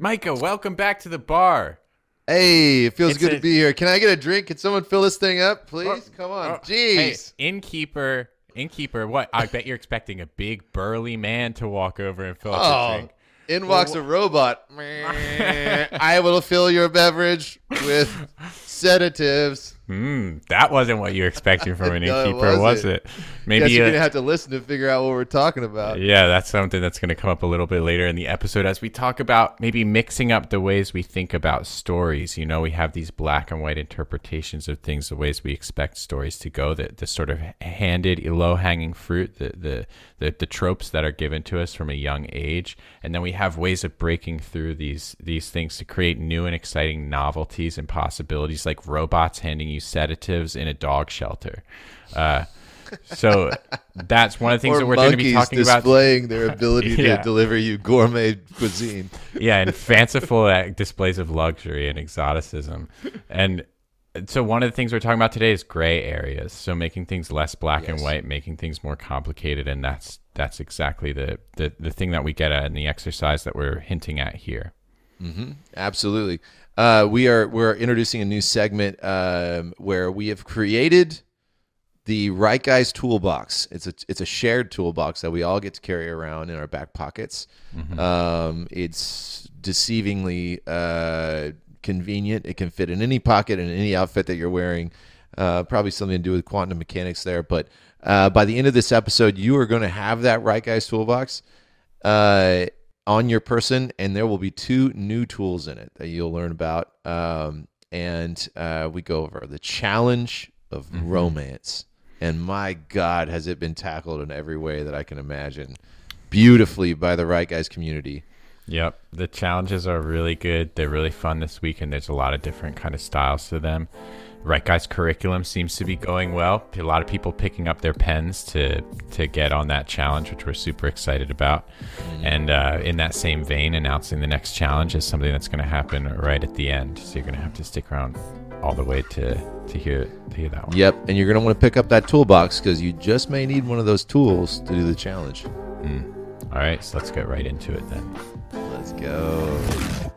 Micah, welcome back to the bar. Hey, it feels It's good a- to be here. Can I get a drink? Can someone fill this thing up, oh, please? Oh, Come on. Oh, Hey, Jeez. innkeeper, innkeeper, what? I bet you're expecting a big burly man to walk over and fill up Oh, a drink. in walks a robot. I will fill your beverage with sedatives. Hmm, that wasn't what you were expecting from an No, innkeeper, was it? Maybe Guess you're uh, gonna have to listen to figure out what we're talking about. Yeah, that's something that's going to come up a little bit later in the episode as we talk about maybe mixing up the ways we think about stories. You know, we have these black and white interpretations of things, the ways we expect stories to go, the, the sort of handed, low hanging fruit, the, the, the, the tropes that are given to us from a young age. And then we have ways of breaking through these, these things to create new and exciting novelties and possibilities, like robots handing you sedatives in a dog shelter. Uh, so that's one of the things or that we're going to be talking about displaying their ability Yeah. to deliver you gourmet cuisine. yeah, and fanciful uh, displays of luxury and exoticism. And so one of the things we're talking about today is gray areas. So making things less black and white, making things more complicated, and that's that's exactly the, the the thing that we get at in the exercise that we're hinting at here. Absolutely. Uh, we are we're introducing a new segment um, where we have created the Write Guys Toolbox. It's a it's a shared toolbox that we all get to carry around in our back pockets. Um, it's deceivingly uh, convenient. It can fit in any pocket in any outfit that you're wearing. Uh, probably something to do with quantum mechanics there. But uh, by the end of this episode, you are going to have that Write Guys Toolbox uh, on your person, and there will be two new tools in it that you'll learn about. Um, and uh, we go over the challenge of romance. And my God, has it been tackled in every way that I can imagine beautifully by the Write Guys community. Yep, the challenges are really good. They're really fun this week, and there's a lot of different kind of styles to them. Write Guys curriculum seems to be going well. A lot of people picking up their pens to to get on that challenge, which we're super excited about. And uh, in that same vein, announcing the next challenge is something that's going to happen right at the end. So you're going to have to stick around all the way to to hear to hear that one. Yep, and you're going to want to pick up that toolbox because you just may need one of those tools to do the challenge. All right, so let's get right into it then. Let's go.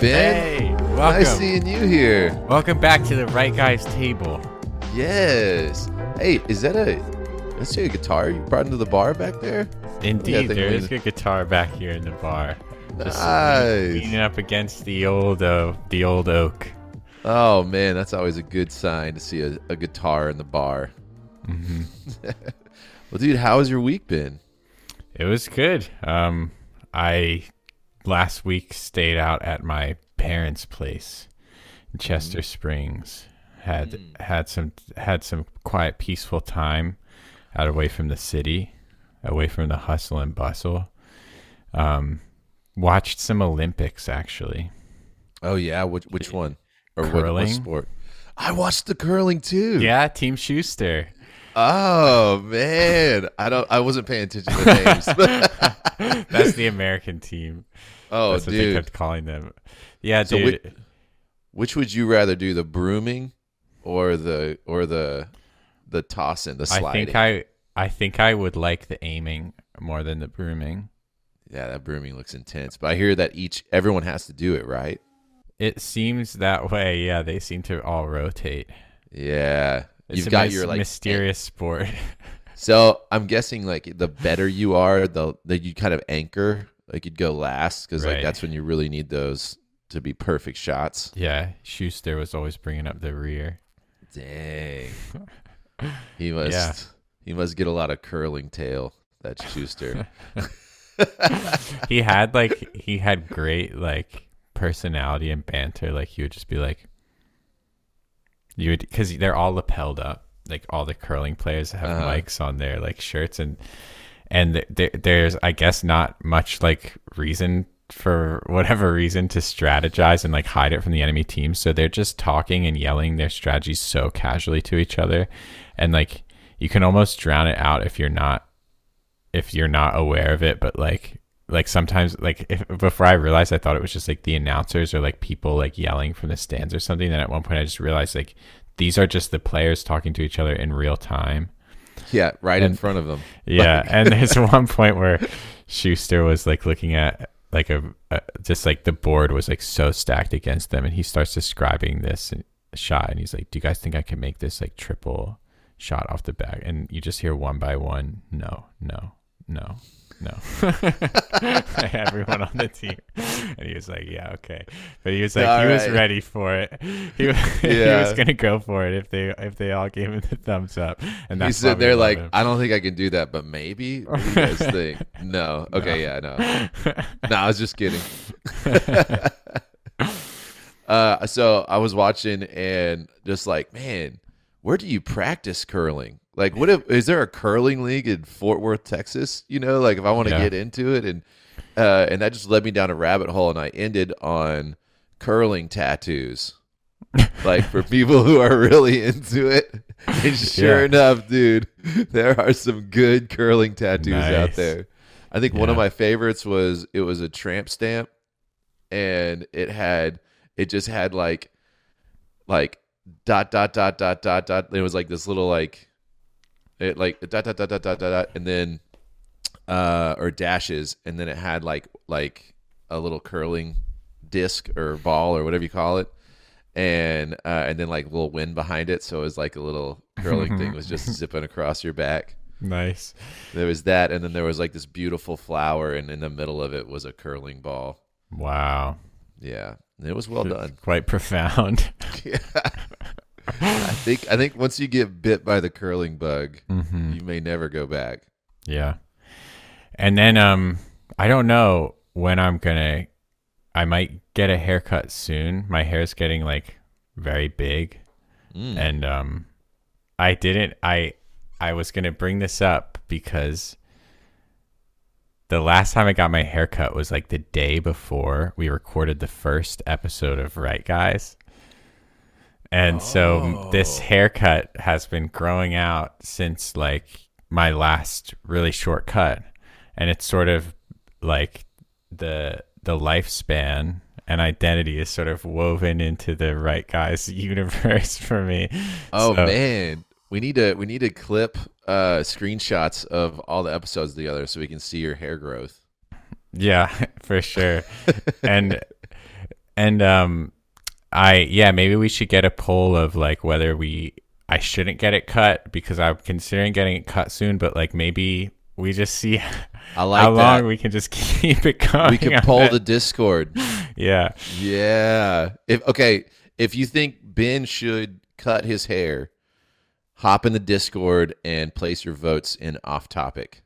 Ben, Hey, welcome. nice seeing you here. welcome back to the Write Guys table. Yes. Hey, is that a let's say a guitar you brought into the bar back there? Indeed, think there is a guitar back here in the bar. Just Nice. leaning up against the old uh, the old oak. Oh man, that's always a good sign to see a, a guitar in the bar. Mm-hmm. well, dude, how has your week been? It was good. Um, I last week stayed out at my parents' place in Chester Springs. Had had some had some quiet, peaceful time out away from the city, away from the hustle and bustle. Um, watched some Olympics actually. Oh yeah, which which one? Or what- what, sport? I watched the curling too. Yeah, Team Shuster. Oh man, I don't. I wasn't paying attention to the names. That's the American team. Oh That's what they dude, kept calling them. Yeah, So dude. whi- which would you rather do, the brooming or the or the the tossing, the sliding? I think I I think I would like the aiming more than the brooming. yeah, that brooming looks intense. But I hear that each everyone has to do it, right? It seems that way. Yeah, they seem to all rotate. Yeah, It's you've a got mys- your like mysterious sport. So I'm guessing like the better you are, the the you kind of anchor, like you'd go last because Right. like that's when you really need those to be perfect shots. yeah, Shuster was always bringing up the rear. Dang, he must Yeah. he must get a lot of curling tail. That Shuster. He had like he had great like personality and banter. Like he would just be like, you would because they're all lapelled up. Like all the curling players have Uh-huh. mics on their like shirts and and th- there's I guess not much like reason for whatever reason to strategize and like hide it from the enemy team. So they're just talking and yelling their strategies so casually to each other, and like you can almost drown it out if you're not if you're not aware of it. But like like sometimes like if, before I realized I thought it was just like the announcers or like people like yelling from the stands or something. Then at one point I just realized like these are just the players talking to each other in real time. Yeah, right in front of them. Yeah, and there's one point where Shuster was like looking at like a, a just like the board was like so stacked against them, and he starts describing this shot, and he's like, "Do you guys think I can make this like triple shot off the back?" And you just hear one by one, "No, no, no." No, everyone on the team, and he was like, "Yeah, okay," but he was like, All he was ready for it. He, was- he was gonna go for it if they if they all gave him the thumbs up, and that's sitting we there like, him. I don't think I can do that, but maybe. What do you guys think? No. Okay, yeah, no. No, I was just kidding. uh, so I was watching and just like, man, where do you practice curling? Like, what if is there a curling league in Fort Worth, Texas? You know, like if I want to Yeah. get into it, and uh, and that just led me down a rabbit hole, and I ended on curling tattoos. like for people who are really into it. And sure Yeah. enough, dude, there are some good curling tattoos out there. I think one of my favorites was it was a tramp stamp and it had it just had like like dot dot dot dot dot dot it was like this little like it like dot dot dot dot dot dot, and then uh or dashes and then it had like like a little curling disc or ball or whatever you call it and uh and then like a little wind behind it so it was like a little curling thing was just zipping across your back nice. there was that and then there was like this beautiful flower and in the middle of it was a curling ball Wow. yeah it was well done Quite profound. yeah. i think i think once you get bit by the curling bug hmm you may never go back Yeah. And then um I don't know when I'm gonna I might get a haircut soon. My hair's getting like very big. Mm. And um I didn't I I was gonna bring this up because the last time I got my haircut was like the day before we recorded the first episode of Write Guys. And so this Oh. haircut has been growing out since like my last really short cut. And it's sort of like the the lifespan and identity is sort of woven into the Write Guys universe for me. oh So- man we need to we need to clip uh screenshots of all the episodes together so we can see your hair growth Yeah, for sure. and and um I yeah, maybe we should get a poll of like whether we I shouldn't get it cut because I'm considering getting it cut soon, but like maybe we just see i like how that long we can just keep it going. we can poll the discord Yeah. Yeah. If okay, if you think Ben should cut his hair, hop in the Discord and place your votes in off topic.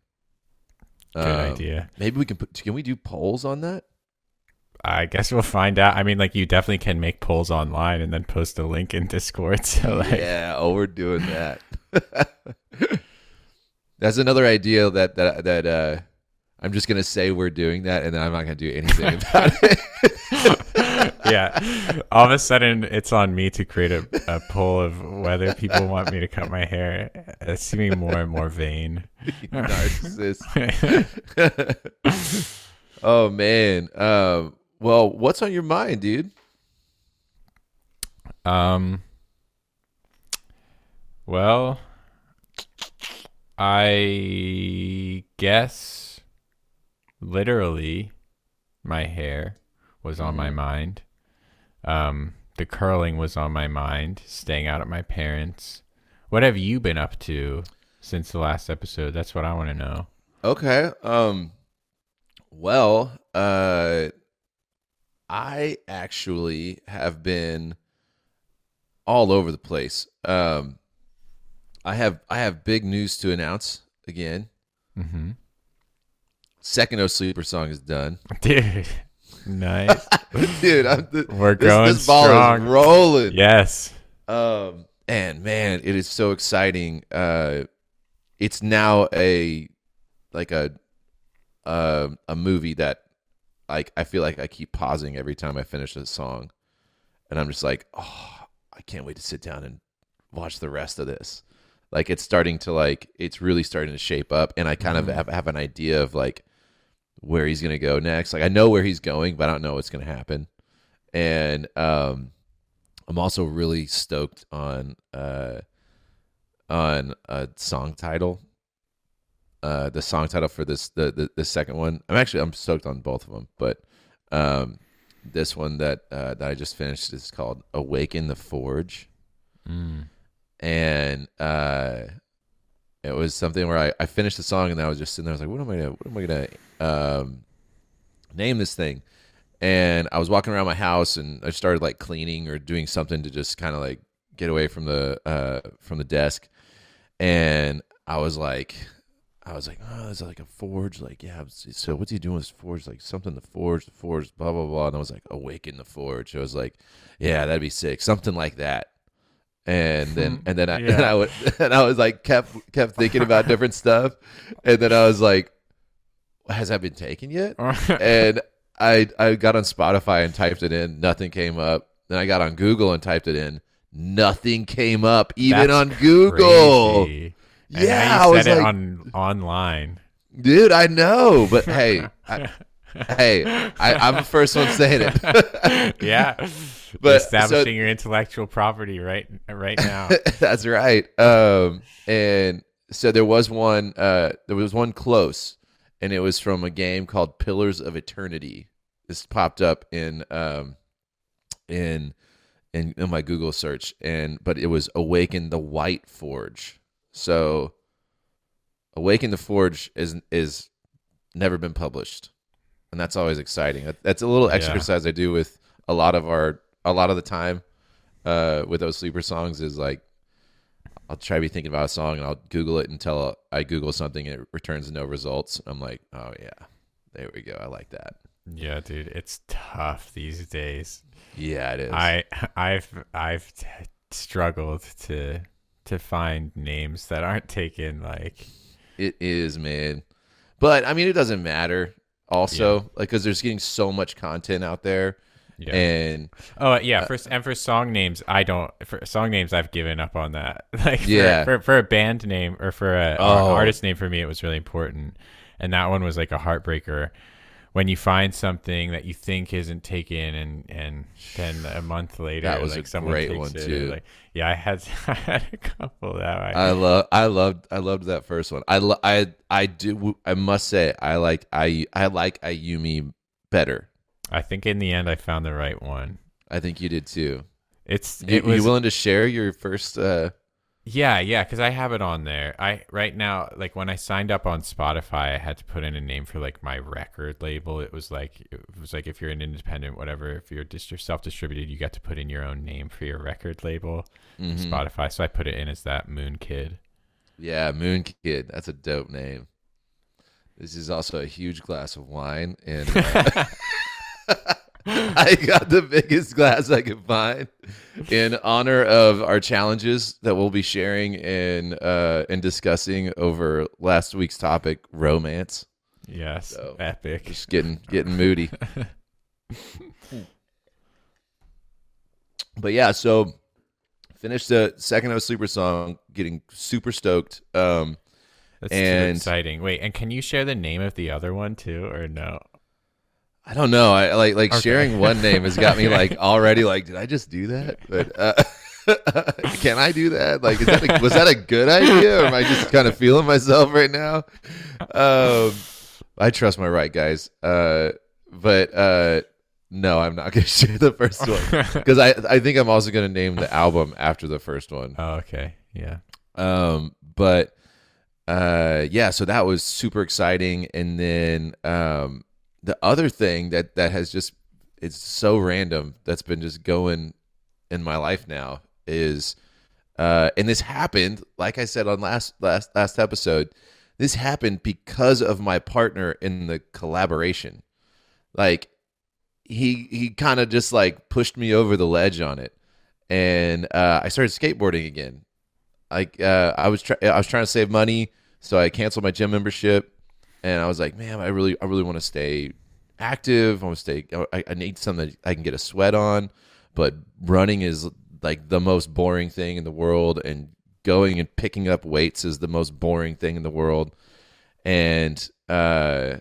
Good Um, idea. Maybe we can put. Can we do polls on that? I guess we'll find out. I mean, like you definitely can make polls online and then post a link in Discord. So like, yeah. Oh, we're doing that. That's another idea that that that uh, I'm just gonna say we're doing that, and then I'm not gonna do anything about it. yeah. All of a sudden, it's on me to create a, a poll of whether people want me to cut my hair. It's seeming more and more vain. Narcissist. oh man. Um. Well, what's on your mind, dude? Um. Well, I guess literally my hair was on my Mhm. mind. Um, the curling was on my mind. Staying out at my parents. What have you been up to since the last episode? That's what I want to know. Okay. Um well, uh I actually have been all over the place. Um I have I have big news to announce again. Mm-hmm. Second O Sleeper song is done. Dude, nice. Dude, I'm th- We're this, going this ball strong. is rolling. yes. Um, and man, it is so exciting. Uh, it's now a like a uh, a movie that like I feel like I keep pausing every time I finish a song, and I'm just like, oh, I can't wait to sit down and watch the rest of this. Like it's starting to like it's really starting to shape up, and I kind of have, have an idea of like where he's gonna go next. Like I know where he's going, but I don't know what's gonna happen. And um, I'm also really stoked on uh on a song title. Uh, the song title for this the, the the second one. I'm actually I'm stoked on both of them, but um, this one that uh, that I just finished is called "Awaken the Forge," Mm. and uh, it was something where I, I finished the song and I was just sitting there. I was like, "What am I gonna What am I gonna um, name this thing?" And I was walking around my house and I started like cleaning or doing something to just kind of like get away from the uh, from the desk, and I was like. I was like, oh, is it like a forge? Like, yeah. So what's he doing with forge? Like something to forge, the forge, blah blah blah. And I was like, awaken the forge. I was like, yeah, that'd be sick, something like that. And then and then I Yeah. and I would and I was like kept kept thinking about different stuff, and then I was like, has that been taken yet? and I I got on Spotify and typed it in, nothing came up. Then I got on Google and typed it in, nothing came up, even That's on Google. crazy. And Yeah, I was said it like, on online. dude, I know, but hey, I, hey, I, I'm the first one saying it. yeah, But, but so- establishing your intellectual property right right now. That's right. Um, and so there was one. Uh, there was one close, and it was from a game called Pillars of Eternity. This popped up in um, in in, in my Google search, and but it was Awaken the White Forge. So, Awaken the Forge is is never been published, and that's always exciting. That- That's a little Yeah. exercise I do with a lot of our a lot of the time uh, with those sleeper songs is like I'll try to be thinking about a song and I'll Google it until I Google something and it returns no results. I'm like, oh yeah, there we go. I like that. Yeah, dude, it's tough these days. Yeah, it is. I I've I've t- struggled to to find names that aren't taken like it is, man. But I mean, it doesn't matter. Also, like, because there's getting so much content out there, yeah. and oh uh, yeah, uh, for and for song names, I don't for song names I've given up on that. Like for, Yeah. for for a band name or for a, Oh. an artist name for me, it was really important, and that one was like a heartbreaker. When you find something that you think isn't taken, and and then a month later, That was like a someone great takes one, it, too. Like, yeah, I had I had a couple that I, I love, I loved, I loved that first one. I, lo- I, I do. I must say, I like, I, I like Ayumi better. I think in the end I found the right one. I think you did too. It's You, it was you willing to share your first? uh yeah yeah because I have it on there. I right now like when I signed up on Spotify, I had to put in a name for like my record label. It was like it was like if you're an independent whatever, if you're just self distributed, you got to put in your own name for your record label. mhm. Spotify, so I put it in as that Moon Kid. Yeah, Moon Kid. That's a dope name. This is also a huge glass of wine, and uh, I got the biggest glass I could find in honor of our challenges that we'll be sharing and uh, and discussing over last week's topic, romance. Yes, So, epic. Just getting getting moody. but yeah, so finished the second of sleeper song, getting super stoked. Um, That's too and- exciting. Wait, and can you share the name of the other one too, or no? I don't know. I like like Okay. sharing one name has got me like already like, did I just do that? But uh, can I do that? Like, is that a, was that a good idea, or am I just kind of feeling myself right now? Um, I trust my Write Guys, uh, but uh, no, I'm not going to share the first one because I I think I'm also going to name the album after the first one. Oh, okay, yeah. Um, but uh, yeah, so that was super exciting. And then um, the other thing that that has just it's so random that's been just going in my life now is uh, and this happened like I said on last last last episode. This happened because of my partner in the collaboration. Like he he kind of just like pushed me over the ledge on it, and uh, I started skateboarding again like uh, I was try- I was trying to save money, so I canceled my gym membership, and I was like, man, I really I really want to stay active. I want to stay. I, I need something I can get a sweat on. But running is like the most boring thing in the world, and going and picking up weights is the most boring thing in the world. And uh,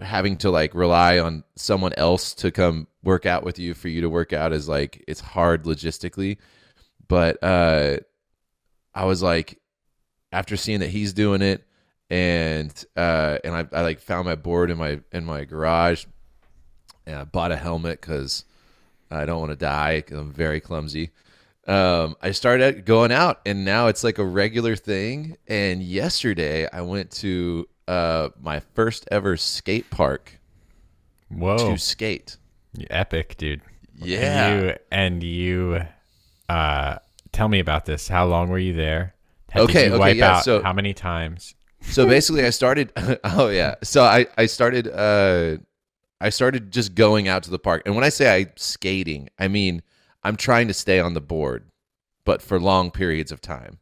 having to like rely on someone else to come work out with you for you to work out is like it's hard logistically. But uh, I was like, after seeing that he's doing it, and uh, and I, I like found my board in my in my garage, and I bought a helmet because I don't want to die because I'm very clumsy. Um, I started going out, and now it's like a regular thing. And yesterday, I went to uh, my first ever skate park Whoa. to skate. Epic, dude. Yeah. And you, and you uh, tell me about this. How long were you there? How- Okay, you okay, wipe yeah, out so- how many times? So basically i started oh yeah. So i i started uh i started just going out to the park. And when i say i skating i mean i'm trying to stay on the board but for long periods of time.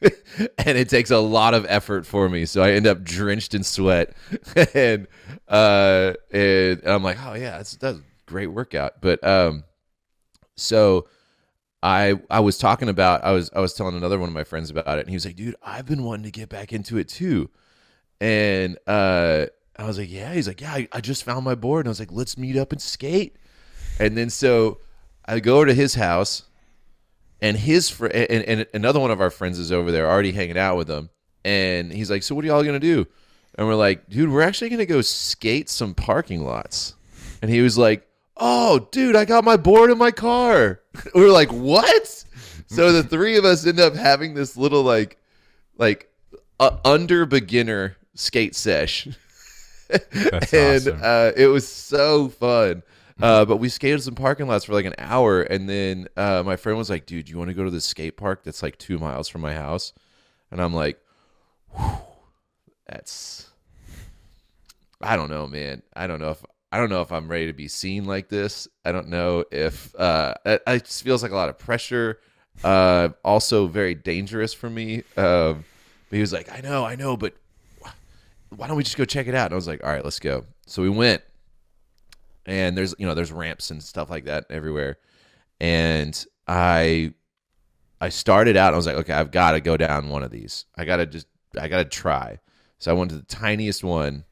And it takes a lot of effort for me. So i end up drenched in sweat. And uh and i'm like oh yeah that's that's a great workout. But um so I I was talking about I was I was telling another one of my friends about it and he was like, dude, I've been wanting to get back into it too. And uh I was like, yeah. He's like, yeah, I, I just found my board. And I was like, let's meet up and skate. And then so I go to his house and his fr- and, and another one of our friends is over there already hanging out with him. And he's like, so what are y'all gonna do? And we're like, dude, we're actually gonna go skate some parking lots. And he was like, oh, dude, I got my board in my car. we were like, what? So the three of us end up having this little like, like, uh, under beginner skate sesh, That's and awesome. uh, it was so fun. Uh, but we skated some parking lots for like an hour, and then uh, my friend was like, "Dude, you want to go to the skate park that's like two miles from my house?" And I'm like, "Whew, "That's, I don't know, man. I don't know if I don't know if I'm ready to be seen like this. I don't know if uh, it, it just feels like a lot of pressure. Uh, also very dangerous for me. Um, but he was like, "I know, I know, but why don't we just go check it out?" And I was like, "All right, let's go." So we went, and there's you know there's ramps and stuff like that everywhere, and I I started out. I was like, "Okay, I've got to go down one of these. I got to just I got to try." So I went to the tiniest one,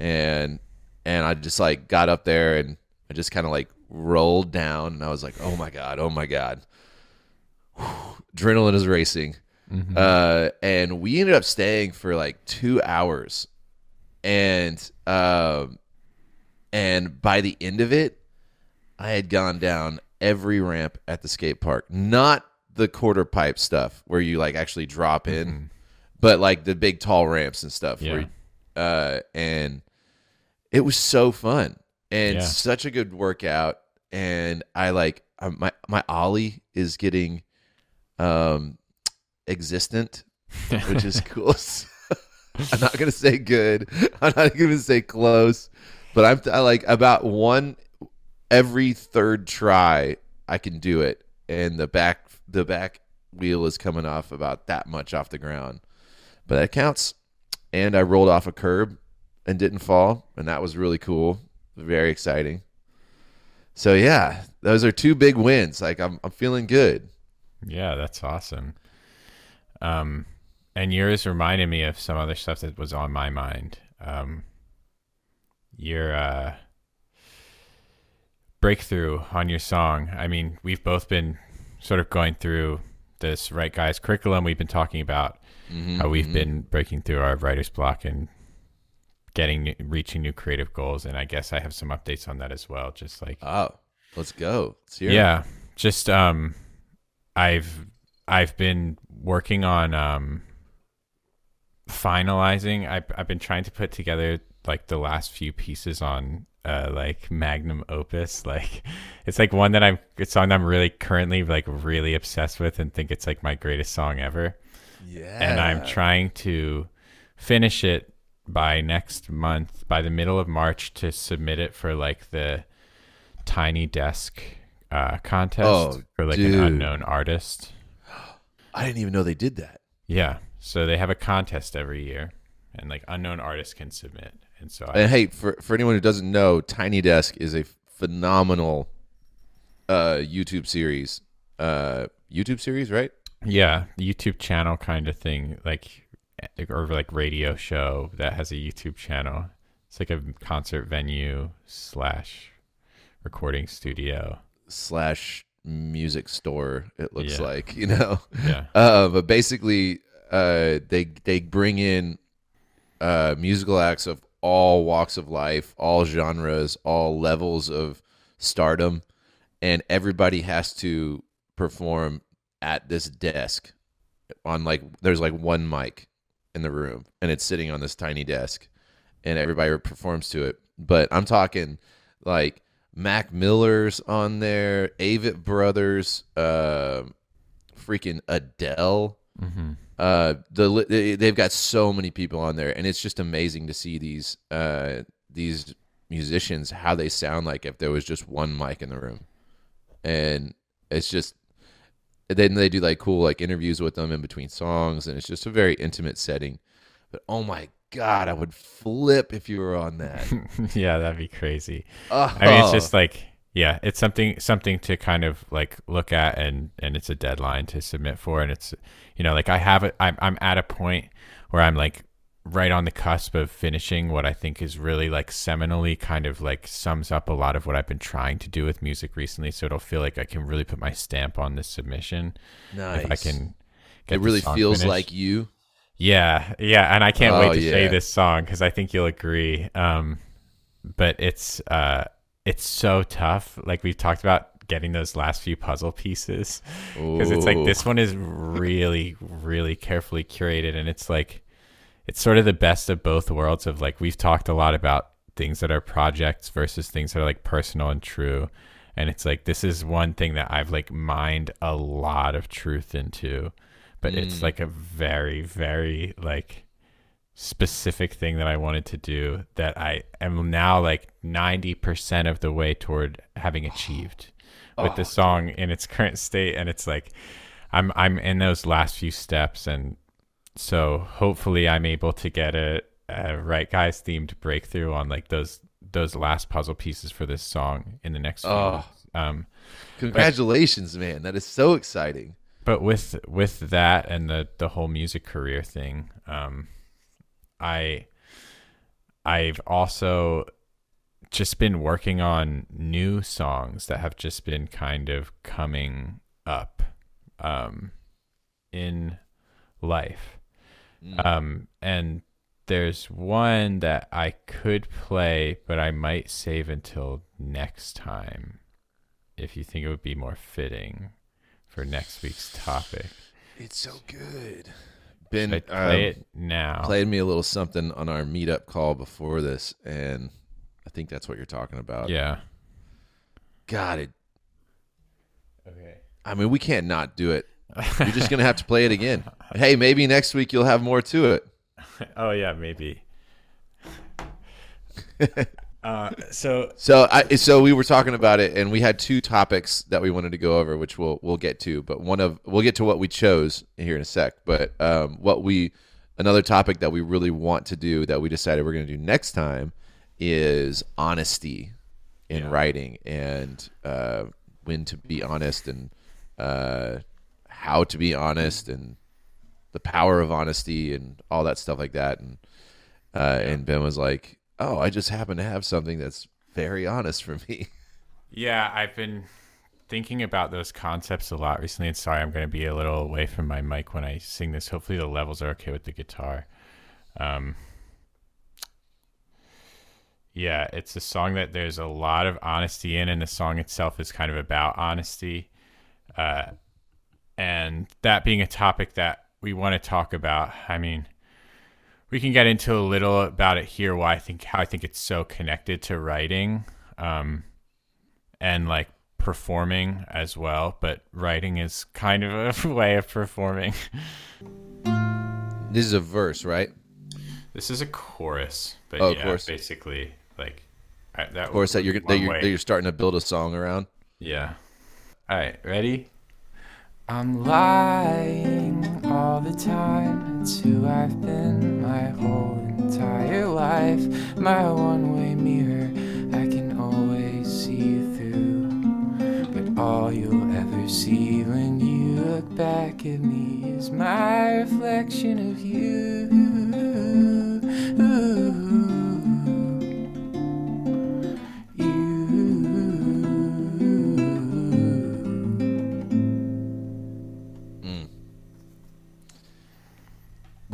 and and I just like got up there and I just kind of like rolled down, and I was like, "Oh my god, oh my god." Adrenaline is racing. Uh, and we ended up staying for like two hours and um and by the end of it i had gone down every ramp at the skate park not the quarter pipe stuff where you like actually drop in but like the big tall ramps and stuff Yeah. where uh and it was so fun and Yeah. such a good workout. And i like uh, my my ollie is getting um existent which is cool. I'm not gonna say good. I'm not gonna say close but i'm I like about one every third try i can do it. And the back the back wheel is coming off about that much off the ground but that counts. And i rolled off a curb and didn't fall and that was really cool very exciting so yeah those are two big wins like i'm, I'm feeling good Yeah, that's awesome. Um, and yours reminded me of some other stuff that was on my mind. Um, your uh, breakthrough on your song. I mean, we've both been sort of going through this Write Guys curriculum. We've been talking about how we've been breaking through our writer's block and getting reaching new creative goals. And I guess I have some updates on that as well. Just like oh let's go let's hear it. yeah just um i've i've been working on um finalizing i've, I've been trying to put together like the last few pieces on uh like magnum opus like it's like one that i'm it's song that i'm really currently like really obsessed with and think it's like my greatest song ever yeah and I'm trying to finish it by next month, by the middle of March, to submit it for like the Tiny Desk uh, contest Oh, for like dude. an unknown artist. I didn't even know they did that. Yeah, so they have a contest every year, and like unknown artists can submit, And so, And hey, for for anyone who doesn't know, Tiny Desk is a phenomenal uh, YouTube series. Uh, YouTube series, right? yeah, YouTube channel kind of thing, like or like radio show that has a YouTube channel. It's like a concert venue slash recording studio. Slash music store. It looks Yeah. like you know. Yeah. Uh, but basically, uh, they they bring in uh, musical acts of all walks of life, all genres, all levels of stardom, and everybody has to perform at this desk on like there's like one mic in the room, and it's sitting on this tiny desk, and everybody performs to it. But I'm talking like Mac Miller's on there, Avett Brothers, uh, freaking Adele. hmm Uh, the they- they've got so many people on there, and it's just amazing to see these uh these musicians how they sound like if there was just one mic in the room, and it's just then they do like cool like interviews with them in between songs, and it's just a very intimate setting. But oh my god, I would flip if you were on that. yeah, that'd be crazy. Oh, I mean, it's just uh-huh. like yeah, it's something something to kind of like look at and and it's a deadline to submit for, and it's you know like I have it. I'm I'm at a point where I'm like right on the cusp of finishing what I think is really like seminally kind of like sums up a lot of what I've been trying to do with music recently. So it'll feel like I can really put my stamp on this submission nice. if I can. Get It really feels finished. like you. Yeah, yeah, and I can't Oh, wait to yeah. you this song because I think you'll agree. Um, but it's uh, it's so tough. Like we've talked about getting those last few puzzle pieces because it's like this one is really, really carefully curated, and it's like it's sort of the best of both worlds. Of like we've talked a lot about things that are projects versus things that are like personal and true. And it's like this is one thing that I've like mined a lot of truth into but it's Mm. like a very very like specific thing that I wanted to do that I am now like 90% of the way toward having achieved with the song in its current state and it's like I'm I'm in those last few steps and so hopefully I'm able to get a, a Write Guys themed breakthrough on like those those last puzzle pieces for this song in the next Oh. um Congratulations, man! That is so exciting. but with with that and the the whole music career thing um i i've also just been working on new songs that have just been kind of coming up um in life um and there's one that i could play but i might save until next time if you think it would be more fitting for next week's topic. It's so good. Should Ben I play um, it now? played me a little something on our meetup call before this, and I think that's what you're talking about. Yeah. God, it. Okay. I mean, we can't not do it. You're just gonna have to play it again. Hey, maybe next week you'll have more to it. oh yeah, maybe. uh, so So, I so we were talking about it, and we had two topics that we wanted to go over, which we'll we'll get to. But one of we'll get to what we chose here in a sec. But um, what we another topic that we really want to do that we decided we're going to do next time is honesty in Yeah. writing and uh, when to be honest and uh, how to be honest and the power of honesty and all that stuff like that. And uh, and Ben was like, "Oh, I just happen to have something that's very honest for me." yeah, I've been thinking about those concepts a lot recently. And sorry, I'm going to be a little away from my mic when I sing this. Hopefully, the levels are okay with the guitar. Um, yeah, it's a song that there's a lot of honesty in, and the song itself is kind of about honesty. Uh, and that being a topic that we want to talk about, I mean, we can get into a little about it here. Why I think how I think it's so connected to writing, um, and like performing as well. But writing is kind of a way of performing. This is a verse, right? This is a chorus, but Oh, yeah, chorus. basically like that. Chorus that you're that you're, that you're starting to build a song around. Yeah. All right, ready? I'm lying all the time. It's who I've been my whole entire life. my one way mirror. I can always see through. But all you'll ever see when you look back at me is my reflection of you.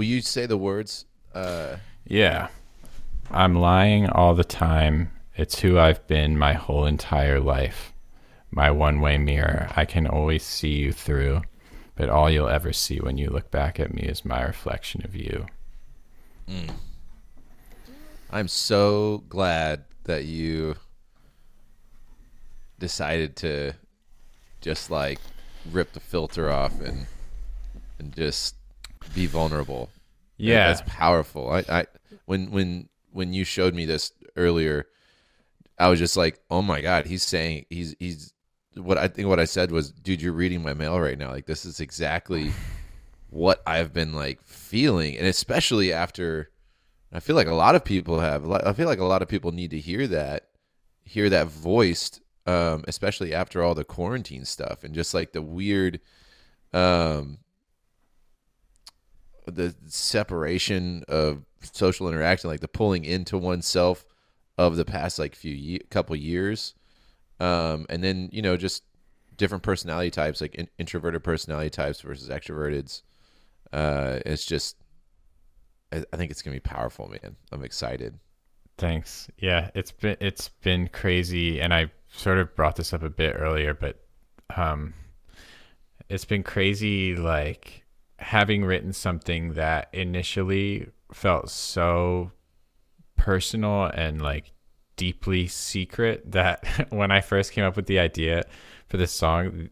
Will you say the words? Uh, Yeah. I'm lying all the time. It's who I've been my whole entire life. My one way mirror. I can always see you through, but all you'll ever see when you look back at me is my reflection of you. I'm so glad that you decided to just like rip the filter off and and just be vulnerable. Yeah. that's powerful. I, I when when when you showed me this earlier, I was just like, oh my god, he's saying he's he's what I think what I said was, dude, you're reading my mail right now. Like this is exactly what I've been like feeling, and especially after, I feel like a lot of people have. I feel like a lot of people need to hear that, hear that voiced, um, especially after all the quarantine stuff and just like the weird, um, the separation of social interaction, like the pulling into oneself of the past like few ye- couple years, um, and then you know just different personality types, like in- introverted personality types versus extroverted. Uh, it's just, I, I think it's gonna be powerful, man. I'm excited. Thanks. Yeah, it's been it's been crazy, and I sort of brought this up a bit earlier, but um, it's been crazy. Like having written something that initially felt so personal and like deeply secret that when I first came up with the idea for this song,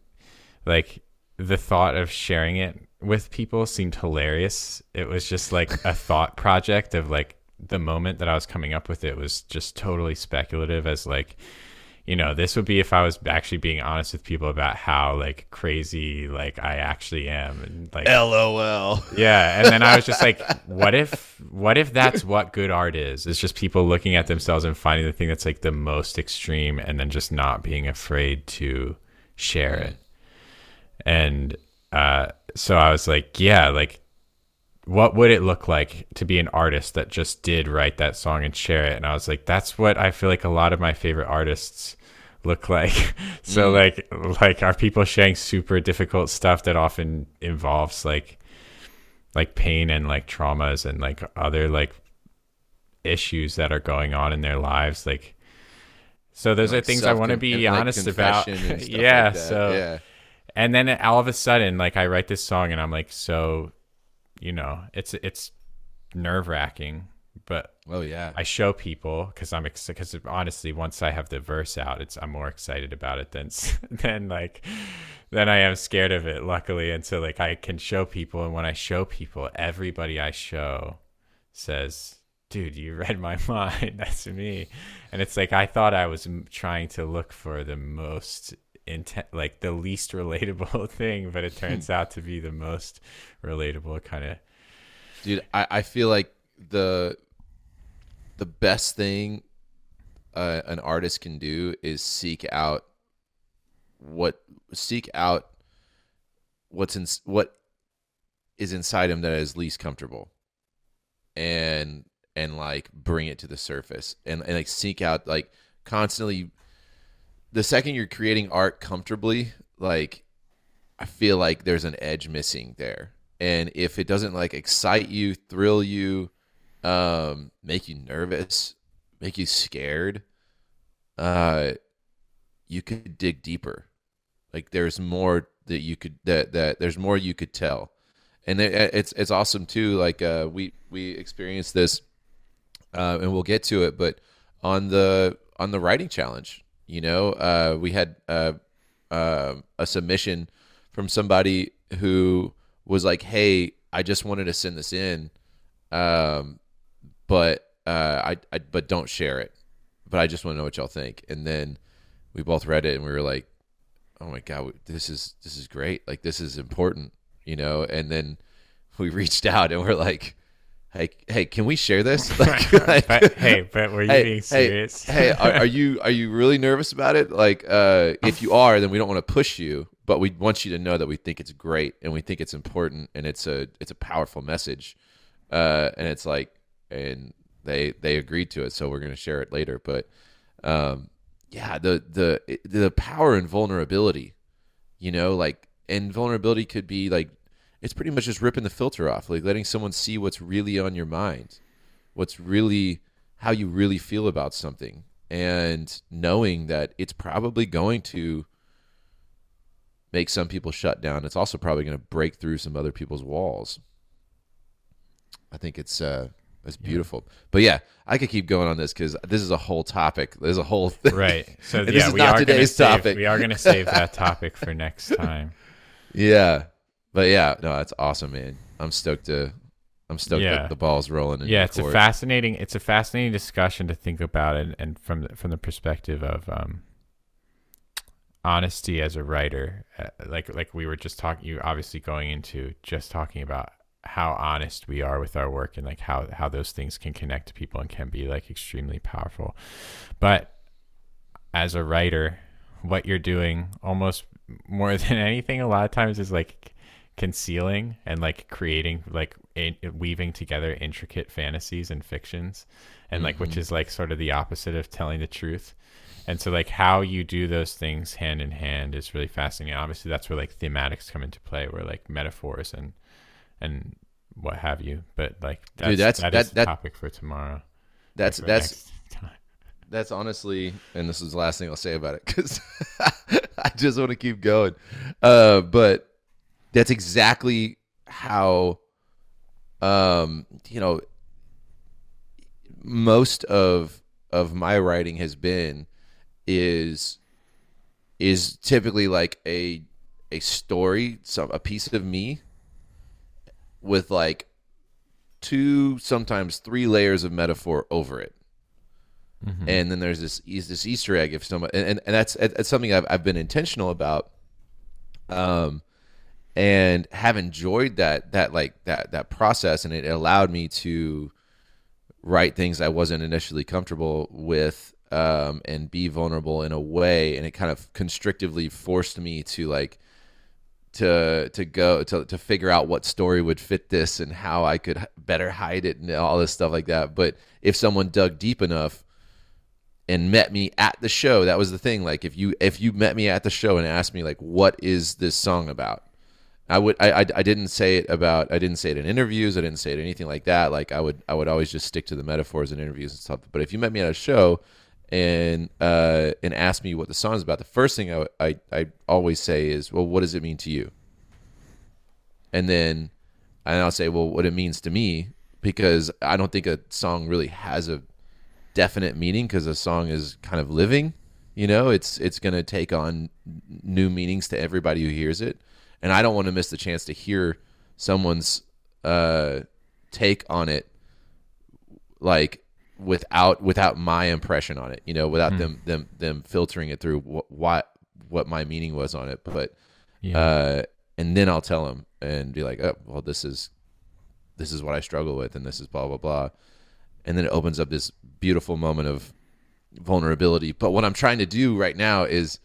like the thought of sharing it with people seemed hilarious. It was just like a thought project of like the moment that I was coming up with it was just totally speculative as like you know this would be if I was actually being honest with people about how like crazy like I actually am and like LOL. yeah, and then I was just like, what if what if that's what good art is? It's just people looking at themselves and finding the thing that's like the most extreme and then just not being afraid to share it. And uh so I was like, yeah, like what would it look like to be an artist that just did write that song and share it? And I was like, that's what I feel like a lot of my favorite artists look like. so like like are people sharing super difficult stuff that often involves like like pain and like traumas and like other like issues that are going on in their lives like so those are things I want to be and, like, honest about. yeah, like so yeah. and then all of a sudden like i write this song and i'm like so you know it's it's nerve wracking but Oh yeah. i show people because i'm because honestly once i have the verse out it's i'm more excited about it than than like than i am scared of it luckily. And so like i can show people and when i show people everybody i show says dude you read my mind. That's me. And it's like i thought i was trying to look for the most intent like the least relatable thing but it turns out to be the most relatable kind of dude I, I feel like the the best thing uh, an artist can do is seek out what seek out what's in what is inside him that is least comfortable and and like bring it to the surface and, and like seek out like constantly the second you're creating art comfortably like I feel like there's an edge missing there. And if it doesn't like excite you, thrill you, um, make you nervous, make you scared, uh, you could dig deeper. Like there's more that you could that that there's more you could tell, and it, it's it's awesome too. Like uh, we we experienced this, uh, and we'll get to it, but on the on the writing challenge, you know, uh, we had uh, uh, a submission from somebody who was like, "Hey, I just wanted to send this in, um, but uh, I, I but don't share it. But I just want to know what y'all think." And then we both read it and we were like, "Oh my god, this is this is great! Like this is important, you know." And then we reached out and we're like, hey, hey, can we share this? Like, like- but, hey, but were you hey, being hey, serious? hey, are, are you are you really nervous about it? Like, uh, if you are, then we don't want to push you, but we want you to know that we think it's great and we think it's important and it's a it's a powerful message. Uh, and it's like, and they they agreed to it, so we're gonna share it later. But, um, yeah, the the the power and vulnerability, you know, like, and vulnerability could be like, it's pretty much just ripping the filter off, like letting someone see what's really on your mind, what's really how you really feel about something and knowing that it's probably going to make some people shut down. It's also probably going to break through some other people's walls. I think it's uh it's beautiful but yeah i could keep going on this because this is a whole topic there's a whole thing Right. So And this yeah, is we not today's save, topic. We are going to save that topic for next time. yeah but yeah no that's awesome man i'm stoked to i'm stoked Yeah. that the ball's rolling yeah, it's a fascinating it's a fascinating discussion to think about and, and from the, from the perspective of um, honesty as a writer, uh, like like we were just talking, you obviously going into just talking about how honest we are with our work and like how how those things can connect to people and can be like extremely powerful, but as a writer, what you're doing almost more than anything a lot of times is like concealing and like creating like in, weaving together intricate fantasies and fictions and like which mm-hmm. is like sort of the opposite of telling the truth. And so like how you do those things hand in hand is really fascinating. Obviously that's where like thematics come into play where like metaphors and and what have you but like that's, Dude, that's- that that- is the that- topic for tomorrow that's for that's that's honestly, and this is the last thing I'll say about it because I just want to keep going. Uh, but that's exactly how, um, you know, most of of my writing has been is is typically like a a story, some a piece of me with like two, sometimes three layers of metaphor over it. And then there's this is this Easter egg if someone and, and, and that's that's something I've I've been intentional about, um, and have enjoyed that that like that that process, and it allowed me to write things I wasn't initially comfortable with, um, and be vulnerable in a way, and it kind of constrictively forced me to like to to go to to figure out what story would fit this and how I could better hide it and all this stuff like that. But if someone dug deep enough and met me at the show, that was the thing. Like if you if you met me at the show and asked me like what is this song about, I would I, I I didn't say it about I didn't say it in interviews. I didn't say it anything like that. Like I would I would always just stick to the metaphors in interviews and stuff. But if you met me at a show and uh and asked me what the song is about, the first thing I I I always say is, well, what does it mean to you? And then and I'll say, well, what it means to me because I don't think a song really has a definite meaning because a song is kind of living. You know, it's it's going to take on new meanings to everybody who hears it, and I don't want to miss the chance to hear someone's uh, take on it, like without without my impression on it. You know, without them them them filtering it through what what what my meaning was on it. But Yeah. uh, and then I'll tell them and be like, oh, well, this is this is what I struggle with, and this is blah blah blah, and then it opens up this beautiful moment of vulnerability. But what I'm trying to do right now is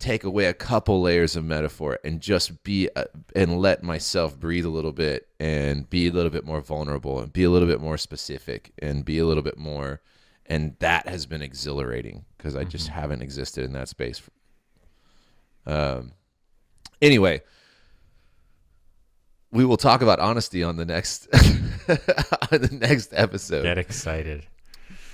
take away a couple layers of metaphor and just be uh, and let myself breathe a little bit and be a little bit more vulnerable and be a little bit more specific and be a little bit more and that has been exhilarating because I just haven't existed in that space. For, Um anyway, we will talk about honesty on the next on the next episode. Get excited.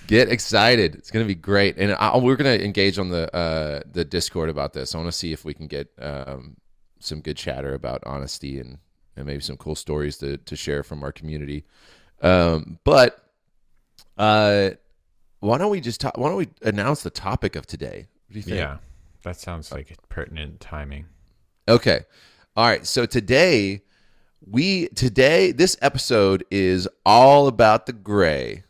Get excited! It's gonna be great, and I, we're gonna engage on the uh, the Discord about this. I want to see if we can get um, some good chatter about honesty and and maybe some cool stories to to share from our community. Um, but uh, why don't we just talk? Why don't we announce the topic of today? What do you think? Yeah. That sounds like pertinent timing. Okay. All right. So today we today this episode is all about the gray.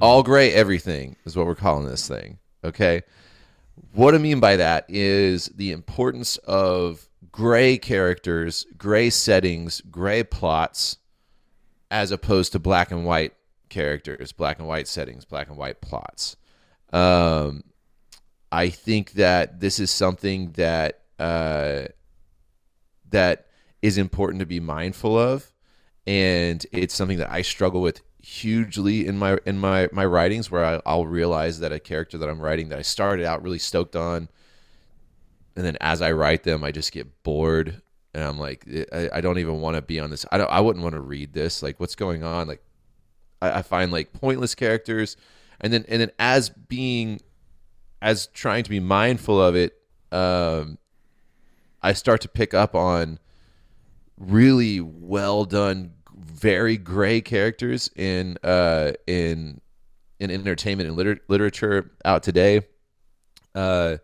All gray everything is what we're calling this thing. Okay. What I mean by that is the importance of gray characters, gray settings, gray plots as opposed to black and white characters, black and white settings, black and white plots. Um, I think that this is something that uh, that is important to be mindful of, and it's something that I struggle with hugely in my in my my writings, where I, I'll realize that a character that I'm writing that I started out really stoked on, and then as I write them, I just get bored, and I'm like, I, I don't even want to be on this. I don't. I wouldn't want to read this. Like, what's going on? Like, I, I find like pointless characters, and then and then as being as trying to be mindful of it, um, I start to pick up on really well done, very gray characters in uh, in in entertainment and liter- literature out today uh,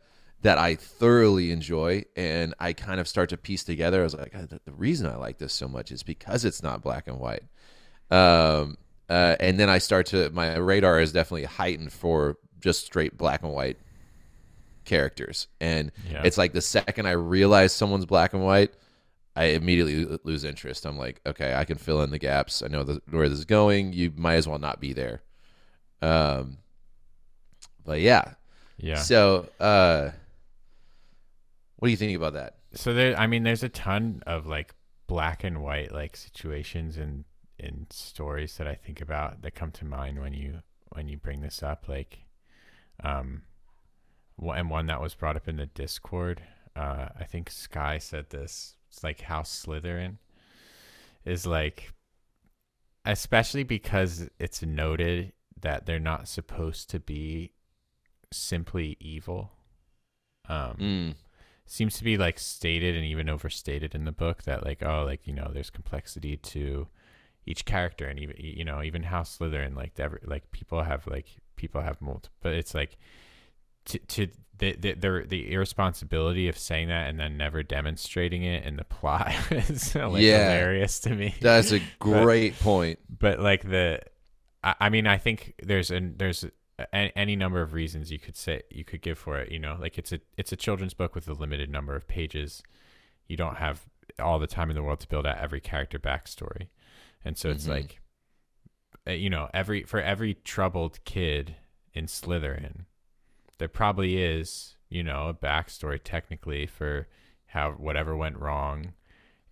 that I thoroughly enjoy, and I kind of start to piece together. I was like, the reason I like this so much is because it's not black and white. Um, uh, and then I start to my radar is definitely heightened for just straight black and white characters, and Yeah. it's like the second I realize someone's black and white, I immediately lose interest. I'm like, okay, I can fill in the gaps. I know the, where this is going. You might as well not be there. Um, but yeah. Yeah. So, uh, what do you think about that? so there i mean there's a ton of like black and white like situations and in stories that i think about that come to mind when you when you bring this up like um one- and one that was brought up in the discord uh i think sky said this it's like house slytherin is like especially because it's noted that they're not supposed to be simply evil um Mm. seems to be like stated and even overstated in the book that like oh like you know there's complexity to each character and even you know even House Slytherin like every- like people have like people have multiple but it's like to to the the the, the irresponsibility of saying that and then never demonstrating it in the plot is like Yeah. hilarious to me That's a great point. but like the I, I mean i think there's an there's a, any number of reasons you could say you could give for it you know like it's a it's a children's book with a limited number of pages you don't have all the time in the world to build out every character backstory and so it's Mhm. like uh, you know every for every troubled kid in slytherin there probably is you know a backstory technically for how whatever went wrong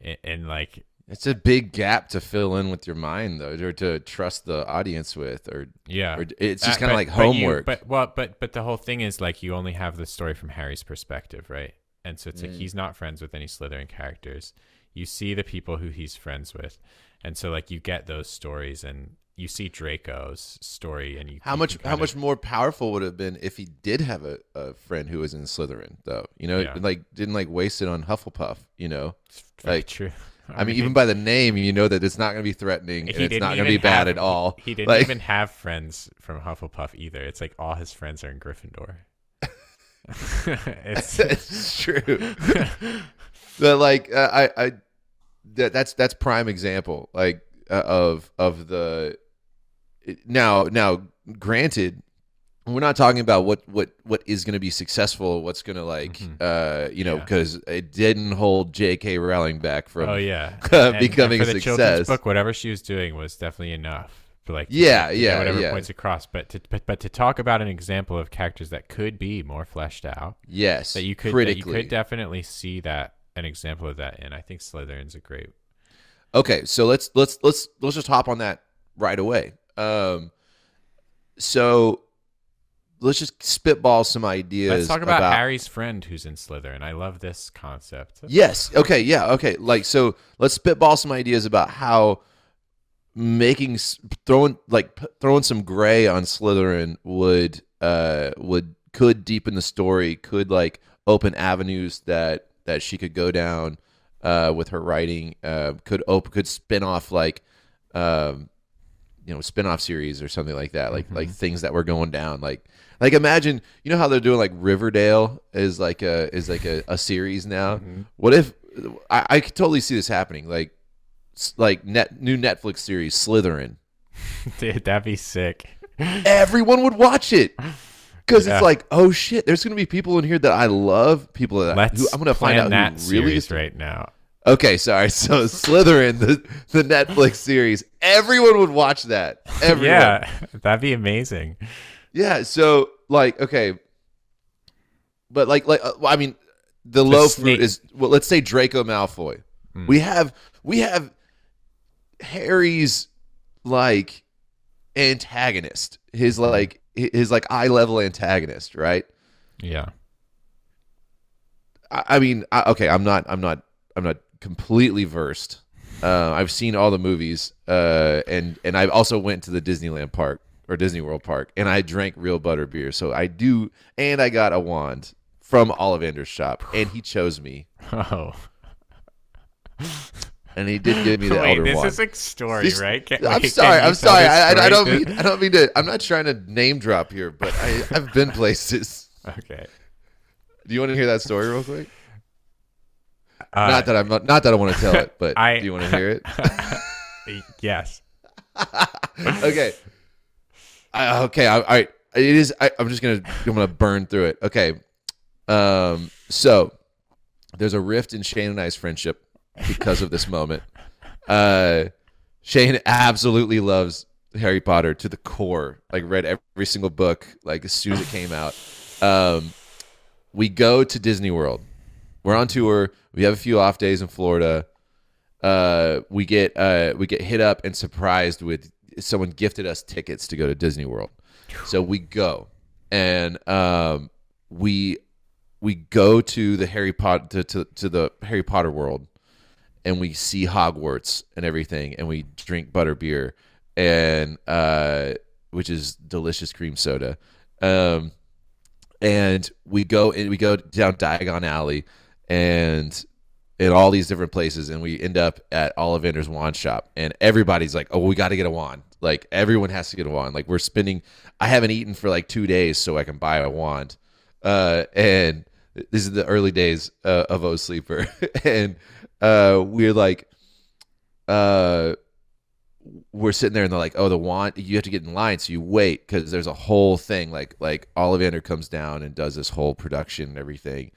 and, and like It's a big gap to fill in with your mind, though, or to trust the audience with, or, yeah or it's just Uh, kind of like but you- homework. But, well, but but the whole thing is like you only have the story from Harry's perspective, right? And so it's like Mm. he's not friends with any Slytherin characters. You see the people who he's friends with, and so like you get those stories, and you see Draco's story, and you how much how kind much more powerful would it have been if he did have a, a friend who was in Slytherin, though? You know, Yeah. like didn't like waste it on Hufflepuff. You know, very like, true. I, mean, even by the name, you know that it's not going to be threatening and it's didn't going to be bad have- at all. He, he didn't Like- even have friends from Hufflepuff either. It's like all his friends are in Gryffindor. it's it's true. but like uh, I, I that, that's that's prime example like uh, of of the now now granted we're not talking about what what what is going to be successful what's going to like Mhm. uh you know Yeah. because it didn't hold J.K. Rowling back from oh yeah, becoming for a the children's book, whatever she was doing was definitely enough. For like, Yeah, to yeah, whatever yeah. points across. But to but, but to talk about an example of characters that could be more fleshed out, yes that you could that you could definitely see that an example of that and I think Slytherin's a great. Okay, so let's let's let's let's just hop on that right away. Um, so let's just spitball some ideas. Let's talk about, Harry's friend who's in Slytherin. I love this concept. Yes. Okay. Yeah. Okay. Like so, let's spitball some ideas about how making throwing like throwing some gray on Slytherin would uh would could deepen the story, could like open avenues that that she could go down uh with her writing, uh could open could spin off like um you know spin-off series or something like that like like mm-hmm. things that were going down like like imagine you know how they're doing like riverdale is like a is like a, a series now mm-hmm. what if I, I could totally see this happening like like net new netflix series slytherin Dude, that'd be sick. everyone would watch it because Yeah. it's like oh shit there's gonna be people in here that i love people that I, who i'm gonna find out that who really series is right now. Okay, sorry. So Slytherin, the the Netflix series, everyone would watch that. Everyone. Yeah, that'd be amazing. Yeah. So like, okay, but like, like uh, I mean, the low snake. fruit is well. Let's say Draco Malfoy. We have we have Harry's like antagonist. His like his like eye level antagonist, right? Yeah. I, I mean, I, okay, I'm not, I'm not, I'm not completely versed. Uh, I've seen all the movies, uh, and and I also went to the Disneyland park or Disney World Park, and I drank real butter beer. So I do, and I got a wand from Ollivander's shop, and he chose me, Oh. and he did give me the Wait, elder this wand. is a story, This- right? Can- I'm wait, sorry. I'm sorry. I, I, I don't mean. I don't mean to. I'm not trying to name drop here, but I, I've been places. Okay. Do you want to hear that story real quick? Uh, not that I'm not, not that I want to tell it, but I- do you want to hear it? yes. okay. I, okay. I, I it is. I, I'm just gonna I'm gonna burn through it. Okay. Um. So there's a rift in Shane and I's friendship because of this moment. Uh, Shane absolutely loves Harry Potter to the core. Like read every single book like as soon as it came out. Um, we go to Disney World. We're on tour. We have a few off days in Florida uh, we get uh, we get hit up and surprised with someone gifted us tickets to go to Disney World. So we go and um, we we go to the Harry Potter to, to, to the Harry Potter world and we see Hogwarts and everything and we drink butter beer and uh, which is delicious cream soda. Um, and we go and we go down Diagon Alley and in all these different places and we end up at Ollivander's wand shop and everybody's like oh we got to get a wand. Like everyone has to get a wand. Like we're spending I haven't eaten for like 2 days so I can buy a wand. Uh and this is the early days uh, of O Sleeper. And uh we're like uh we're sitting there and they're like, "Oh, the wand, you have to get in line, so you wait because there's a whole thing. Like like Ollivander comes down and does this whole production and everything,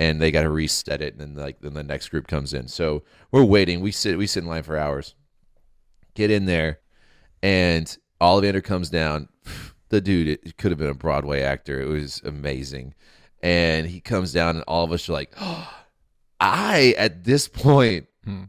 and they got to reset it, and then like then the next group comes in. So we're waiting. We sit we sit in line for hours. Get in there, and Ollivander comes down. The dude, it could have been a Broadway actor. It was amazing, and he comes down, and all of us are like, I at this point Hmm.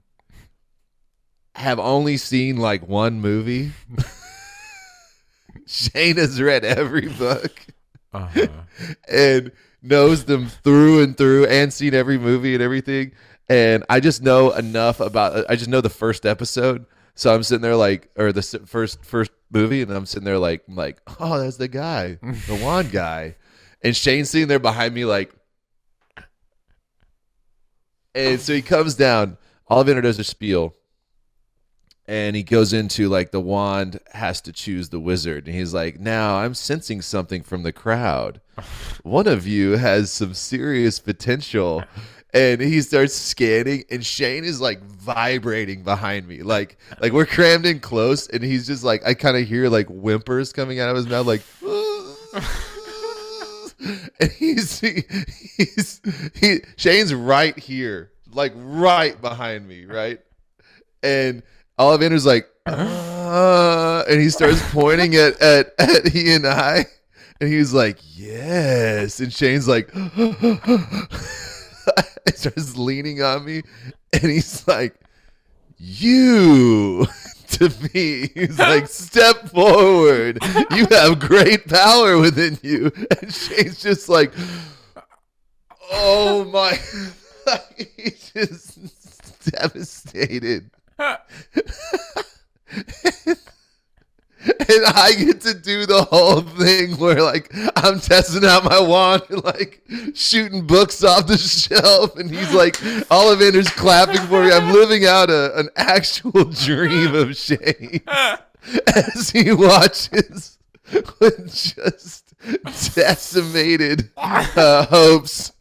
have only seen like one movie. Shane has read every book Uh-huh. and knows them through and through and seen every movie and everything. And I just know enough about I just know the first episode. So I'm sitting there like or the first first movie and I'm sitting there like I'm like, "Oh, that's the guy, the wand guy." And Shane's sitting there behind me like and so he comes down. Ollivander does a spiel, and he goes into like the wand has to choose the wizard, and he's like, "Now I'm sensing something from the crowd. One of you has some serious potential." And he starts scanning, and Shane is like vibrating behind me, like like we're crammed in close, and he's just like I kind of hear like whimpers coming out of his mouth, like. and he's he, he's he Shane's right here, like right behind me, right? And Ollivander's like, uh, and he starts pointing at at at he and I, and he's like, yes, and Shane's like, starts leaning on me, and he's like, you. To me, he's like, step forward. You have great power within you. And Shane's just like, oh my. he's just devastated. And I get to do the whole thing where like I'm testing out my wand and like shooting books off the shelf and he's like Ollivander's clapping for me. I'm living out a, an actual dream of Shane as he watches with just decimated uh, hopes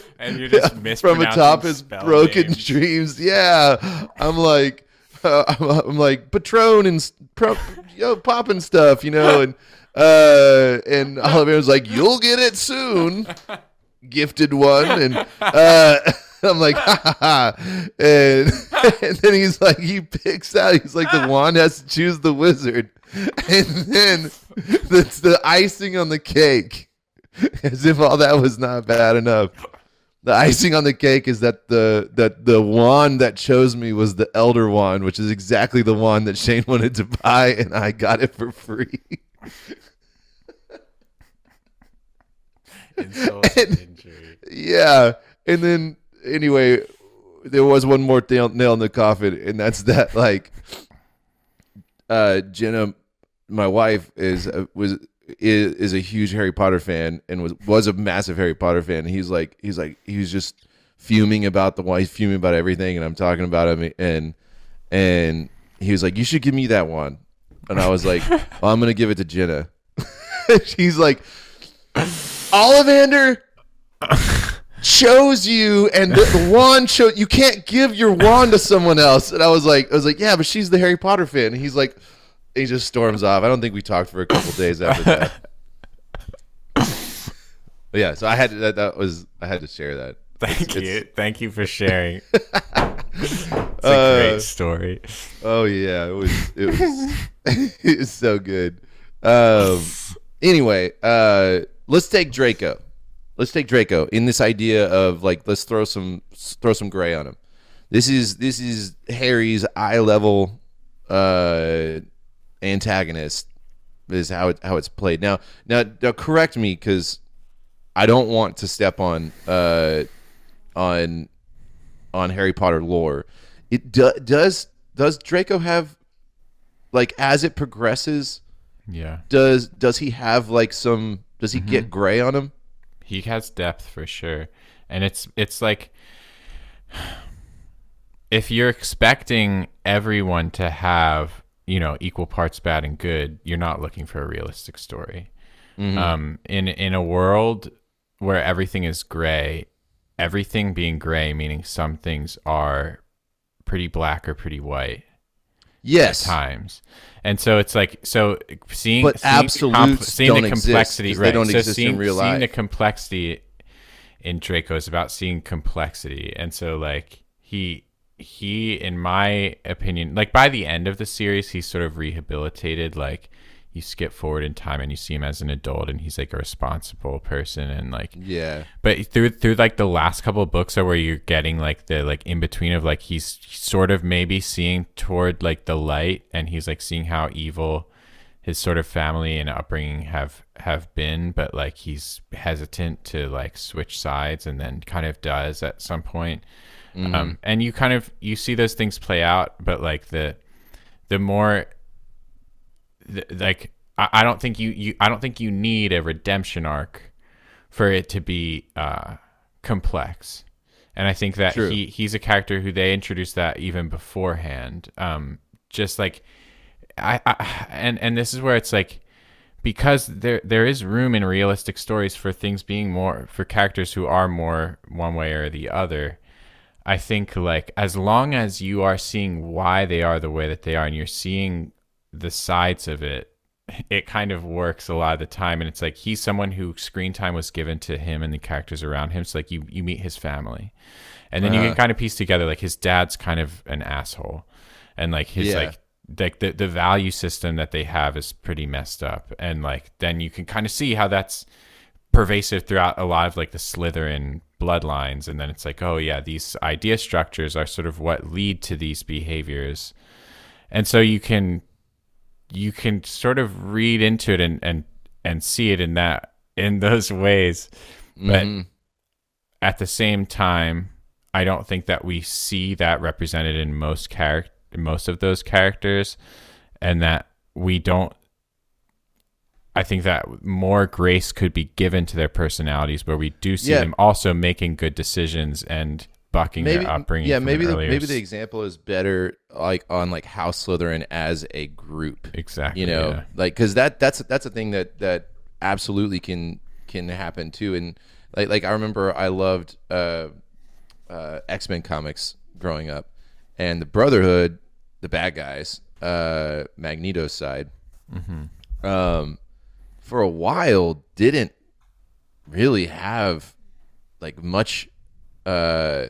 And you're just from atop his broken names. dreams. Yeah, I'm like, uh, I'm, I'm like Patron and pro, yo popping stuff, you know, and uh, and was like, "You'll get it soon, gifted one," and uh, I'm like, ha, ha, ha. And, and then he's like, he picks out, he's like, the wand has to choose the wizard. And then that's the icing on the cake, as if all that was not bad enough. The icing on the cake is that the that the wand that chose me was the elder wand, which is exactly the wand that Shane wanted to buy, and I got it for free. And. Yeah. And then anyway, there was one more nail, nail in the coffin, and that's that like uh Jenna, my wife, is uh, was is, is a huge Harry Potter fan and was was a massive Harry Potter fan. He's like he's like he was just fuming about the wife, fuming about everything, and I'm talking about him and and he was like, You should give me that one. And I was like, well, I'm gonna give it to Jenna. She's like Ollivander chose you and the, the wand chose you can't give your wand to someone else and i was like i was like yeah but she's the harry potter fan and he's like he just storms off i don't think we talked for a couple days after that but yeah so i had to, that, that was i had to share that Thank It's- you. Thank you for sharing. it's a Uh, great story. oh yeah it was it was it was so good um anyway uh let's take draco let's take draco in this idea of like let's throw some throw some gray on him this is this is harry's eye level uh antagonist is how it how it's played now now, now correct me because i don't want to step on uh on on harry potter lore it do, does does draco have like as it progresses Yeah. does does he have like some does he Mm-hmm. get gray on him he has depth for sure and it's it's like if you're expecting everyone to have you know equal parts bad and good you're not looking for a realistic story um in in a world where everything is gray everything being gray meaning some things are pretty black or pretty white yes times. And so it's like so seeing But seeing the absolutes seeing the complexity right. don't so exist in seeing, seeing the complexity in Draco is about seeing complexity. And so like he he in my opinion like by the end of the series he's sort of rehabilitated like you skip forward in time and you see him as an adult and he's like a responsible person and like yeah. but through through like the last couple of books are where you're getting like the like in between of like he's sort of maybe seeing toward like the light and he's like seeing how evil his sort of family and upbringing have have been but like he's hesitant to like switch sides and then kind of does at some point um and you kind of you see those things play out but like the the more th- like I, I don't think you, you I don't think you need a redemption arc for it to be uh, complex. And I think that True. he he's a character who they introduced that even beforehand. Um, just like I, I and and this is where it's like because there there is room in realistic stories for things being more for characters who are more one way or the other. I think like as long as you are seeing why they are the way that they are and you're seeing the sides of it, it kind of works a lot of the time. And it's like he's someone who screen time was given to him and the characters around him. So like you you meet his family. And then you Uh-huh. can kind of piece together like his dad's kind of an asshole. And like his Yeah. like like the, the value system that they have is pretty messed up. And like then you can kind of see how that's pervasive throughout a lot of like the Slytherin bloodlines, and then it's like, oh yeah, these idea structures are sort of what lead to these behaviors, and so you can you can sort of read into it and and and see it in that in those ways, but Mhm. at the same time, I don't think that we see that represented in most character most of those characters, and that we don't. I think that more grace could be given to their personalities, where we do see Yeah. them also making good decisions and bucking maybe their upbringing. yeah maybe the, maybe the example is better like on like house slytherin as a group exactly you know yeah. like because that that's that's a thing that that absolutely can can happen too and like like i remember i loved uh uh x-men comics growing up and the brotherhood the bad guys uh magneto's side um for a while didn't really have like much uh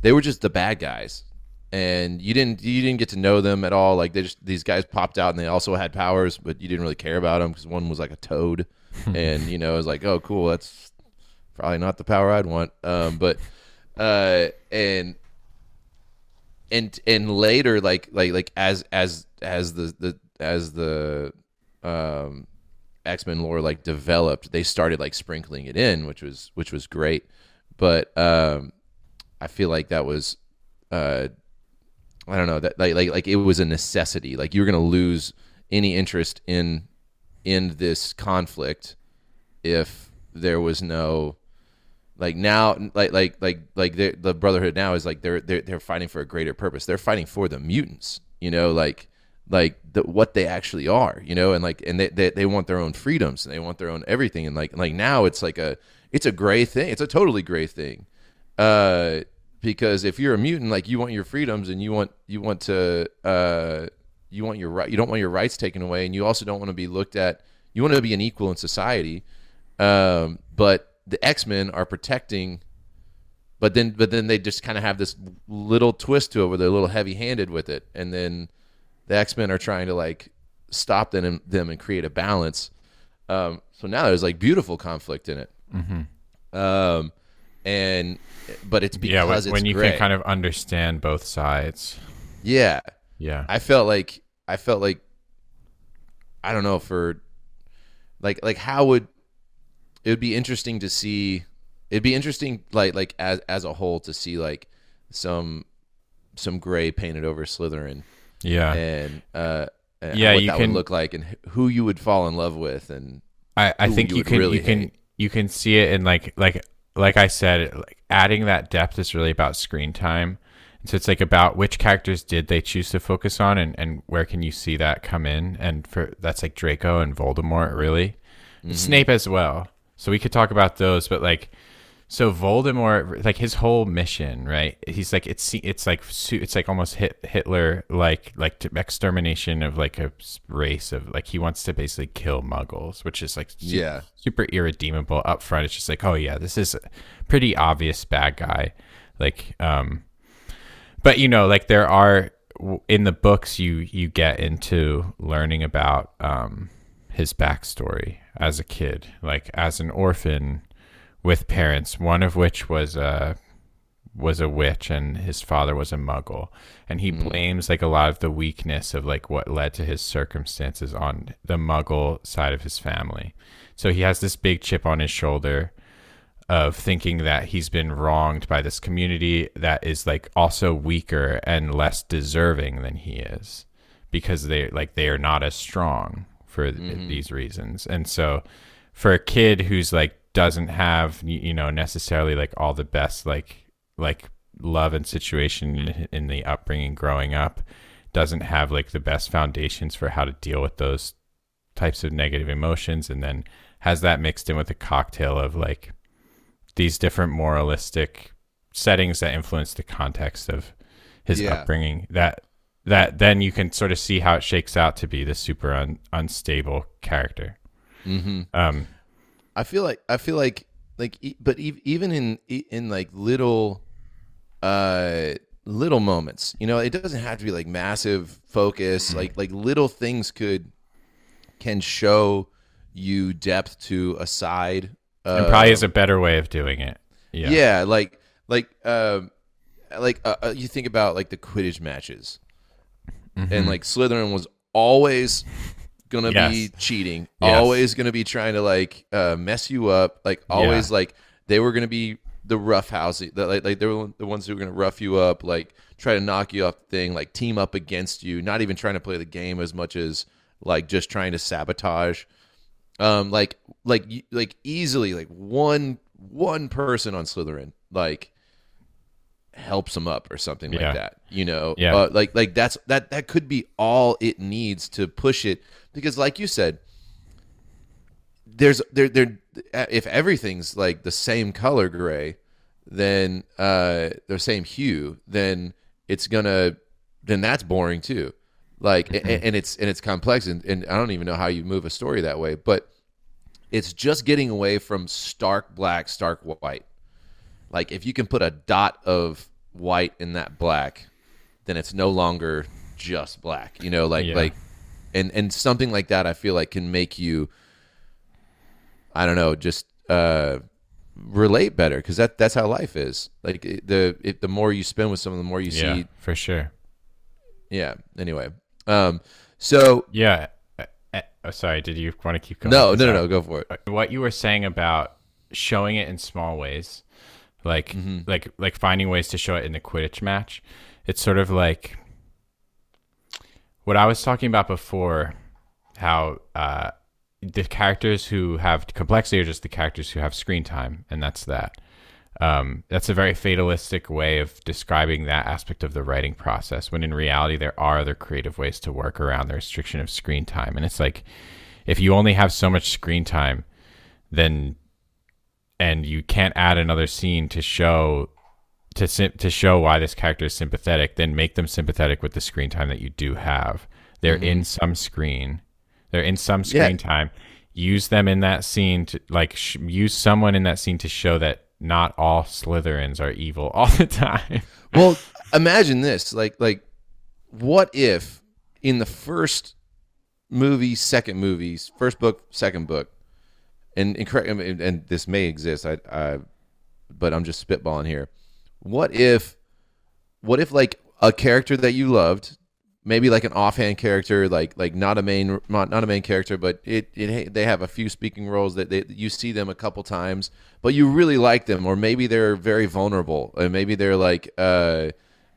they were just the bad guys, and you didn't you didn't get to know them at all. Like they just these guys popped out and they also had powers, but you didn't really care about them because one was like a toad, and you know it was like oh cool that's probably not the power I'd want. Um, but uh, and and and later like like like as as as the the as the um X-Men lore like developed, they started like sprinkling it in, which was which was great. But um I feel like that was uh I don't know, that like like like it was a necessity. Like you're going to lose any interest in in this conflict if there was no like now like like like like the the brotherhood now is like they're they're they're fighting for a greater purpose they're fighting for the mutants you know like like the, what they actually are you know? And like and they, they they want their own freedoms and they want their own everything. And like like now it's like a it's a gray thing. It's a totally gray thing. Uh because if you're a mutant like you want your freedoms and you want you want to uh you want your right you don't want your rights taken away. And you also don't want to be looked at you want to be an equal in society. Um but the X-Men are protecting but then but then they just kind of have this little twist to it where they're a little heavy-handed with it. And then the X-Men are trying to like stop them and, them and create a balance um, so now there's like beautiful conflict in it um, and but it's because yeah, when, it's when you gray. can kind of understand both sides. yeah Yeah. I felt like I felt like I don't know for like like how would it would be interesting to see it'd be interesting like like as as a whole to see like some some gray painted over Slytherin yeah. and uh and Yeah, what that can- would look like and who you would fall in love with and I, I think you you can really you can you can see it in like like like I said, like adding that depth is really about screen time. And so it's like about which characters did they choose to focus on and, and where can you see that come in? And for that's like Draco and Voldemort really. Mm-hmm. Snape as well. So we could talk about those, but like so Voldemort, like his whole mission, right? He's like it's it's like it's like almost hit Hitler like like extermination of like a race of like he wants to basically kill Muggles, which is like Yeah. super irredeemable up front. It's just like oh yeah, this is pretty obvious bad guy, like um, but you know like there are in the books you you get into learning about um his backstory as a kid, like as an orphan with parents, one of which was a was a witch and his father was a muggle. And he mm. blames like a lot of the weakness of like what led to his circumstances on the muggle side of his family. So he has this big chip on his shoulder of thinking that he's been wronged by this community that is like also weaker and less deserving than he is because they like they are not as strong for th- these reasons. And so for a kid who's like doesn't have you know necessarily like all the best like like love and situation in, the upbringing growing up doesn't have like the best foundations for how to deal with those types of negative emotions and then has that mixed in with a cocktail of like these different moralistic settings that influence the context of his Yeah. upbringing that that then you can sort of see how it shakes out to be the super un, unstable character mm-hmm. um I feel like I feel like like but even in in like little uh little moments you know it doesn't have to be like massive focus Mm-hmm. like like little things could can show you depth to a side uh, and probably is a better way of doing it yeah yeah. like like um like uh, uh, you think about like the quidditch matches Mm-hmm. and like slytherin was always gonna be cheating Yes. always gonna be trying to like uh mess you up like always like they were gonna be the rough housing the, like, like they were the ones who were gonna rough you up like try to knock you off the thing like team up against you not even trying to play the game as much as like just trying to sabotage um like like like easily like one one person on Slytherin like helps them up or something Yeah. like that you know Yeah. uh, like like that's that that could be all it needs to push it because like you said there's there there if everything's like the same color gray then uh the same hue then it's gonna then that's boring too like a- a- and, it's and it's complex and, and i don't even know how you move a story that way but it's just getting away from stark black stark white like if you can put a dot of white in that black, then it's no longer just black. You know, like Yeah. like, and and something like that, I feel like can make you, I don't know, just uh, relate better because that that's how life is. Like it- the it, the more you spend with someone, the more you Yeah, see. for sure. Yeah. Anyway, um, so Yeah. Uh, uh, oh, sorry, did you want to keep going? no, no, no, no, go for it. what you were saying about showing it in small ways like Mm-hmm. like like finding ways to show it in the quidditch match it's sort of like what i was talking about before how uh the characters who have complexity are just the characters who have screen time and that's that. Um, that's a very fatalistic way of describing that aspect of the writing process when in reality there are other creative ways to work around the restriction of screen time. And it's like if you only have so much screen time then and you can't add another scene to show to sim- to show why this character is sympathetic then make them sympathetic with the screen time that you do have they're mm-hmm. in some screen they're in some Yeah. screen time use them in that scene to like sh- use someone in that scene to show that not all slytherins are evil all the time well, imagine this. Like, like, what if in the first movie, second movies, first book, second book, and and, correct, and, and this may exist. I, I, but I'm just spitballing here. What if, what if like a character that you loved, maybe like an offhand character, like like not a main not, not a main character, but it, it they have a few speaking roles that they, you see them a couple times, but you really like them, or maybe they're very vulnerable, and maybe they're like uh,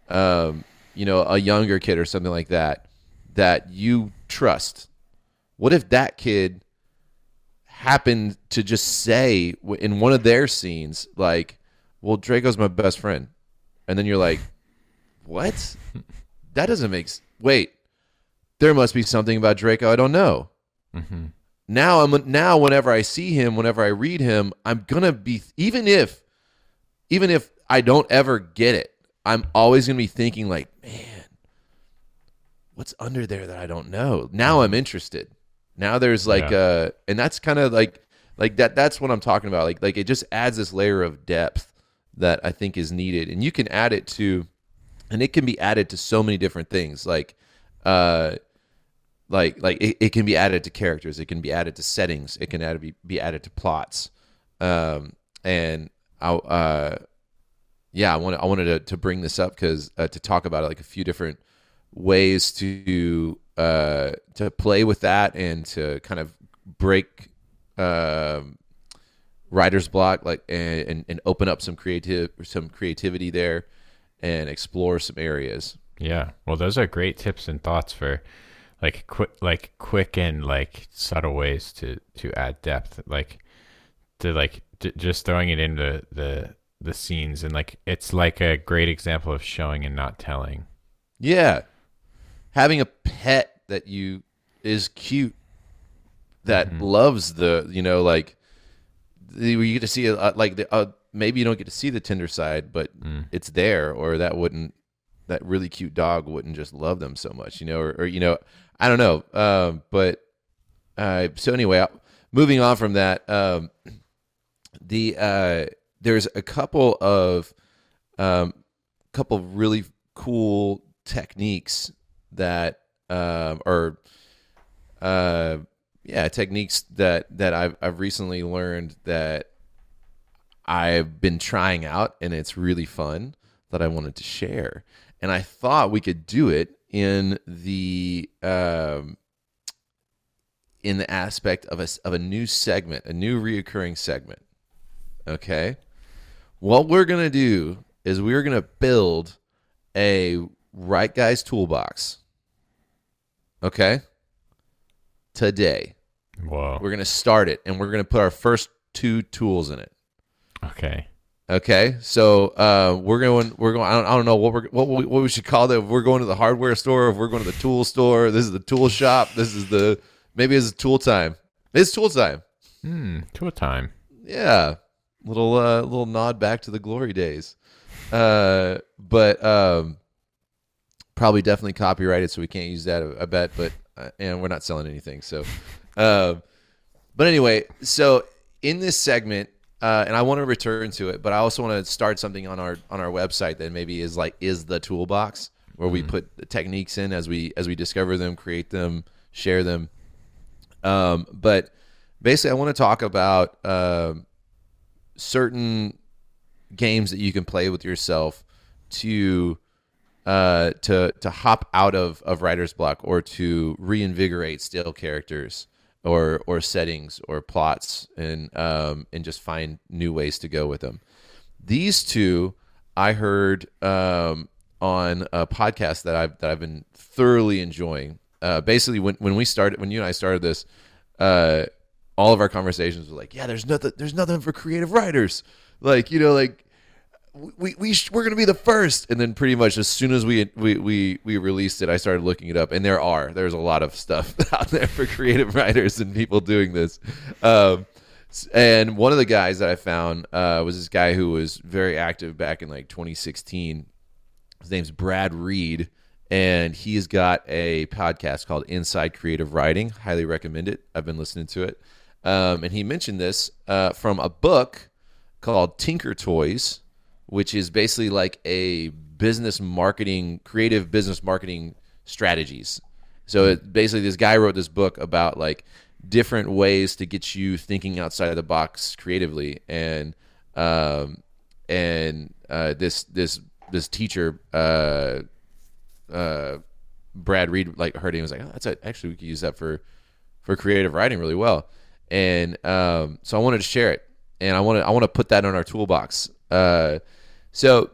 um, you know, a younger kid or something like that that you trust. What if that kid happened to just say in one of their scenes, like, "Well, Draco's my best friend," and then you're like, "What? that doesn't make s- wait." There must be something about Draco I don't know. Now I'm now whenever I see him, whenever I read him, I'm gonna be even if even if I don't ever get it, I'm always gonna be thinking like, man, what's under there that I don't know? Now I'm interested. Now there's like Yeah. uh and that's kind of like like that that's what I'm talking about. Like like it just adds this layer of depth that I think is needed. And you can add it to and it can be added to so many different things. Like uh like like it, it can be added to characters, it can be added to settings, it can add, be, be added to plots. Um and I uh yeah, I wanted I wanted to, to bring this up because uh, to talk about it, like a few different ways to uh, to play with that and to kind of break um, writer's block, like and, and, open up some creative some creativity there and explore some areas. Yeah. Well, those are great tips and thoughts for like quick, like quick and like subtle ways to to add depth. Like to like j- just throwing it into the the scenes and like it's like a great example of showing and not telling. Yeah, having a pet that you is cute that mm-hmm. loves the you know like you get to see uh, like the uh, maybe you don't get to see the tender side, but it's there, or that wouldn't that really cute dog wouldn't just love them so much, you know, or, or you know, I don't know, um, but uh, so anyway, moving on from that, um, the uh, there's a couple of um, couple of really cool techniques that um, or uh, yeah techniques that that I've I've recently learned that I've been trying out and it's really fun that I wanted to share. And I thought we could do it in the um, in the aspect of a of a new segment a new reoccurring segment. Okay? What we're gonna do is we're gonna build a Write Guys toolbox. Okay? Today Whoa. we're gonna start it and we're gonna put our first two tools in it Okay. okay so uh, we're going we're going I don't, I don't know what we're what we, what we should call it if we're going to the hardware store if we're going to the tool store this is the tool shop this is the maybe it's tool time it's tool time Hmm. Tool time. yeah little uh little nod back to the glory days uh but um probably definitely copyrighted so we can't use that i bet but uh, and we're not selling anything so um but anyway so in this segment uh, and I want to return to it, but I also want to start something on our on our website that maybe is like is the toolbox where we put the techniques in as we as we discover them, create them, share them. Um, but basically, I want to talk about um certain games that you can play with yourself to uh, to to hop out of, of writer's block or to reinvigorate stale characters or or settings or plots and um, and just find new ways to go with them. These two I heard um, on a podcast that I've that I've been thoroughly enjoying. Uh, basically, when when we started, when you and I started this, uh, all of our conversations were like, "Yeah, there's nothing, there's nothing for creative writers." Like you know, like we we sh- we're gonna be the first, and then pretty much as soon as we we we we released it, I started looking it up, and there are there's a lot of stuff out there for creative writers and people doing this. Um, and one of the guys that I found uh, was this guy who was very active back in like 2016. His name's Brad Reed, and he's got a podcast called Inside Creative Writing. Highly recommend it. I've been listening to it. Um, and he mentioned this uh, from a book called Thinkertoys, which is basically like a business marketing, creative business marketing strategies. So it, basically, this guy wrote this book about like different ways to get you thinking outside of the box creatively, and um, and uh, this this this teacher, uh, uh, Brad Reed, like heard and was like, oh, that's a, actually we could use that for for creative writing really well, and um, so I wanted to share it, and I want to I want to put that on our toolbox. Uh, so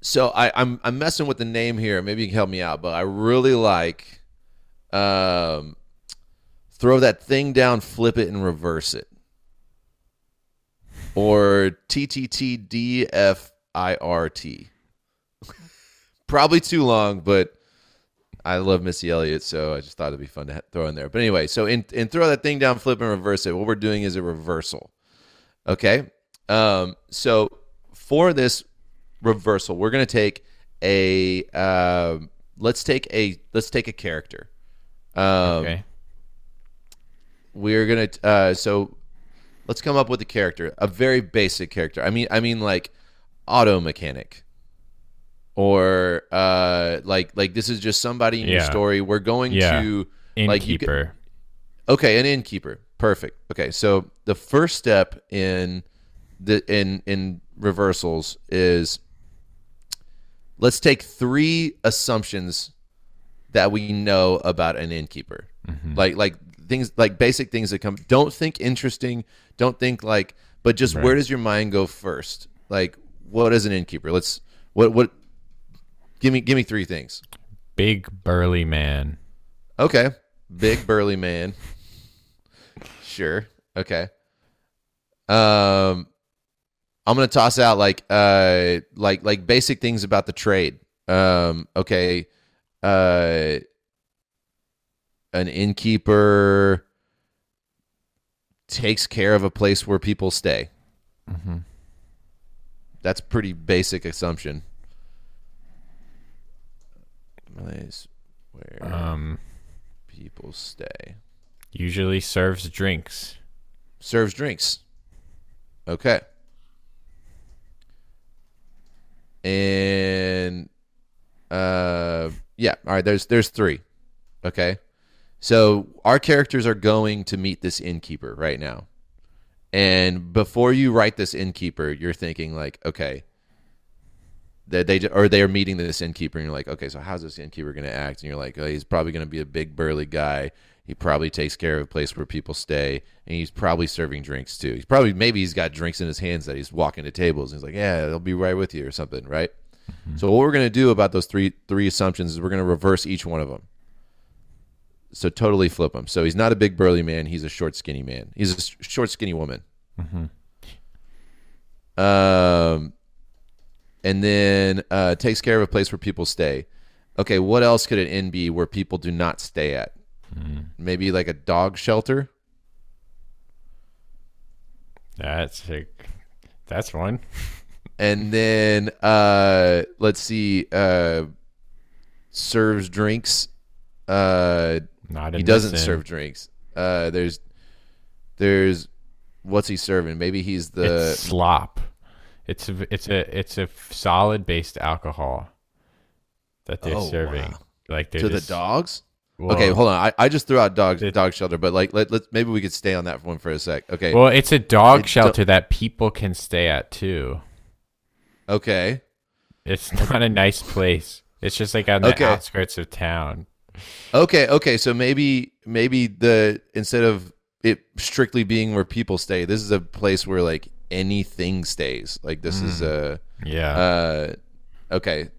so I, I'm I'm messing with the name here. Maybe you can help me out, but I really like um, throw that thing down, flip it, and reverse it, or TTTDFIRT. Probably too long, but I love Missy Elliott, so I just thought it'd be fun to throw in there. But anyway, so in, in throw that thing down, flip, and reverse it. What we're doing is a reversal. Okay. Um, so for this reversal, we're gonna take a um let's take a let's take a character. Um, Okay. we're gonna uh, so let's come up with a character, a very basic character. I mean, I mean like auto mechanic, or uh, like like this is just somebody in your story. We're going Yeah. to like you could- Okay, an innkeeper. Perfect. Okay, so the first step in the in in reversals is let's take three assumptions that we know about an innkeeper. Like like things like basic things that come don't think interesting, don't think like but just where does your mind go first? Like what is an innkeeper? Let's what what give me give me three things. Big burly man. Okay. Big burly man. Sure. Okay. Um I'm going to toss out like uh like like basic things about the trade. Um okay. Uh an innkeeper takes care of a place where people stay. Mm-hmm. That's pretty basic assumption. Place where Um, people stay. usually serves drinks. serves drinks. Okay. And uh yeah, all right, there's there's 3. Okay. So our characters are going to meet this innkeeper right now. And before you write this innkeeper, you're thinking like, okay, that they or they are meeting this innkeeper, and you're like, okay, so how's this innkeeper going to act? And you're like, oh, he's probably going to be a big burly guy. He probably takes care of a place where people stay, and he's probably serving drinks too. He's probably maybe he's got drinks in his hands that he's walking to tables. And he's like, yeah, they'll be right with you or something, right? So what we're going to do about those three three assumptions is we're going to reverse each one of them. So totally flip them. So he's not a big burly man. He's a short skinny man. He's a short skinny woman. Um, and then uh, takes care of a place where people stay. Okay, what else could an inn be where people do not stay at? Maybe like a dog shelter. That's a, that's one. and then uh let's see uh serves drinks uh Not he doesn't serve drinks uh there's there's what's he serving? Maybe he's the it's slop. It's a it's a it's a solid based alcohol that they're Oh, serving. wow. Like they're to just, the dogs. Well, okay, hold on. I, I just threw out dog It- dog shelter, but like let let maybe we could stay on that one for a sec. Okay. Well, it's a dog It do- shelter that people can stay at too. okay. It's not a nice place. It's just like on the Okay. outskirts of town. Okay, okay. So maybe maybe the instead of it strictly being where people stay, this is a place where like anything stays. Like this is a Yeah. uh okay.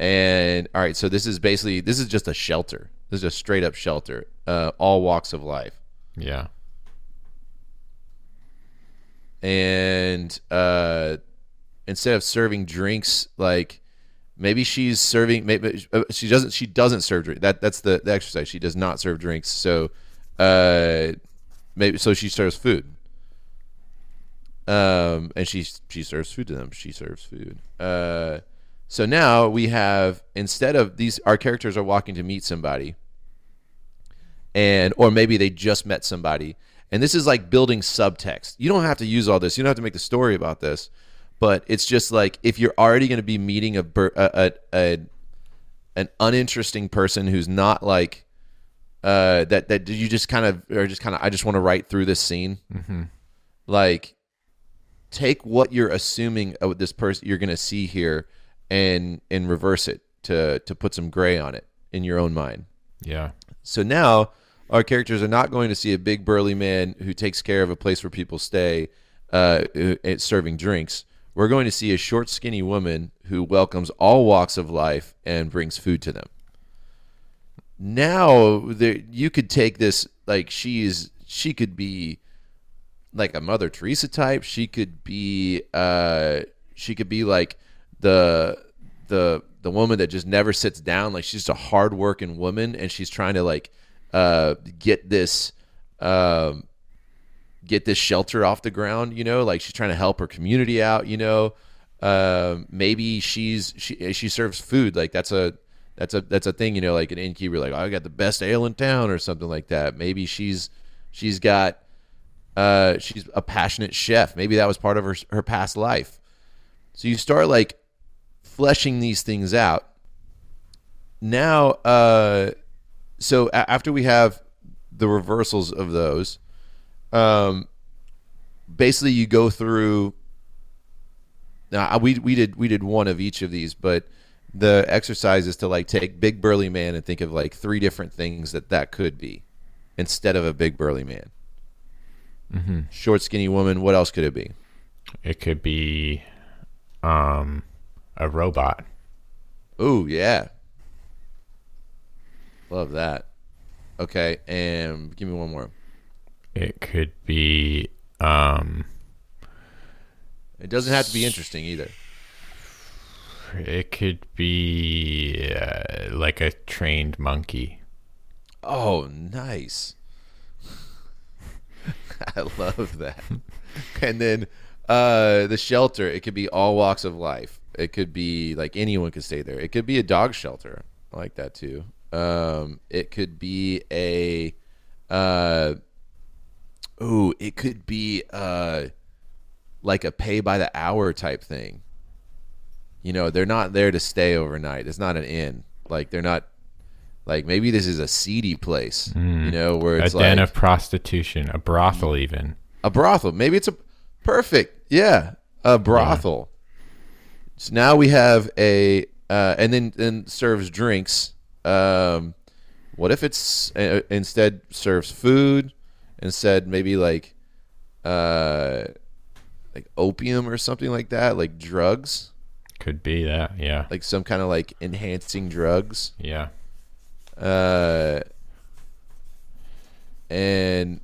And all right, so this is basically this is just a shelter. This is a straight up shelter. Uh all walks of life. yeah. And uh instead of serving drinks like maybe she's serving maybe uh, she doesn't she doesn't serve drink that that's the, the exercise she does not serve drinks so uh maybe so she serves food um and she she serves food to them she serves food uh so now we have instead of these our characters are walking to meet somebody and or maybe they just met somebody. And this is like building subtext. You don't have to use all this. You don't have to make the story about this. But it's just like if you're already going to be meeting a, a, a, an uninteresting person who's not like uh that that you just kind of are just kind of I just want to write through this scene. Like take what you're assuming of this person you're going to see here and and reverse it to to put some gray on it in your own mind Yeah. so now our characters are not going to see a big burly man who takes care of a place where people stay, uh, uh, serving drinks. We're going to see a short, skinny woman who welcomes all walks of life and brings food to them. Now, there, you could take this like she's she could be like a Mother Teresa type. She could be uh she could be like the the the woman that just never sits down. Like she's just a hardworking woman and she's trying to like uh get this um get this shelter off the ground, you know, like she's trying to help her community out, you know. Um maybe she's she she serves food. Like that's a that's a that's a thing, you know, like an innkeeper like, oh, I got the best ale in town or something like that. Maybe she's she's got uh, she's a passionate chef. Maybe that was part of her her past life. So you start like fleshing these things out. Now, uh, so a- after we have the reversals of those, um, basically you go through. Now we we did we did one of each of these, but the exercise is to like take big burly man and think of like three different things that that could be, instead of a big burly man short skinny woman what else could it be It could be um a robot. oh yeah. Love that. Okay and give me one more. It could be um it doesn't have to be interesting either. it could be uh, like a trained monkey. oh nice. I love that. And then uh the shelter it could be all walks of life. It could be like anyone could stay there. It could be a dog shelter i like that too. Um it could be a uh oh it could be uh like a pay by the hour type thing. You know they're not there to stay overnight. It's not an inn. Like they're not like maybe this is a seedy place you know where it's A it's den like of prostitution, a brothel even. a brothel. Maybe it's a perfect, yeah, a brothel. So now we have a, uh, and then then serves drinks. Um, what if it's uh, instead serves food? Instead, maybe like, uh, like opium or something like that, like drugs, Could be that, yeah. like some kind of like enhancing drugs. Yeah. Uh, and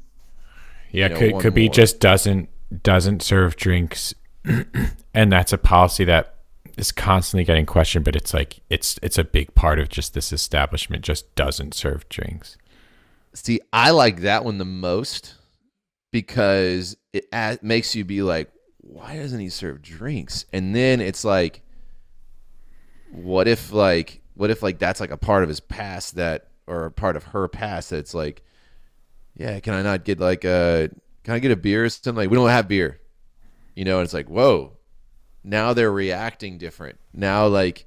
Yeah, know, could could be more. just doesn't doesn't serve drinks, and that's a policy that is constantly getting questioned. But it's like it's it's a big part of just this establishment just doesn't serve drinks. See, I like that one the most because it makes you be like, why doesn't he serve drinks? And then it's like, what if like, what if like that's like a part of his past that, or a part of her past that's like, yeah, can I not get like a, can I get a beer or something? Like we don't have beer, you know. And it's like whoa, now they're reacting different. Now like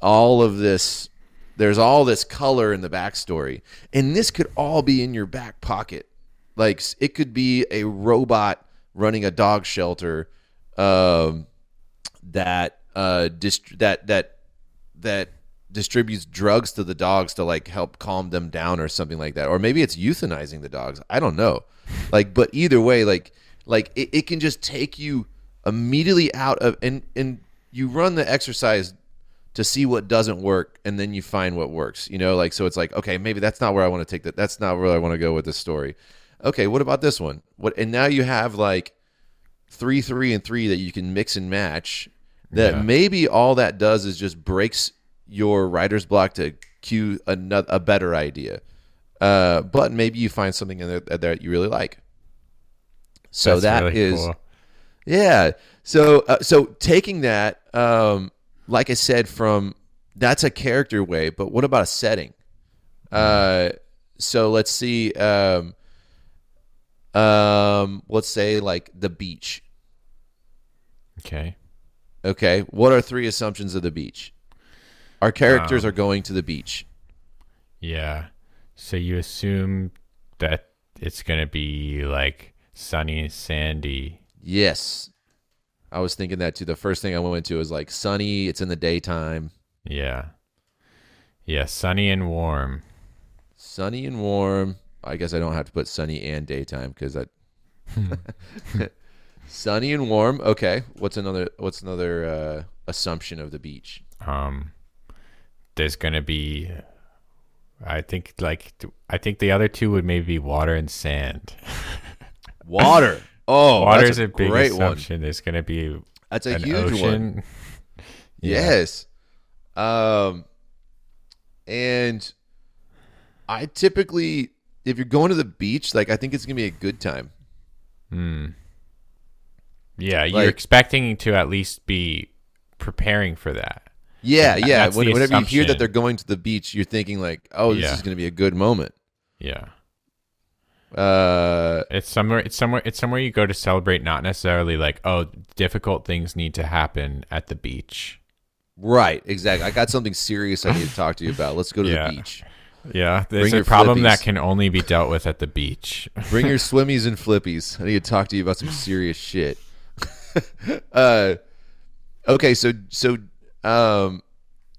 all of this, there's all this color in the backstory, and this could all be in your back pocket. Like it could be a robot running a dog shelter um, that uh, dist- that that that distributes drugs to the dogs to like help calm them down or something like that or maybe it's euthanizing the dogs i don't know like but either way like like it, it can just take you immediately out of and and you run the exercise to see what doesn't work and then you find what works you know? Like so it's like okay maybe that's not where i want to take that that's not where i want to go with this story. Okay what about this one? What and now you have like three three and three that you can mix and match that Yeah. maybe all that does is just breaks your writer's block to cue another a better idea uh, but maybe you find something in there that that you really like so That's that really is cool. yeah. So uh, so taking that, um, like I said, from that's a character way, but what about a setting? Uh, so let's see. Um, um, let's say like the beach. okay. Okay, what are three assumptions of the beach? Our characters Um, are going to the beach. Yeah. So you assume that it's gonna be like sunny and sandy. Yes, I was thinking that too. The first thing I went to was like sunny. It's in the daytime. Yeah. Yeah, sunny and warm. sunny and warm. I guess I don't have to put sunny and daytime because I sunny and warm. Okay, what's another? What's another uh, assumption of the beach? Um there's gonna be I think like I think the other two would maybe be water and sand. Water. Oh, Water is a, a big great one. There's gonna be That's a huge one. Yeah. Yes. Um, and I typically, if you're going to the beach, like I think it's gonna be a good time. Hmm. Yeah, you're expecting to at least be preparing for that. Yeah, That- yeah. When, whenever you hear that they're going to the beach, you're thinking like, "Oh, this Yeah. is gonna be a good moment." Yeah. Uh, It's somewhere it's somewhere it's somewhere you go to celebrate not necessarily like, oh, difficult things need to happen at the beach. Right, exactly. I got something serious I need to talk to you about. Let's go to Yeah. the beach. Yeah, there's Bring a your problem that can only be dealt with at the beach. Bring your swimmies and flippies. I need to talk to you about some serious shit. uh, okay, so so um,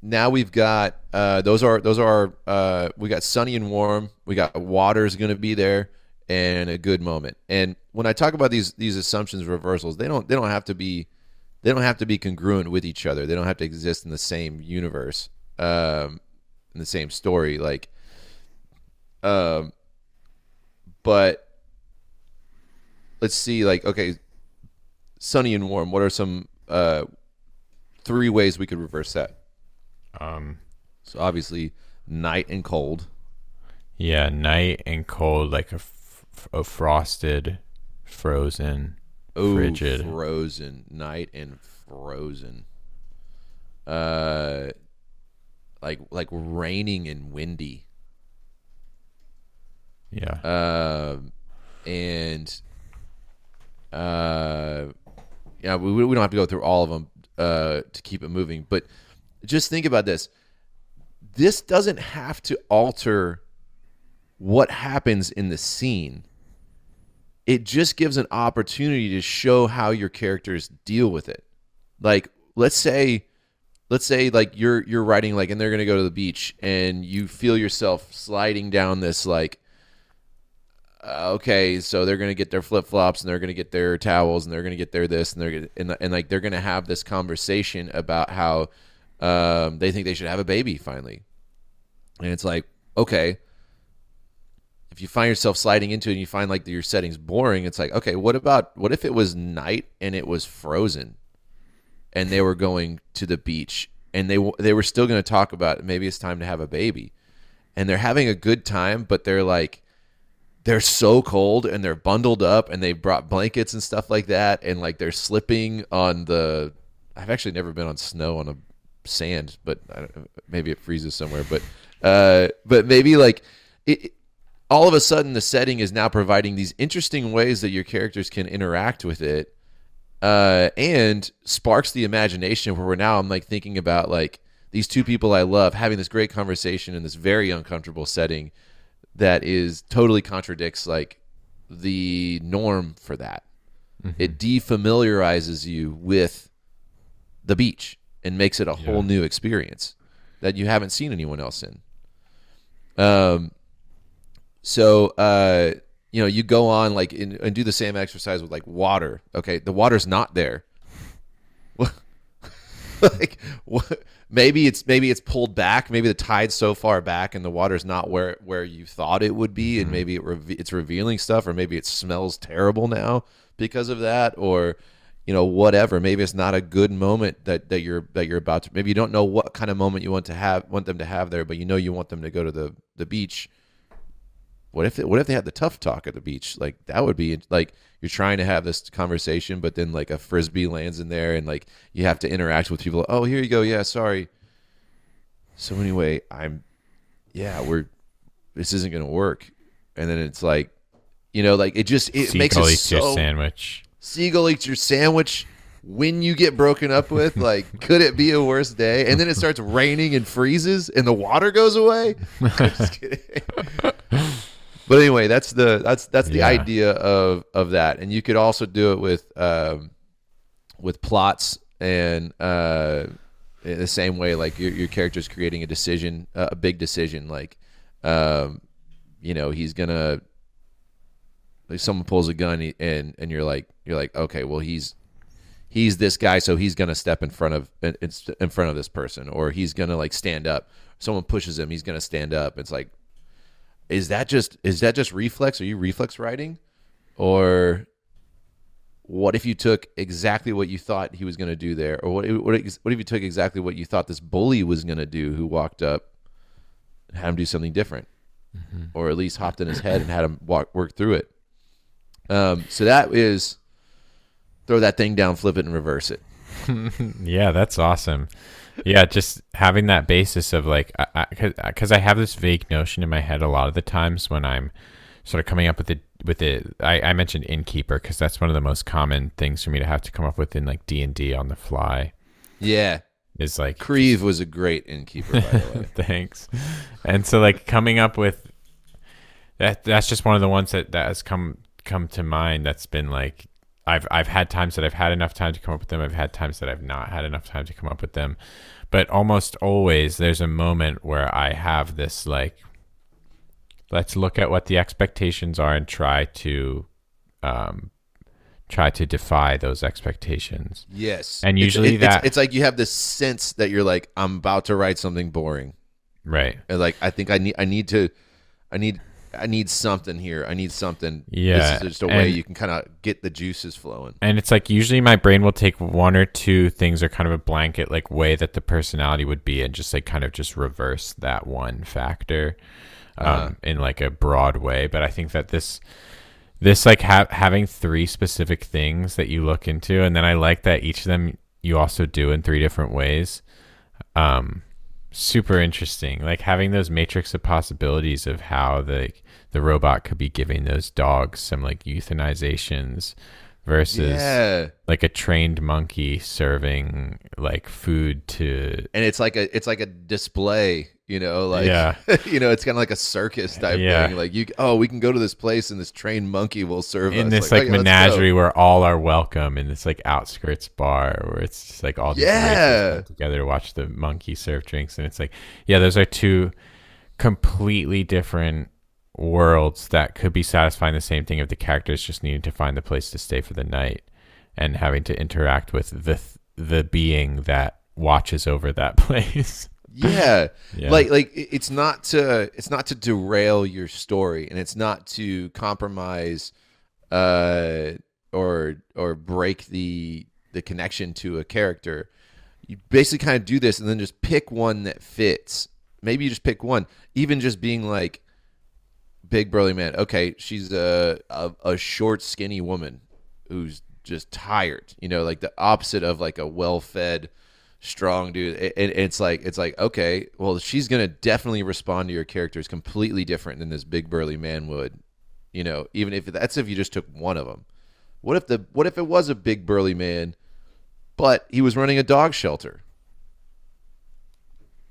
now we've got uh, those are those are uh, we got sunny and warm. We got water's going to be there and a good moment. And when I talk about these these assumptions reversals, they don't they don't have to be they don't have to be congruent with each other. They don't have to exist in the same universe, um, in the same story. Like, um, but let's see. Like, okay, sunny and warm. What are some uh, three ways we could reverse that? Um, So obviously, night and cold. yeah, night and cold, like a, f- a frosted, frozen, Oh, frigid. frozen night and frozen. Uh, like like raining and windy. yeah, Um, and uh, yeah, we, we don't have to go through all of them uh, to keep it moving. But just think about this. This doesn't have to alter what happens in the scene. It just gives an opportunity to show how your characters deal with it. Like, let's say, let's say, like you're you're writing like, and they're gonna go to the beach, and you feel yourself sliding down this like okay, so they're gonna get their flip flops and they're gonna get their towels and they're gonna get their this and they're gonna, and, and like they're gonna have this conversation about how um, they think they should have a baby finally, and it's like okay, if you find yourself sliding into it and you find like your settings boring, it's like okay, what about what if it was night and it was frozen, and they were going to the beach and they they were still gonna talk about maybe it's time to have a baby, and they're having a good time, but they're like they're so cold and they're bundled up and they brought blankets and stuff like that and like they're slipping on the I've actually never been on snow on a sand but maybe it freezes somewhere but uh but maybe like it all of a sudden the setting is now providing these interesting ways that your characters can interact with it uh, and sparks the imagination where we're now i'm like thinking about like these two people i love having this great conversation in this very uncomfortable setting that is totally contradicts like the norm for that. It defamiliarizes you with the beach and makes it a whole new experience that you haven't seen anyone else in. Um so uh you know you go on like in, and do the same exercise with like water okay? The water's not there. Like what, maybe it's maybe it's pulled back. Maybe the tide's so far back and the water's not where where you thought it would be and mm-hmm. maybe it reve- it's revealing stuff or maybe it smells terrible now because of that or you know whatever. Maybe it's not a good moment that that you're that you're about to maybe you don't know what kind of moment you want to have want them to have there but you know you want them to go to the the beach what if they, what if they had the tough talk at the beach? Like that would be like you're trying to have this conversation, but then like a frisbee lands in there, and like you have to interact with people. Oh, here you go. Yeah, sorry. So anyway, I'm yeah, we're this isn't gonna work, and then it's like, you know, like it just it makes Seagull it eats your sandwich. seagull eats your sandwich when you get broken up with like could it be a worse day and then it starts raining and freezes and the water goes away I'm just kidding. but anyway that's the that's that's the Yeah. idea of of that. And you could also do it with um with plots and uh in the same way like your, your character's creating a decision uh, a big decision like um you know he's gonna like someone pulls a gun and and you're like you're like okay well he's he's this guy so he's gonna step in front of in, in front of this person or he's gonna like stand up. Someone pushes him he's gonna stand up. It's like is that just is that just reflex? Are you reflex writing or what if you took exactly what you thought he was going to do there? Or what, what, what if you took exactly what you thought this bully was going to do who walked up and had him do something different? Or at least hopped in his head and had him walk work through it. Um, so that is throw that thing down, flip it, and reverse it. Yeah, that's awesome. Yeah, just having that basis of like, because I, have this vague notion in my head a lot of the times when I'm sort of coming up with it. With it, I, I mentioned innkeeper because that's one of the most common things for me to have to come up with in like D and D on the fly. Yeah, Is like Creve was a great innkeeper, by the way. Thanks. And so like coming up with that that's just one of the ones that, that has come come to mind that's been like I've I've had times that I've had enough time to come up with them. I've had times that I've not had enough time to come up with them. But almost always there's a moment where I have this like let's look at what the expectations are and try to um try to defy those expectations. Yes, And It's- usually it- that- it's, it's like you have this sense that you're like, I'm about to write something boring. Right. And like I think I need I need to I need I need something here. I need something. Yeah, This is just a way you can kind of get the juices flowing. And it's like usually my brain will take one or two things or kind of a blanket like way that the personality would be and just like kind of just reverse that one factor um, Uh-huh. in like a broad way. But I think that this this like ha- having three specific things that you look into and then I like that each of them you also do in three different ways. Um super interesting. Like having those matrix of possibilities of how the the robot could be giving those dogs some like euthanizations versus Yeah, like a trained monkey serving like food to and it's like a it's like a display. You know, like Yeah. you know, it's kind of like a circus type Yeah. thing. Like you, oh, we can go to this place and this trained monkey will serve us. in us. this like, let's menagerie where all are welcome in this like outskirts bar where it's just like all these Yeah. together to watch the monkey serve drinks and it's like yeah those are two completely different worlds that could be satisfying the same thing if the characters just needed to find the place to stay for the night and having to interact with the the being that watches over that place Yeah. Yeah. Like like it's not to it's not to derail your story and it's not to compromise uh or or break the the connection to a character. You basically kind of do this and then just pick one that fits. Maybe you just pick one. Even just being like big burly man. Okay, she's a a, a short skinny woman who's just tired, you know, like the opposite of like a well-fed strong, dude. And it's like it's like okay, well, she's gonna definitely respond to your characters completely different than this big burly man would. You know, even if that's if you just took one of them. What if the what if it was a big burly man, but he was running a dog shelter?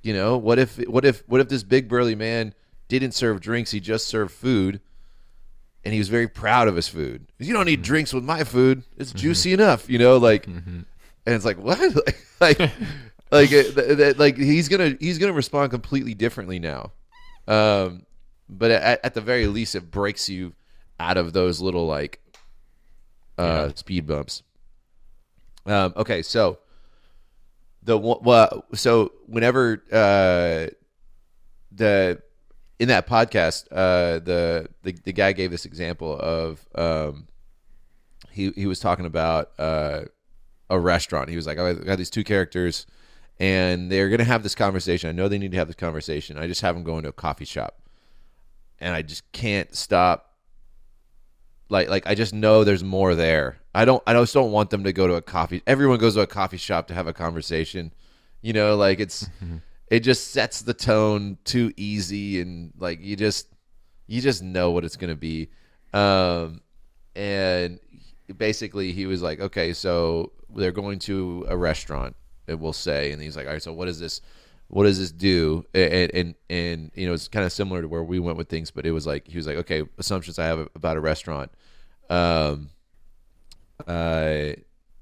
You know, what if what if what if this big burly man didn't serve drinks, he just served food, and he was very proud of his food. You don't need mm-hmm. drinks with my food; it's mm-hmm. juicy enough. You know, like, mm-hmm. And it's like what, like, like, like, th- like he's gonna he's gonna respond completely differently now. Um, but at, at the very least, it breaks you out of those little like uh, speed bumps. Um, okay, so the well, so whenever uh, the in that podcast, uh, the, the the guy gave this example of um, he he was talking about uh, a restaurant. He was like, I got these two characters, and they're gonna have this conversation. I know they need to have this conversation. I just have them going to a coffee shop, and I just can't stop like like I just know there's more there. I don't I just don't want them to go to a coffee. Everyone goes to a coffee shop to have a conversation. You know, like it's it just sets the tone too easy and like you just you just know what it's going to be. Um and basically he was like, "Okay, so they're going to a restaurant." It will say and he's like, "All right, so what does this what does this do?" And and, and you know, it's kind of similar to where we went with things, but it was like he was like, "Okay, assumptions I have about a restaurant." um, uh,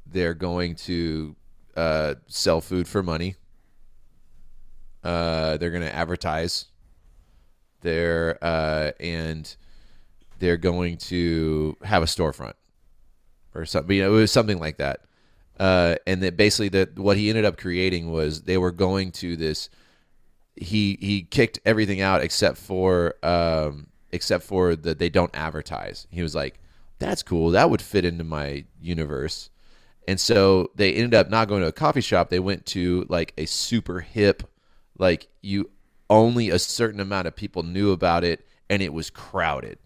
they're going to uh, sell food for money. Uh, they're going to advertise. They're uh, and they're going to have a storefront or something. You know, it was something like that. Uh, and that basically that what he ended up creating was they were going to this. He he kicked everything out except for um, except for that they don't advertise. He was like, that's cool. That would fit into my universe. And so they ended up not going to a coffee shop. They went to like a super hip, like you only a certain amount of people knew about it and it was crowded.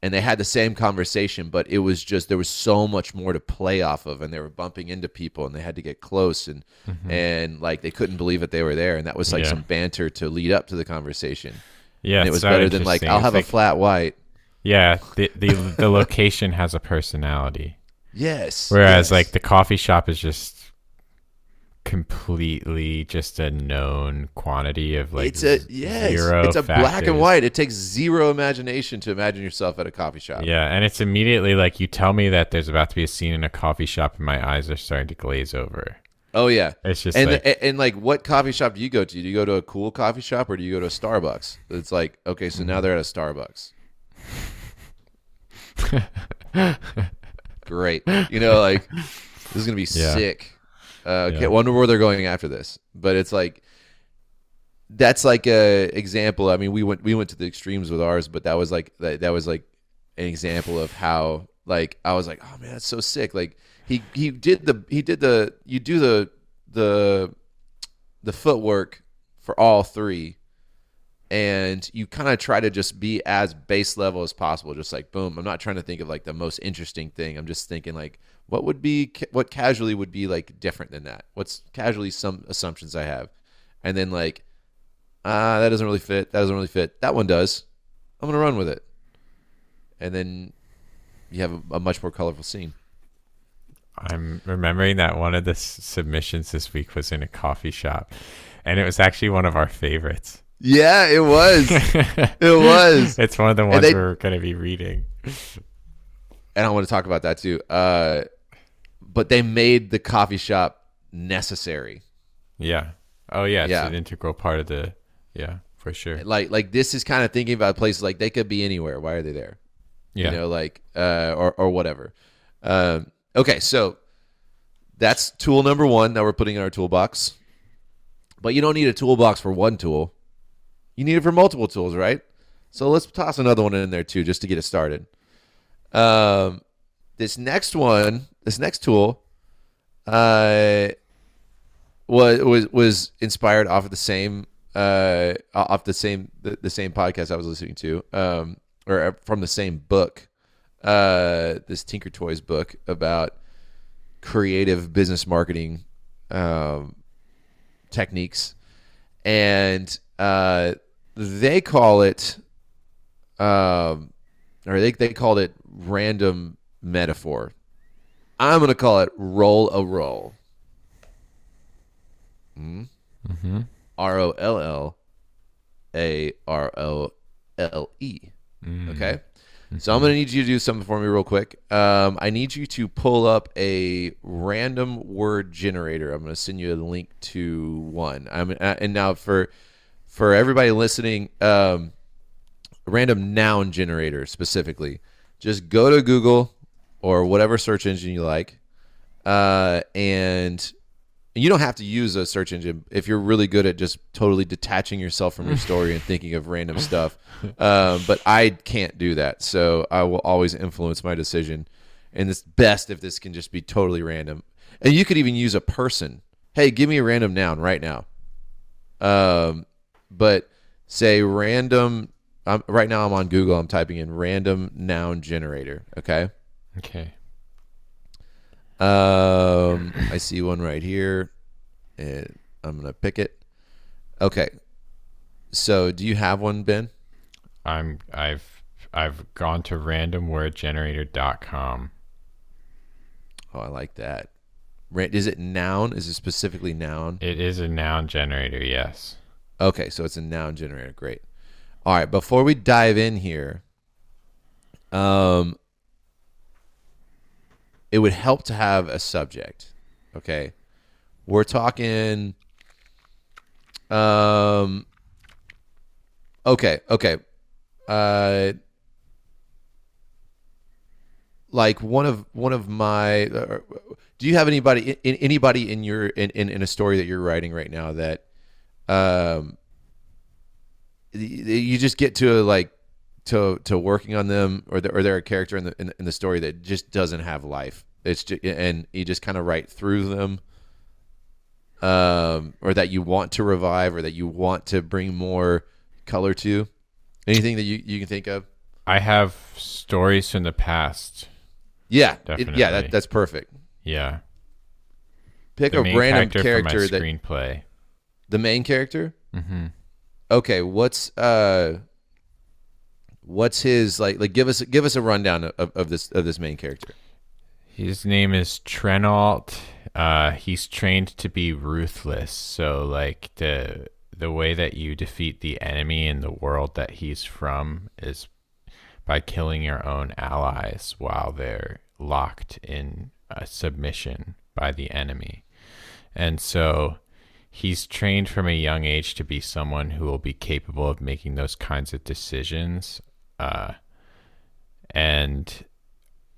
And they had the same conversation, but it was just there was so much more to play off of, and they were bumping into people, and they had to get close, and mm-hmm. and like they couldn't believe that they were there, and that was like Yeah. some banter to lead up to the conversation. Yeah, and it was better than like. I'll have like- a flat white. Yeah, the the the location has a personality, Yes. whereas yes. like the coffee shop is just completely just a known quantity of like it's a yes, zero it's a black and white. It takes zero imagination to imagine yourself at a coffee shop. Yeah, and it's immediately like you tell me that there's about to be a scene in a coffee shop, and my eyes are starting to glaze over. Oh yeah. It's just and like and, and, like what coffee shop do you go to? Do you go to a cool coffee shop or do you go to a Starbucks? It's like okay, so Mm-hmm. now they're at a Starbucks. Great. You know, like this is gonna be Yeah. sick. Uh, Yeah. Wonder where they're going after this. But it's like that's like a example. I mean, we went we went to the extremes with ours, but that was like that, that was like an example of how like I was like, oh man, that's so sick. Like he he did the he did the you do the the the footwork for all three and you kind of try to just be as base level as possible just like boom i'm not trying to think of like the most interesting thing i'm just thinking like what would be what casually would be like different than that? What's casually some assumptions i have? And then like ah that doesn't really fit. That doesn't really fit. That one does. I'm gonna run with it. And then you have a, a much more colorful scene. I'm remembering that one of the s- submissions this week was in a coffee shop, and it was actually one of our favorites. yeah it was. It was. It's one of the ones they- we're going to be reading. and I want to talk about that too. Uh, but they made the coffee shop necessary. Yeah. Oh yeah, it's Yeah. an integral part of the. Yeah, for sure. Like, like this is kind of thinking about places like they could be anywhere. Why are they there? Yeah. You know, like uh, or or whatever. Um, okay, so that's tool number one that we're putting in our toolbox. But you don't need a toolbox for one tool. You need it for multiple tools, right? So let's toss another one in there too, just to get it started. Um, this next one, this next tool, uh, was was was inspired off of the same uh off the same the, the same podcast I was listening to, um, or uh, from the same book, uh, this Thinkertoys book about creative business marketing um, techniques, and uh, they call it, um, or they they called it random metaphor. I'm gonna call it roll a role. Mm-hmm. R O L L A R O L E. Okay. So I'm going to need you to do something for me real quick. Um, I need you to pull up a random word generator. I'm going to send you a link to one. I'm uh, and now for for everybody listening, um, random noun generator specifically. Just go to Google or whatever search engine you like, uh, and you don't have to use a search engine if you're really good at just totally detaching yourself from your story and thinking of random stuff. Um, but I can't do that, so I will always influence my decision. And it's best if this can just be totally random. And you could even use a person. Hey, give me a random noun right now. Um, but say random. Um, right now, I'm on Google. I'm typing in random noun generator. Okay. Okay. Um, I see one right here, and I'm gonna pick it. Okay. So, do you have one, Ben? I'm I've I've gone to randomwordgenerator.com. Oh, I like that. Is it noun? Is it specifically noun? It is a noun generator, yes. Okay, so it's a noun generator. Great. All right, before we dive in here, um, it would help to have a subject. Okay, we're talking. Um. Okay. Okay. Uh. Like one of one of my. Do you have anybody in, anybody in your in, in in a story that you're writing right now that um you just get to a, like to to working on them or the, or they're a character in the in, in the story that just doesn't have life it's just, and you just kind of write through them um or that you want to revive or that you want to bring more color to anything that you, you can think of I have stories from the past. yeah it- Definitely. yeah that, that's perfect Yeah. pick The a random character, character, for my that screenplay. the main character Mm-hmm. okay what's uh what's his like like give us give us a rundown of, of this of this main character His name is Trenalt. Uh, he's trained to be ruthless. So, like the the way that you defeat the enemy in the world that he's from is by killing your own allies while they're locked in a submission by the enemy. And so he's trained from a young age to be someone who will be capable of making those kinds of decisions. Uh, and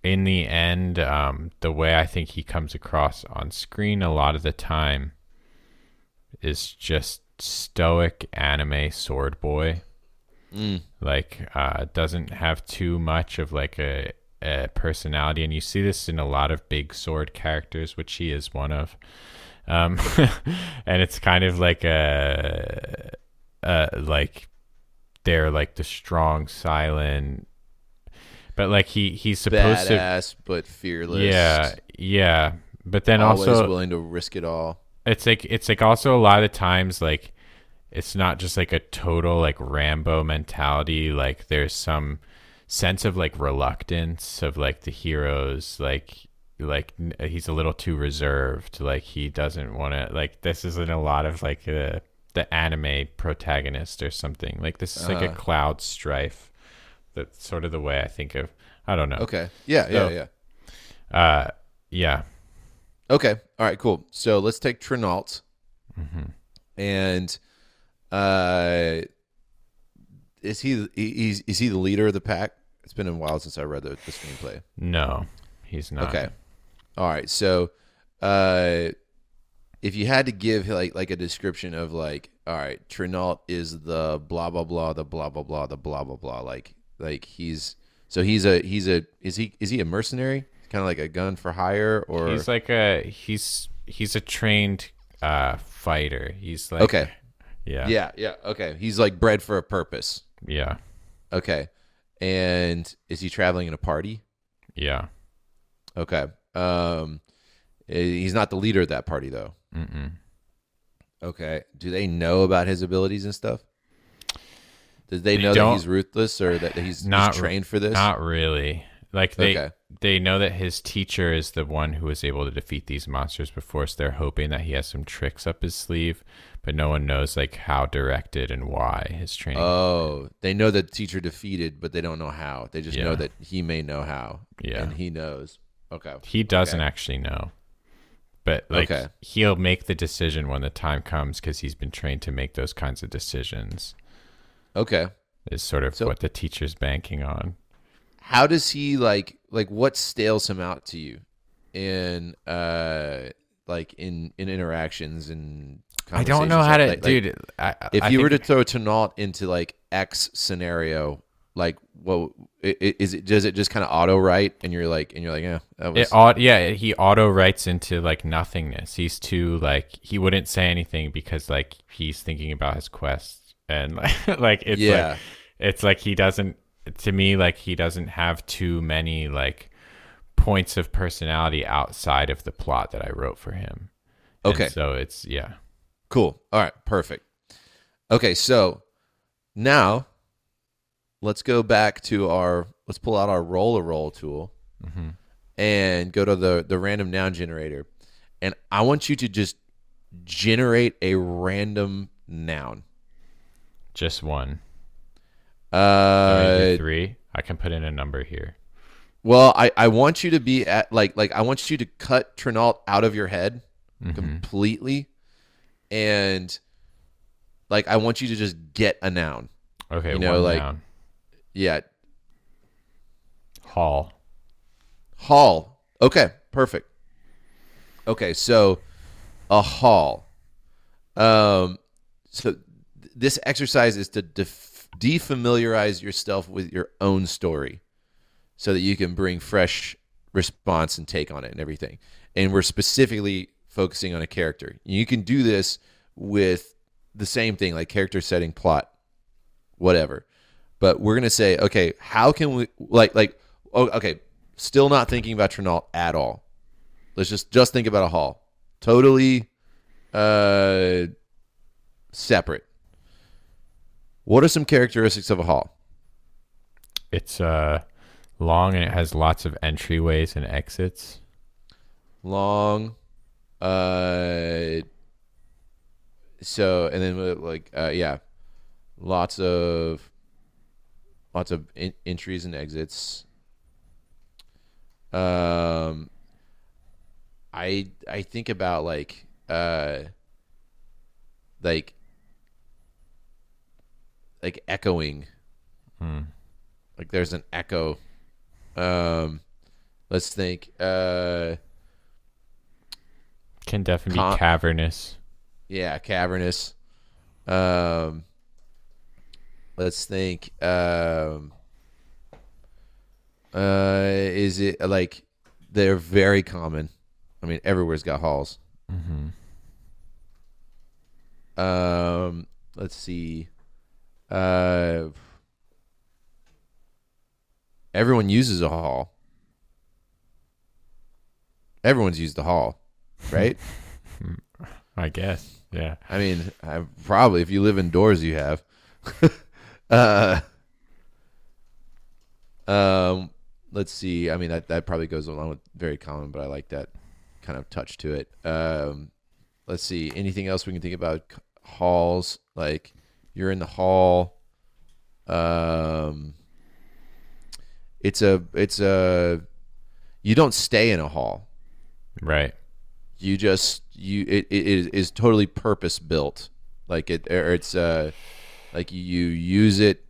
in the end, um, the way I think he comes across on screen a lot of the time is just stoic anime sword boy. Like, uh, doesn't have too much of like a, a personality, and you see this in a lot of big sword characters, which he is one of. Um, and it's kind of like a, uh, like they're like the strong, silent, but like he he's supposed to badass but fearless yeah, yeah. But then always also willing to risk it all it's like it's like also a lot of times like it's not just like a total like Rambo mentality. Like there's some sense of like reluctance of like the heroes like like he's a little too reserved like he doesn't want to like this isn't a lot of like the the anime protagonist or something. Like this is like a Uh-huh. cloud strife. That's sort of the way i think of i don't know. Okay. Yeah yeah So- yeah. uh yeah. Okay. All right cool. So let's take Trinalt Mm-hmm. and uh is he he's is he the leader of the pack? It's been a while since i read the, the screenplay. No he's not. Okay. All right. So, uh, if you had to give like like a description of like, all right, Trinault is the blah blah blah, the blah blah blah, the blah blah blah, like like he's so he's a he's a is he is he a mercenary? Kind of like a gun for hire, or He's like a he's he's a trained uh fighter. He's like okay, Yeah. yeah, yeah, okay. He's like bred for a purpose. Yeah. Okay, and is he traveling in a party? Yeah. Okay. Um, He's not the leader of that party, though. Mm-mm. Okay. Do they know about his abilities and stuff? Did they, They know that he's ruthless or that he's, Not he's trained for this? Not really. Like they Okay. they know that his teacher is the one who was able to defeat these monsters before, so they're hoping that he has some tricks up his sleeve, but no one knows like how directed and why his training. Oh, they know that teacher defeated, but they don't know how. They just know that he may know how. Yeah. And he knows. Okay. he doesn't okay. actually know. But like Okay. he'll make the decision when the time comes because he's been trained to make those kinds of decisions. Okay. Is sort of So- what the teacher's banking on. How does he like like what stales him out to you in uh like in in interactions and I don't know how to? Like- like, dude. I, if I you were to throw Tanault into like X scenario, like i- is it? Does it just kind of auto write and you're like and you're like, yeah, that was It yeah, he auto writes into like nothingness. He's too like he wouldn't say anything because like he's thinking about his quest and like like it's Yeah. like it's like he doesn't to me like he doesn't have too many like points of personality outside of the plot that I wrote for him. And Okay. so it's yeah. Cool. All right. Perfect. Okay. So now let's go back to our, let's pull out our roll a role tool Mhm. and go to the, the random noun generator. And I want you to just generate a random noun. Just one. Uh, three. I can put in a number here. well, I, I want you to be at like, like I want you to cut Trinault out of your head Mhm. completely. And like, I want you to just get a noun. Okay, you know, one like- down. Yeah. Hall. Hall. Okay, perfect. Okay, so a hall. Um, so th- this exercise is to def- defamiliarize yourself with your own story, so that you can bring fresh response and take on it and everything. And we're specifically focusing on a character. You can do this with the same thing, like character setting, plot, whatever. But we're gonna say, okay, how can we like like oh, okay, still not thinking about Trinault at all. Let's just just think about a hall. Totally uh separate. What are some characteristics of a hall? It's uh long and it has lots of entryways and exits. Long uh so and then like uh yeah, lots of lots of in- entries and exits. Um I I think about like uh like like echoing Hmm. like there's an echo um let's think uh Can definitely Con- be cavernous. yeah cavernous um let's think um uh is it like they're very common i mean everywhere's got halls hmm um let's see uh everyone uses a hall everyone's used the hall right I guess. Yeah. I mean, I, probably if you live indoors, you have. uh, um, let's see. I mean, that that probably goes along with very common, but I like that kind of touch to it. Um, let's see. Anything else we can think about? Halls, like you're in the hall. Um, it's a it's a you don't stay in a hall Right. you just you it, it is, is totally purpose built like it or it's uh like you use it.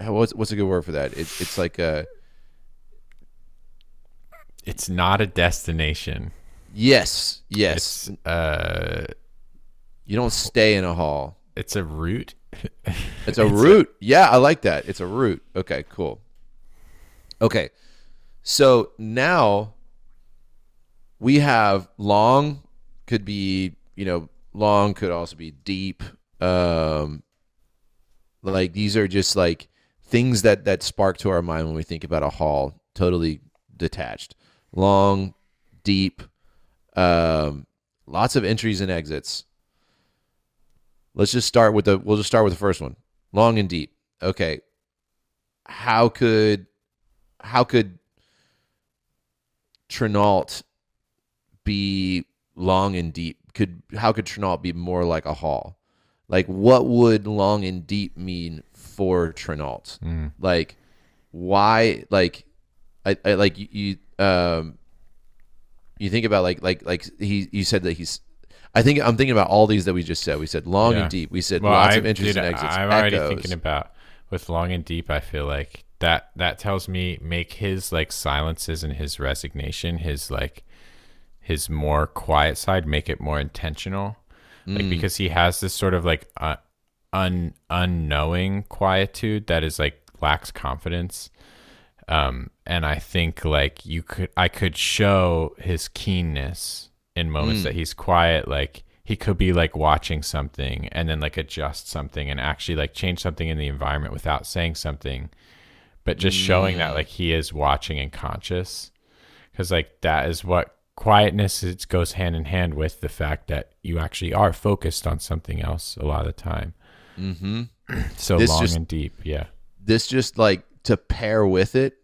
How- what's what's a good word for that? It, it's like a It's not a destination. yes yes. It's uh you don't stay in a hall. It's a route. it's a route. Yeah i like that. It's a route. Okay cool. Okay so now we have long could be you know long could also be deep um like these are just like things that that spark to our mind when we think about a hall totally detached long deep Um, lots of entries and exits. Let's just start with the. We'll just start with the first one. Long and deep. Okay. How could, how could Trinault be long and deep? Could how could Trinault be more like a hall? Like what would long and deep mean for Trinault? Mm. Like why? Like I, I like you, you. Um, you think about like like like he. You said that he's. I think I'm thinking about all these that we just said. We said long Yeah. and deep. We said Well, lots I, of interesting dude, exits. I'm already echoes. thinking about with long and deep. I feel like that that tells me make his like silences and his resignation, his like his more quiet side, make it more intentional. Mm. Like because he has this sort of like uh, un unknowing quietude that is like lacks confidence. Um, and I think like you could, I could show his keenness in moments Mm. that he's quiet. Like he could be like watching something and then like adjust something and actually like change something in the environment without saying something, but just showing that Mm. like he is watching and conscious. Cause like that is what quietness it goes hand in hand with the fact that you actually are focused on something else a lot of the time. Mm-hmm. So This long just- and deep. Yeah. This just like to pair with it,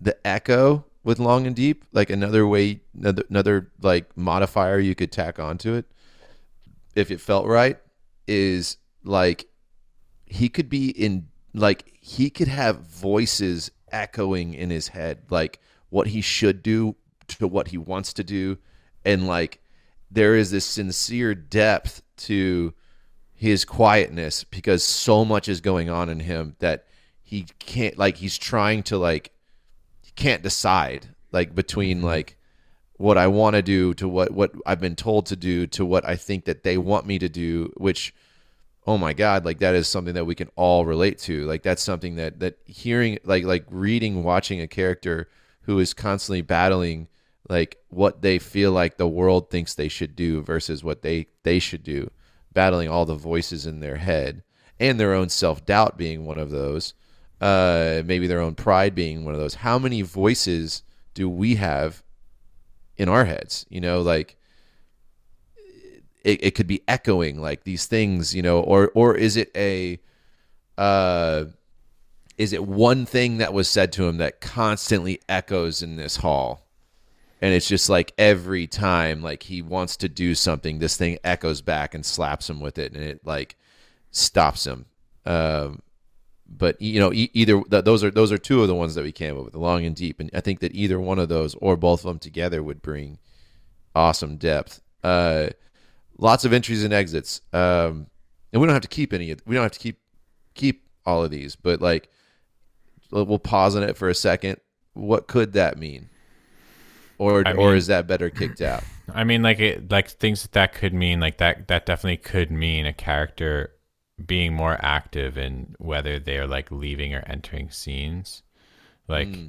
the echo with long and deep, like another way, another, another like modifier you could tack onto it, if it felt right, is like he could be in like he could have voices echoing in his head, like what he should do to what he wants to do, and like there is this sincere depth to his quietness because so much is going on in him that he can't like he's trying to like he can't decide like between mm-hmm. like what I want to do to what what I've been told to do to what I think that they want me to do which oh my god like that is something that we can all relate to. Like that's something that that hearing like like reading watching a character who is constantly battling like what they feel like the world thinks they should do versus what they they should do battling all the voices in their head and their own self-doubt being one of those uh maybe their own pride being one of those. How many voices do we have in our heads? You know like it, it could be echoing like these things you know or or is it a uh is it one thing that was said to him that constantly echoes in this hall and it's just like every time like he wants to do something this thing echoes back and slaps him with it and it like stops him. Um but you know e- either th- those are those are two of the ones that we came up with the long and deep. And i think that either one of those or both of them together would bring awesome depth. Uh lots of entries and exits. Um and we don't have to keep any we don't have to keep keep all of these but like we'll pause on it for a second. What could that mean or I or is that better kicked out? I mean, like it, like things that that could mean, like that that definitely could mean a character being more active in whether they're like leaving or entering scenes, like hmm.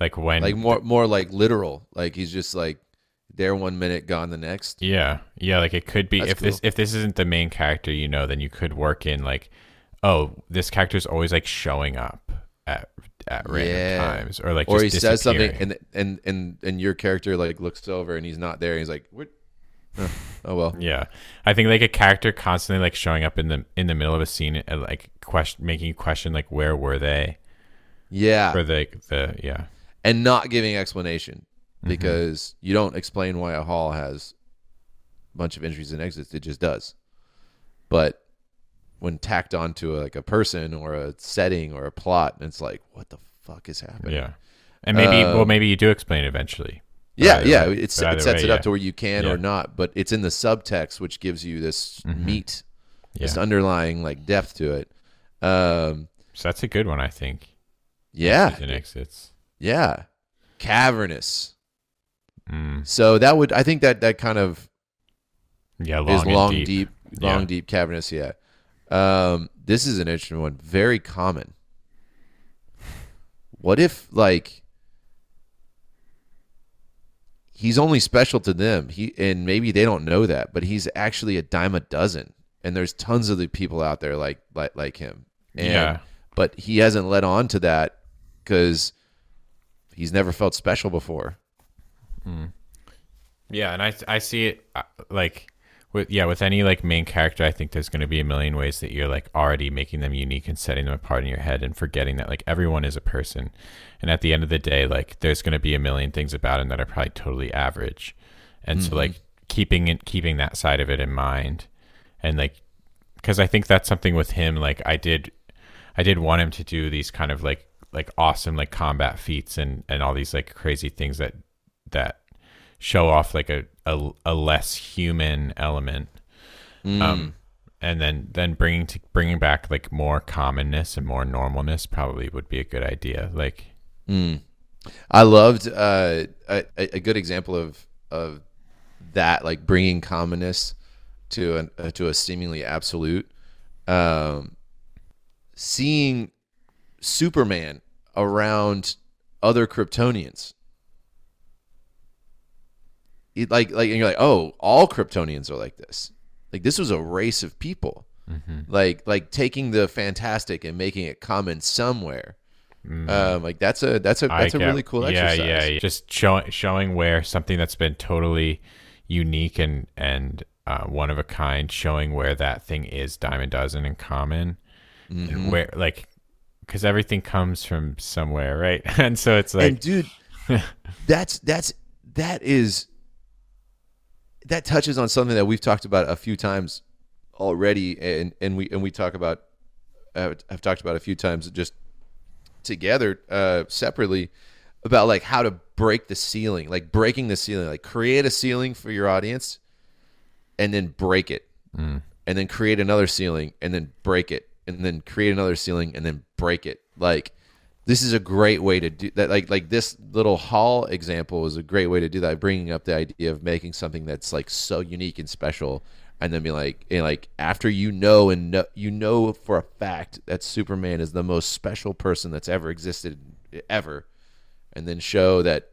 like when like more more like literal. Like he's just like there one minute gone the next. Yeah. Yeah like it could be That's if this if this isn't the main character, you know, then you could work in like oh this character's always like showing up at at random Yeah. times or like or he says something and and and and your character like looks over and he's not there and he's like what? Oh, oh well. Yeah, I think like a character constantly like showing up in the in the middle of a scene and like question making you question like where were they? Yeah. For the the yeah. And not giving explanation Mm-hmm. because you don't explain why a hall has a bunch of entries and exits. It just does. But when tacked onto like a person or a setting or a plot it's like what the fuck is happening yeah, and maybe well Um, maybe you do explain eventually. Yeah, yeah. way- It's, it sets way, it up yeah. to where you can Yeah. or not, but it's in the subtext, which gives you this Mhm. meat, this underlying like depth to it. Um, So that's a good one, I think. yeah, and exits. yeah. Cavernous. Mm. So that would, I think that that kind of Yeah, long is long, deep. deep, long, Yeah. deep, cavernous. Yeah. Um, this is an interesting one. Very common. What if like he's only special to them? He and maybe they don't know that, but he's actually a dime a dozen. And there's tons of the people out there like like like him. And, Yeah. But he hasn't led on to that because he's never felt special before. Yeah, Yeah, and I I see it uh, like with yeah with any like main character. I think there's going to be a million ways that you're like already making them unique and setting them apart in your head, and forgetting that like everyone is a person, and at the end of the day, like there's going to be a million things about him that are probably totally average, and so mm-hmm. like keeping it keeping that side of it in mind, and like because I think that's something with him. Like I did, I did want him to do these kind of like like awesome like combat feats and and all these like crazy things that that show off like a a, a less human element um and then then bringing to bringing back like more commonness and more normalness probably would be a good idea like I loved uh, a, a good example of of that, like bringing commonness to an, uh, to a seemingly absolute. Um, seeing Superman around other Kryptonians, it, like like and you're like, oh, all Kryptonians are like this. Like this was a race of people. Like like taking the fantastic and making it common somewhere. Um, like that's a that's a that's I a get- really cool yeah, exercise. Yeah, yeah, Just showing showing where something that's been totally unique and and uh, one of a kind, showing where that thing is Diamond Dozen in common, Mm-hmm. and where like because everything comes from somewhere, right? and so it's like and dude, that's that's that is that touches on something that we've talked about a few times already, and and we and we talk about uh, I've talked about a few times just together uh, separately about like how to break the ceiling, like breaking the ceiling, like create a ceiling for your audience, and then break it, and then create another ceiling, and then break it, and then create another ceiling, and then break it. Like this is a great way to do that. Like like this little hall example is a great way to do that. Bringing up the idea of making something that's like so unique and special, and then be like, and like after you know and know, you know for a fact that Superman is the most special person that's ever existed ever, and then show that,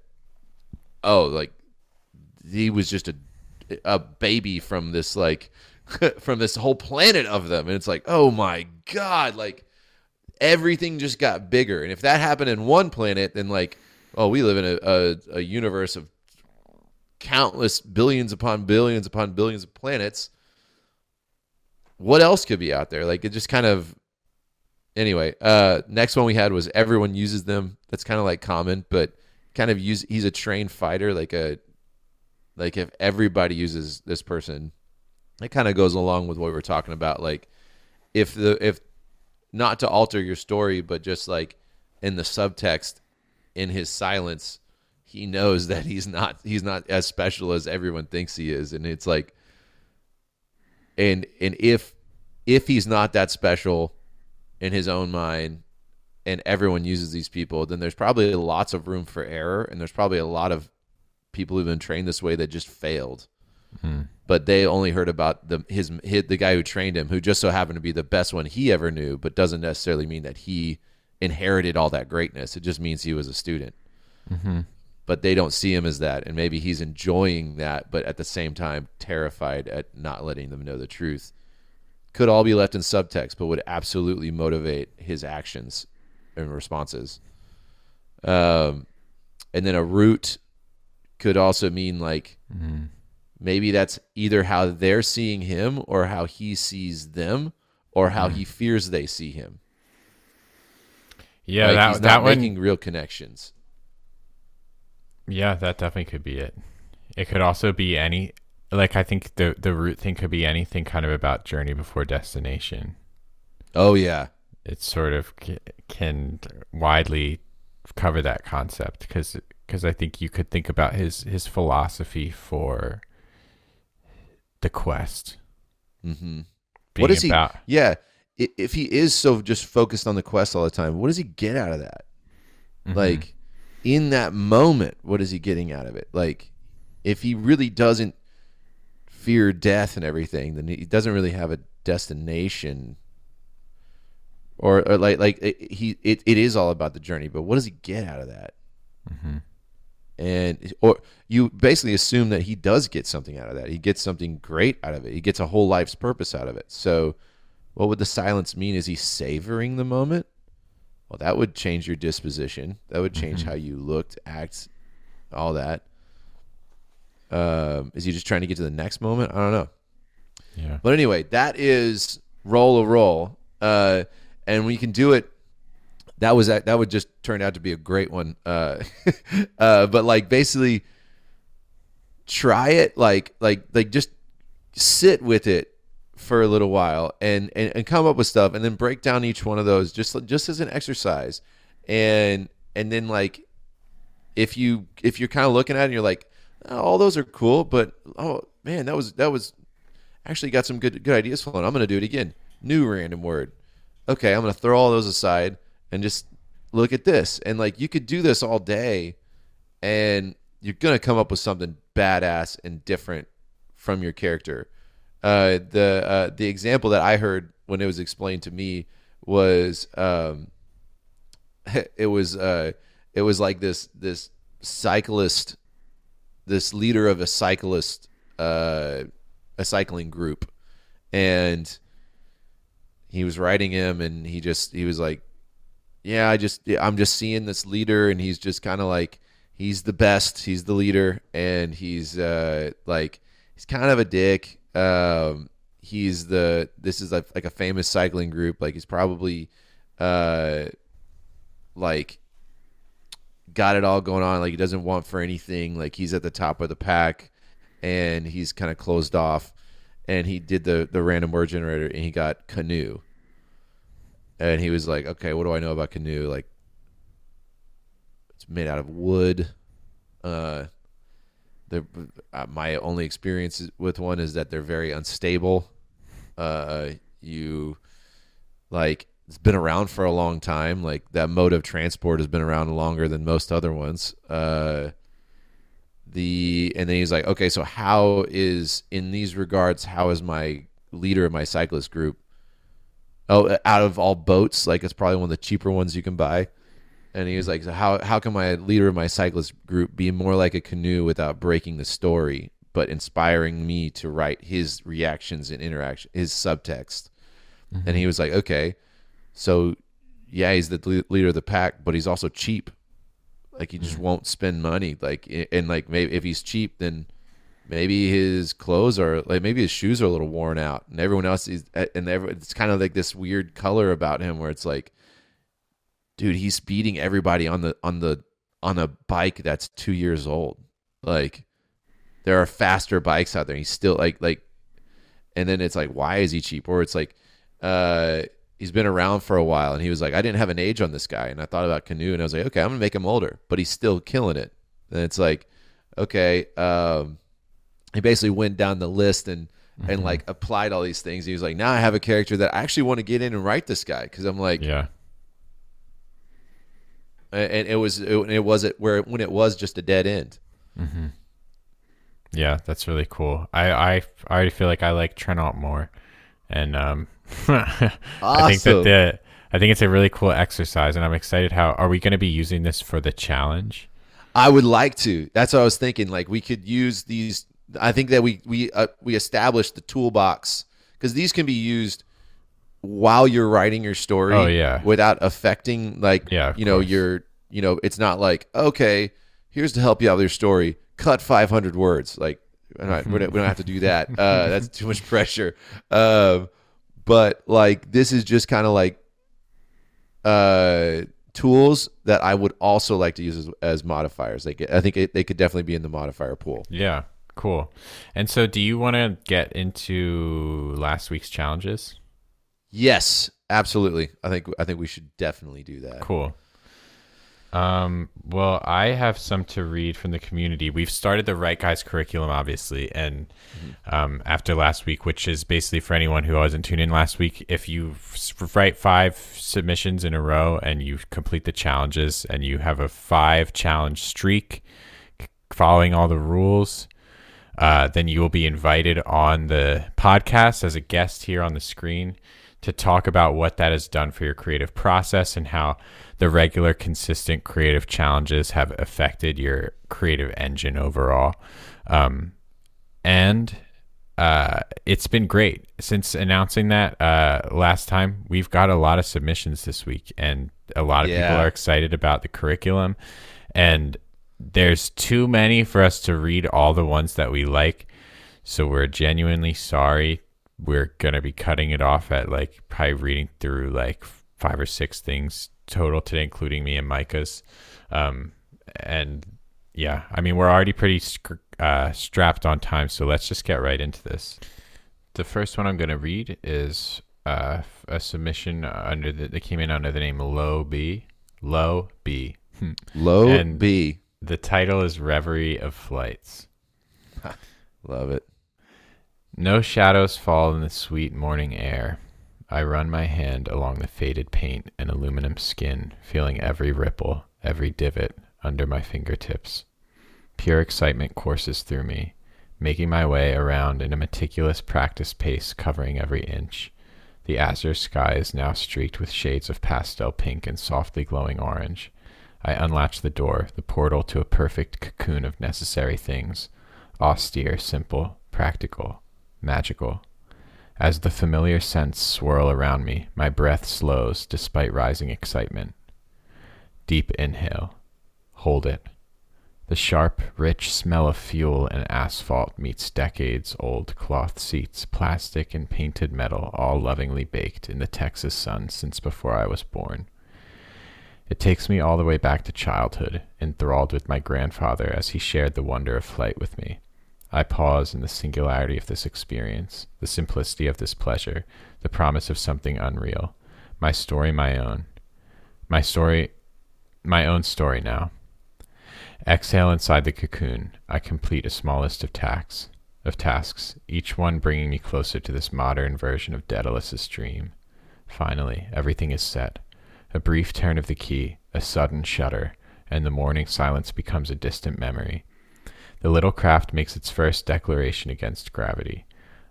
oh, like he was just a a baby from this like from this whole planet of them, and it's like, oh my god, like everything just got bigger. And if that happened in one planet, then like, oh, we live in a, a, a universe of countless billions upon billions upon billions of planets. What else could be out there? Like it just kind of anyway, uh next one we had was everyone uses them. That's kind of like common, but kind of use he's a trained fighter, like a like if everybody uses this person, it kind of goes along with what we were talking about. Like if the if not to alter your story, but just like in the subtext, in his silence, he knows that he's not he's not as special as everyone thinks he is, and it's like, and and if if he's not that special in his own mind, and everyone uses these people, then there's probably lots of room for error, and there's probably a lot of people who've been trained this way that just failed hmm. But they only heard about the his, his the guy who trained him, who just so happened to be the best one he ever knew, but doesn't necessarily mean that he inherited all that greatness. It just means he was a student. But they don't see him as that, and maybe he's enjoying that, but at the same time terrified at not letting them know the truth. Could all be left in subtext, but would absolutely motivate his actions and responses. Um, and then a route could also mean like maybe that's either how they're seeing him or how he sees them or how mm-hmm. he fears they see him. yeah like that he's that not one making real connections. Yeah, that definitely could be it. It could also be any like I think the the route thing could be anything kind of about journey before destination. Oh yeah. It sort of can widely cover that concept because because I think you could think about his his philosophy for the quest. Mhm. Being What is he Yeah, if he is so just focused on the quest all the time, what does he get out of that? Mm-hmm. Like in that moment, what is he getting out of it? Like if he really doesn't fear death and everything, then he doesn't really have a destination. Or, or like like it, he it, it is all about the journey, but what does he get out of that? And or you basically assume that he does get something out of that. He gets something great out of it. He gets a whole life's purpose out of it. So, what would the silence mean? Is he savoring the moment? Well, that would change your disposition. That would change how you looked, act, all that. Um, is he just trying to get to the next moment? I don't know. Yeah. But anyway, that is roll a role, uh, and we can do it. That was that would just turn out to be a great one. Uh, uh, but like basically, try it like like like just sit with it for a little while and, and and come up with stuff and then break down each one of those just just as an exercise. And and then like if you if you're kind of looking at it and you're like oh, all those are cool but oh man that was that was actually got some good good ideas flowing. I'm gonna do it again. New random word. Okay i'm gonna throw all those aside and just look at this. And like you could do this all day and you're gonna come up with something badass and different from your character. Uh, the uh, the example that I heard when it was explained to me was um, it was uh, it was like this this cyclist this leader of a cyclist uh, a cycling group. And he was writing him and he just he was like yeah I just I'm just seeing this leader and he's just kind of like he's the best he's the leader and he's uh, like he's kind of a dick um, he's the this is like, like a famous cycling group. Like he's probably uh, like got it all going on. Like he doesn't want for anything. Like he's at the top of the pack, and he's kind of closed off. And he did the the random word generator, and he got canoe. And he was like, "Okay, what do I know about canoe? Like, it's made out of wood. Uh, the uh, my only experience with one is that they're very unstable. Uh, you like it's been around for a long time. Like that mode of transport has been around longer than most other ones. Uh, the and then he's like, okay, so how is in these regards? How is my leader of my cyclist group? Oh, out of all boats, like it's probably one of the cheaper ones you can buy and he was like, so "How how can my leader of my cyclist group be more like a canoe without breaking the story, but inspiring me to write his reactions and interaction, his subtext?" Mm-hmm. And he was like, "Okay, so yeah, he's the leader of the pack, but he's also cheap. Like he just mm-hmm. won't spend money. Like and like maybe if he's cheap, then." Maybe his clothes are like maybe his shoes are a little worn out, and everyone else is, and every, it's kind of like this weird color about him where it's like dude, he's beating everybody on the on the on a bike that's two years old. Like there are faster bikes out there. He's still like like and then it's like, why is he cheap? Or it's like, uh he's been around for a while and he was like, I didn't have an age on this guy. And I thought about canoe and I was like, okay, I'm gonna make him older, but he's still killing it. And it's like, okay, um he basically went down the list and mm-hmm. and like applied all these things. He was like, now I have a character that I actually want to get in and write this guy because I'm like, yeah, and it was it, it was it where when it was just a dead end. Mm-hmm. Yeah, that's really cool. I I I already feel like I like Trinault more, and um, awesome. I think that the I think it's a really cool exercise, and I'm excited. How are we going to be using this for the challenge? I would like to. That's what I was thinking. Like we could use these. I think that we we uh, we established the toolbox because these can be used while you're writing your story. Oh yeah. Without affecting like yeah, you know course. your you know it's not like okay here's to help you out with your story cut 500 words like we don't have to do that. Uh, that's too much pressure. Uh, but like this is just kind of like uh, tools that I would also like to use as, as modifiers. They I think it, they could definitely be in the modifier pool. Yeah, cool. And so, do you want to get into last week's challenges? Yes, absolutely. I think I think we should definitely do that. Cool. Um, well, I have some to read from the community. We've started the Write Guys curriculum, obviously, and mm-hmm. um, after last week, which is basically for anyone who wasn't tuned in last week, if you write five submissions in a row and you complete the challenges and you have a five challenge streak following all the rules, uh, then you will be invited on the podcast as a guest here on the screen to talk about what that has done for your creative process and how the regular, consistent creative challenges have affected your creative engine overall. Um, and uh, it's been great since announcing that uh, last time. We've got a lot of submissions this week, and a lot of yeah. people are excited about the curriculum. And there's too many for us to read all the ones that we like. So we're genuinely sorry. We're going to be cutting it off at like probably reading through like five or six things total today, including me and Micah's. Um, and yeah, I mean, we're already pretty uh, strapped on time. So let's just get right into this. The first one I'm going to read is uh, a submission under the, that came in under the name Low B. Low B. Low And- B. The title is Reverie of Flights. Love it. No shadows fall in the sweet morning air. I run my hand along the faded paint and aluminum skin, feeling every ripple, every divot under my fingertips. Pure excitement courses through me, making my way around in a meticulous practice pace covering every inch. The azure sky is now streaked with shades of pastel pink and softly glowing orange. I unlatch the door, the portal to a perfect cocoon of necessary things austere, simple, practical, magical. As the familiar scents swirl around me, my breath slows despite rising excitement. Deep inhale. Hold it. The sharp, rich smell of fuel and asphalt meets decades old cloth seats, plastic and painted metal, all lovingly baked in the Texas sun since before I was born. It takes me all the way back to childhood, enthralled with my grandfather as he shared the wonder of flight with me. I pause in the singularity of this experience, the simplicity of this pleasure, the promise of something unreal. My story, my own. My story, my own story now. Exhale inside the cocoon. I complete a small list of tasks, of tasks, each one bringing me closer to this modern version of Daedalus's dream. Finally, everything is set. A brief turn of the key, a sudden shudder, and the morning silence becomes a distant memory. The little craft makes its first declaration against gravity.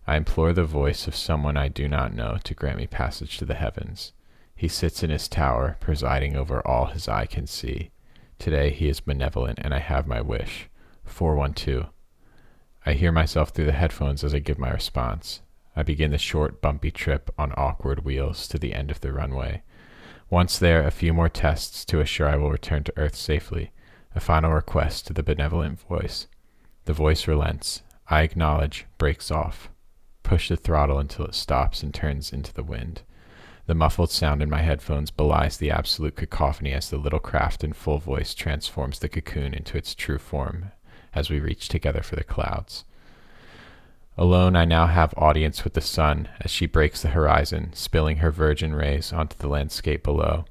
I implore the voice of someone I do not know to grant me passage to the heavens. He sits in his tower, presiding over all his eye can see. Today he is benevolent, and I have my wish. 412. I hear myself through the headphones as I give my response. I begin the short, bumpy trip on awkward wheels to the end of the runway. Once there, a few more tests to assure I will return to Earth safely. A final request to the benevolent voice. The voice relents. I acknowledge, breaks off. Push the throttle until it stops and turns into the wind. The muffled sound in my headphones belies the absolute cacophony as the little craft in full voice transforms the cocoon into its true form as we reach together for the clouds. Alone, I now have audience with the sun as she breaks the horizon, spilling her virgin rays onto the landscape below.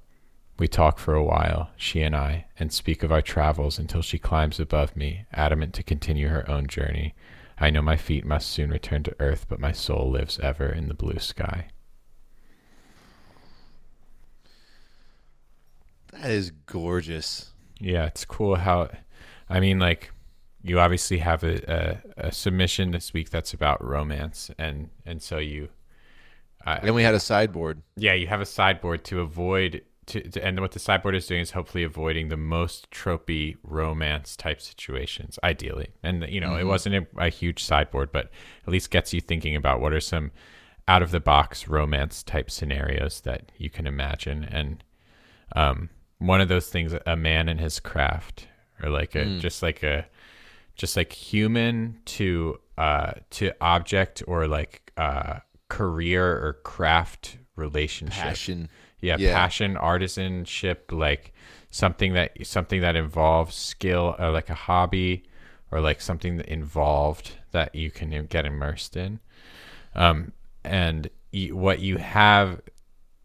We talk for a while, she and I, and speak of our travels until she climbs above me, adamant to continue her own journey. I know my feet must soon return to earth, but my soul lives ever in the blue sky. That is gorgeous. Yeah, it's cool how, I mean, like, you obviously have a, a, a submission this week that's about romance, and and so you, uh, And we had a sideboard. yeah, you have a sideboard to avoid. To, to, and what the sideboard is doing is hopefully avoiding the most tropey romance type situations, ideally. And you know, it wasn't a, a huge sideboard, but at least gets you thinking about what are some out of the box romance type scenarios that you can imagine. And um, one of those things, a man and his craft, or like a just like a just like human to uh to object or like uh career or craft relationship Passion. yeah, Yeah. passion artisanship like something that something that involves skill or like a hobby or like something that involved that you can get immersed in um and y- what you have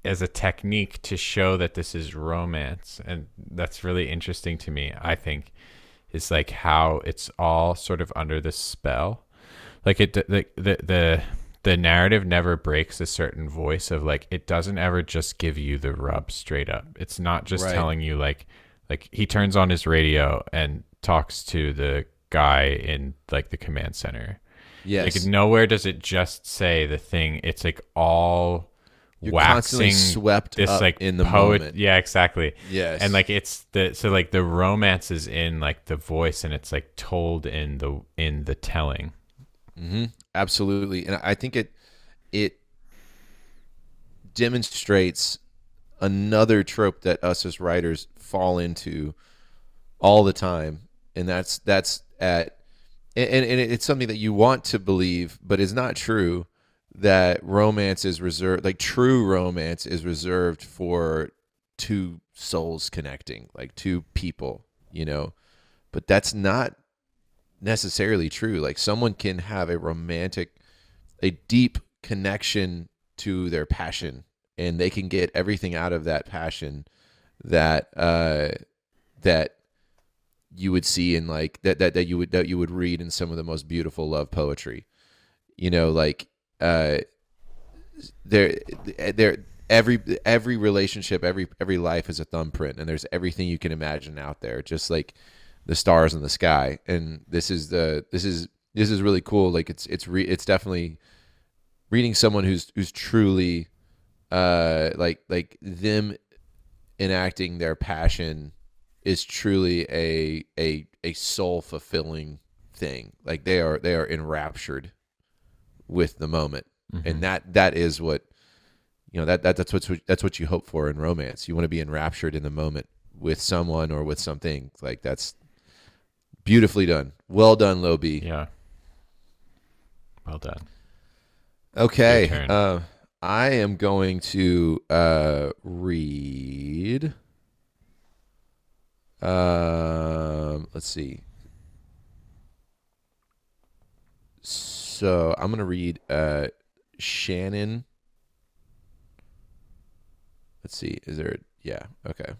as a technique to show that this is romance and that's really interesting to me i think is like how it's all sort of under this spell like it the the the, the narrative never breaks a certain voice of like it doesn't ever just give you the rub straight up it's not just Right. telling you like like he turns on his radio and talks to the guy in like the command center Yes. like nowhere does it just say the thing it's like all You're waxing constantly swept this up like in the poet moment. yeah exactly Yes. and like it's the so like the romance is in like the voice and it's like told in the in the telling Mm-hmm. Absolutely, and I think it it demonstrates another trope that us as writers fall into all the time, and that's that's at and, and it's something that you want to believe, but is not true. That romance is reserved, like true romance is reserved for two souls connecting, like two people, you know. But that's not necessarily true. Like someone can have a romantic, a deep connection to their passion, and they can get everything out of that passion that uh, that you would see in like that that that you would that you would read in some of the most beautiful love poetry. You know, like uh, there there every every relationship, every every life is a thumbprint, and there's everything you can imagine out there, just like the stars in the sky. And this is the this is this is really cool. Like it's it's re, it's definitely reading someone who's who's truly uh like like them enacting their passion is truly a a a soul fulfilling thing. Like they are they are enraptured with the moment, mm-hmm. and that that is what you know that, that that's what that's what you hope for in romance. You want to be enraptured in the moment with someone or with something. Like that's beautifully done. Well done, Low B. Yeah. Well done. Okay. Uh, I am going to uh, read. Um, let's see. So I'm gonna read uh, Shannon. Let's see. Is there? Yeah. Okay.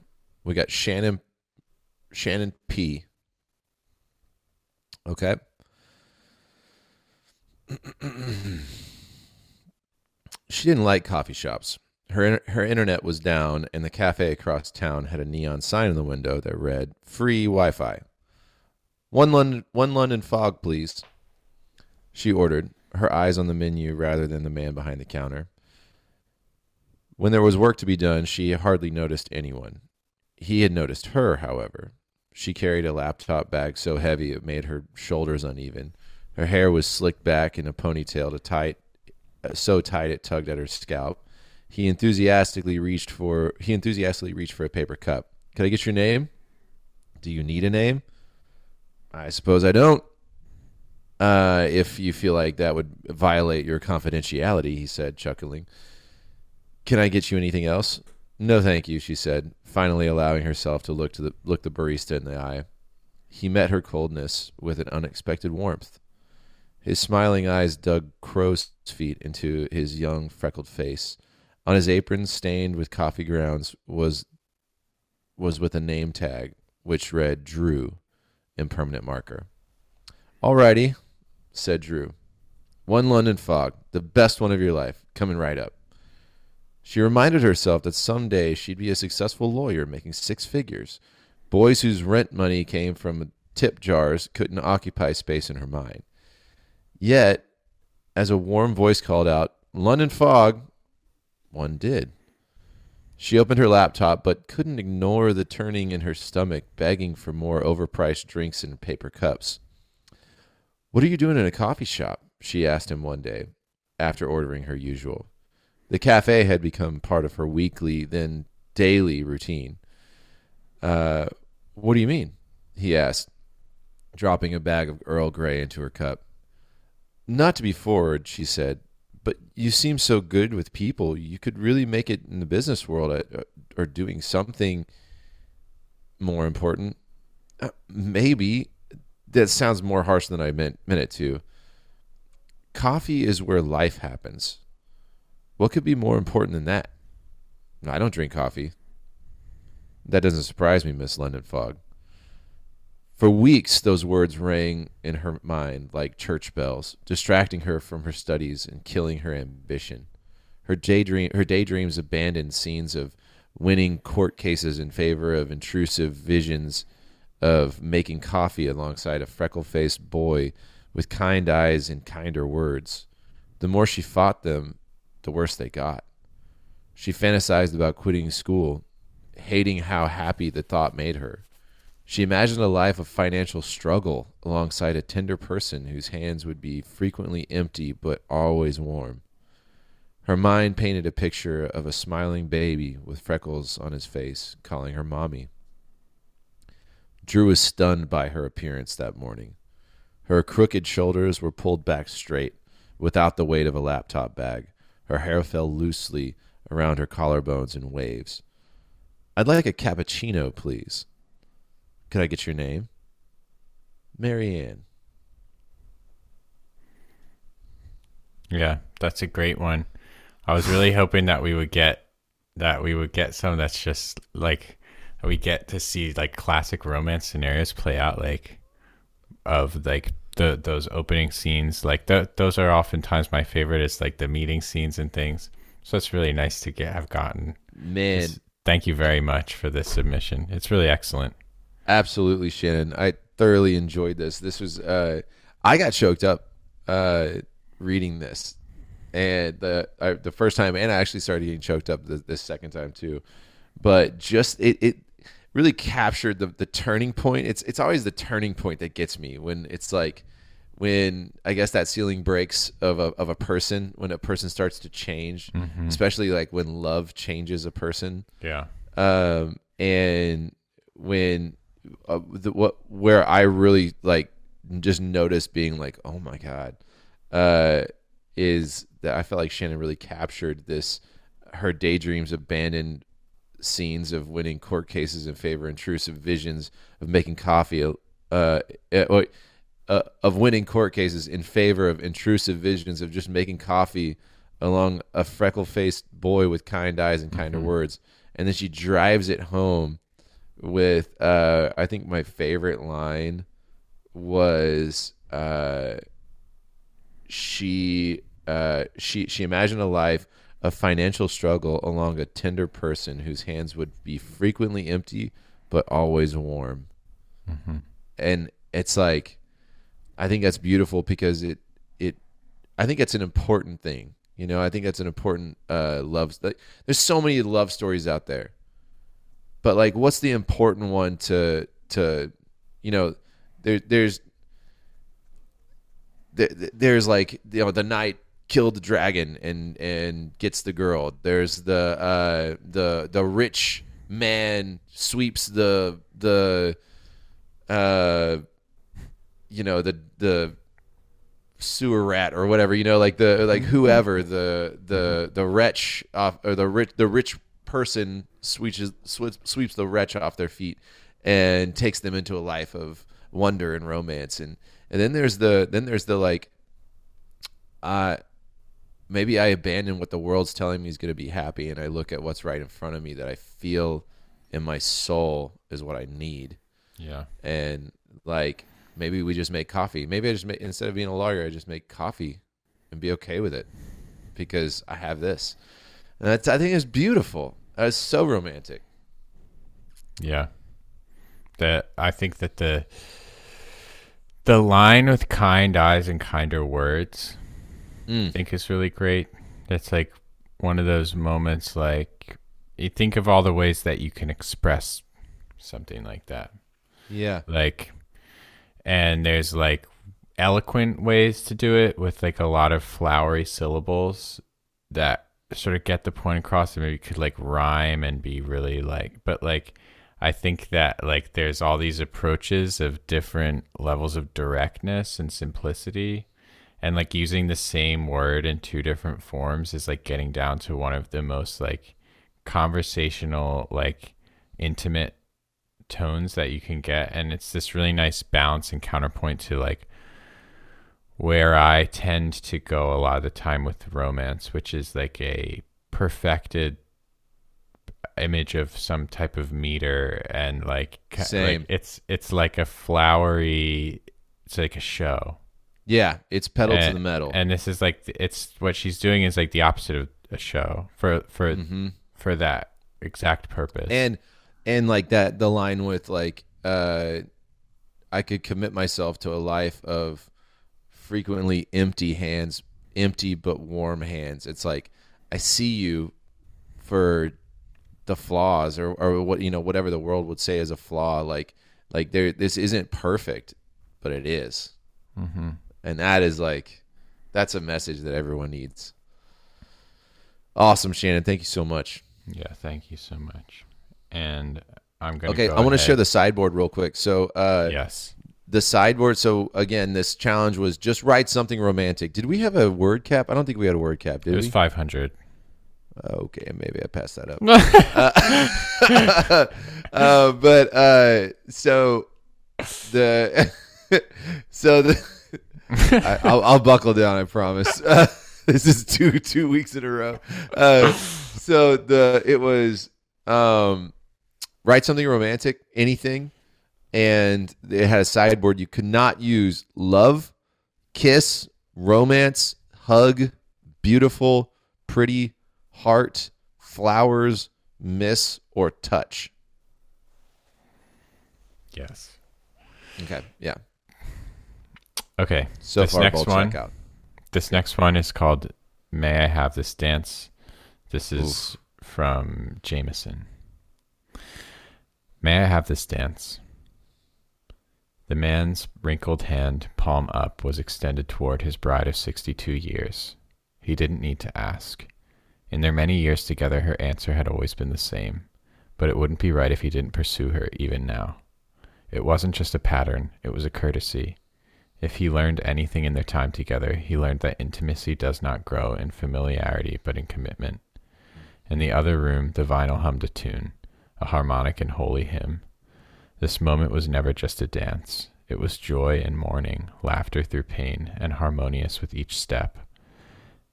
We got Shannon. Shannon P. Okay. she didn't like coffee shops. Her her internet was down, and the cafe across town had a neon sign in the window that read "Free Wi-Fi." One London, one London fog, please. She ordered, her eyes on the menu rather than the man behind the counter. When there was work to be done, she hardly noticed anyone. He had noticed her, however. She carried a laptop bag so heavy it made her shoulders uneven. Her hair was slicked back in a ponytail to tight, uh, so tight it tugged at her scalp. He enthusiastically reached for he enthusiastically reached for a paper cup. Can I get your name? Do you need a name? I suppose I don't. Uh, if you feel like that would violate your confidentiality, he said, chuckling. Can I get you anything else? No, thank you, she said, finally allowing herself to look to the look the barista in the eye. He met her coldness with an unexpected warmth. His smiling eyes dug crow's feet into his young, freckled face. On his apron, stained with coffee grounds, was was with a name tag which read Drew in permanent marker. All righty, said Drew. One London fog, the best one of your life, coming right up. She reminded herself that someday she'd be a successful lawyer making six figures. Boys whose rent money came from tip jars couldn't occupy space in her mind. Yet, as a warm voice called out, London fog, one did. She opened her laptop, but couldn't ignore the turning in her stomach, begging for more overpriced drinks in paper cups. What are you doing in a coffee shop? she asked him one day, after ordering her usual. The cafe had become part of her weekly, then daily routine. Uh, what do you mean? he asked, dropping a bag of Earl Grey into her cup. Not to be forward, she said, but you seem so good with people. You could really make it in the business world at, uh, or doing something more important. Uh, maybe that sounds more harsh than I meant, meant it to. Coffee is where life happens. What could be more important than that? I don't drink coffee. That doesn't surprise me, Miss London Fog. For weeks, those words rang in her mind like church bells, distracting her from her studies and killing her ambition. Her daydream, her daydreams abandoned scenes of winning court cases in favor of intrusive visions of making coffee alongside a freckle-faced boy with kind eyes and kinder words. The more she fought them, the worse they got. She fantasized about quitting school, hating how happy the thought made her. She imagined a life of financial struggle alongside a tender person whose hands would be frequently empty but always warm. Her mind painted a picture of a smiling baby with freckles on his face, calling her mommy. Drew was stunned by her appearance that morning. Her crooked shoulders were pulled back straight, without the weight of a laptop bag. Her hair fell loosely around her collarbones in waves. I'd like a cappuccino, please. Could I get your name? Marianne. Yeah, that's a great one. I was really hoping that we would get that we would get some that's just like we get to see like classic romance scenarios play out like of like the those opening scenes like th- those are oftentimes my favorite is like the meeting scenes and things so it's really nice to get have gotten Man, This- thank you very much for this submission it's really excellent Absolutely, Shannon. I thoroughly enjoyed this. This was uh I got choked up uh reading this. And the I, the first time and I actually started getting choked up the, this second time too. But just it it really captured the the turning point. It's it's always the turning point that gets me when it's like when I guess that ceiling breaks of a of a person when a person starts to change, especially like when love changes a person. Yeah. Um, and when uh, the, what where I really like just noticed being like, oh my god, uh, is that I felt like Shannon really captured this her daydreams abandoned scenes of winning court cases in favor of intrusive visions of making coffee uh, uh, uh, of winning court cases in favor of intrusive visions of just making coffee along a freckle faced boy with kind eyes and kinder words. And then she drives it home with, uh, I think my favorite line was, uh, she, uh, she, she imagined a life of financial struggle along a tender person whose hands would be frequently empty but always warm. And it's like, I think that's beautiful because it it I think it's an important thing. You know, I think that's an important uh love like, there's so many love stories out there. But like what's the important one to to you know, there there's there, there's like you know the knight killed the dragon and and gets the girl. There's the uh the the rich man sweeps the the uh you know the the sewer rat or whatever you know like the like whoever the the the wretch off or the rich the rich person sweeps sweeps, sweeps the wretch off their feet and takes them into a life of wonder and romance and and then there's the then there's the like uh maybe I abandon what the world's telling me is going to be happy and I look at what's right in front of me that I feel in my soul is what I need yeah and like maybe we just make coffee. Maybe I just make instead of being a lawyer, I just make coffee and be okay with it because I have this. And that's I think it's beautiful. That's so romantic. Yeah. That I think that the the line with kind eyes and kinder words I think is really great. It's like one of those moments like you think of all the ways that you can express something like that. Yeah. Like and there's like eloquent ways to do it with like a lot of flowery syllables that sort of get the point across and maybe could like rhyme and be really like but like I think that like there's all these approaches of different levels of directness and simplicity and like using the same word in two different forms is like getting down to one of the most like conversational like intimate tones that you can get and it's this really nice balance and counterpoint to like where I tend to go a lot of the time with romance, which is like a perfected image of some type of meter and like, ki- like Same. it's it's like a flowery it's like a show Yeah, it's pedal to the metal. and this is like it's what she's doing is like the opposite of a show for for for that exact purpose and and like that the line with like uh I could commit myself to a life of frequently empty hands, empty but warm hands. It's like I see you for the flaws or, or what you know whatever the world would say is a flaw like like there this isn't perfect but it is. mm-hmm. And that is like that's a message that everyone needs awesome shannon thank you so much Yeah, thank you so much. And I'm gonna. Okay, go I want to share the sideboard real quick. So, uh, Yes. the sideboard. So again, this challenge was just write something romantic. Did we have a word cap? I don't think we had a word cap. did It was we? 500. Okay, maybe I passed that up. uh, uh, but uh, so the so the I, I'll, I'll buckle down. I promise. Uh, this is two two weeks in a row. Uh, so the it was um, write something romantic, anything, and it had a sideboard. You could not use love, kiss, romance, hug, beautiful, pretty, heart, flowers, miss, or touch. Yes. Okay, yeah. Okay. So this far, next one. check out. This next one is called "May I Have This Dance." This is from Jameson. May I have this dance? The man's wrinkled hand, palm up, was extended toward his bride of 62 years. He didn't need to ask. In their many years together, her answer had always been the same, but it wouldn't be right if he didn't pursue her even now. It wasn't just a pattern, it was a courtesy. If he learned anything in their time together, he learned that intimacy does not grow in familiarity but in commitment. In the other room, the vinyl hummed a tune, a harmonic and holy hymn. This moment was never just a dance. It was joy and mourning, laughter through pain, and harmonious with each step.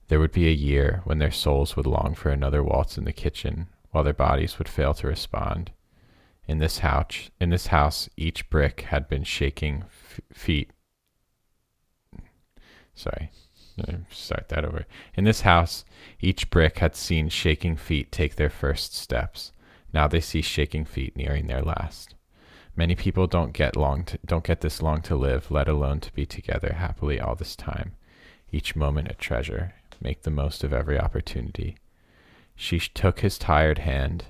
There would be a year when their souls would long for another waltz in the kitchen, while their bodies would fail to respond. In this house, in this house, each brick had been shaking f- feet. Sorry, start that over. In this house, each brick had seen shaking feet take their first steps. Now they see shaking feet nearing their last. Many people don't get long to, don't get this long to live, let alone to be together happily all this time. Each moment a treasure. Make the most of every opportunity. She took his tired hand,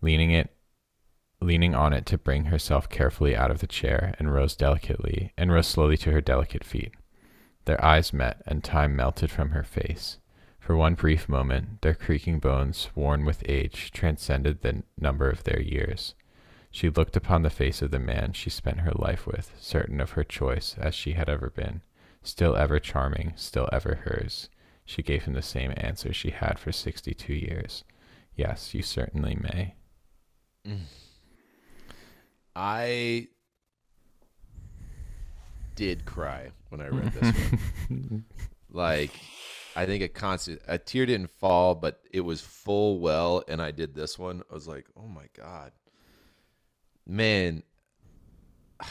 leaning it leaning on it to bring herself carefully out of the chair, and rose delicately and rose slowly to her delicate feet. Their eyes met, and time melted from her face. For one brief moment, their creaking bones, worn with age, transcended the number of their years. She looked upon the face of the man she spent her life with, certain of her choice as she had ever been, still ever charming, still ever hers. She gave him the same answer she had for sixty two years. Yes, you certainly may. Mm. I did cry when I read this one. Like, I think a constant a tear didn't fall, but it was full well, and I did this one. I was like, oh my god, man,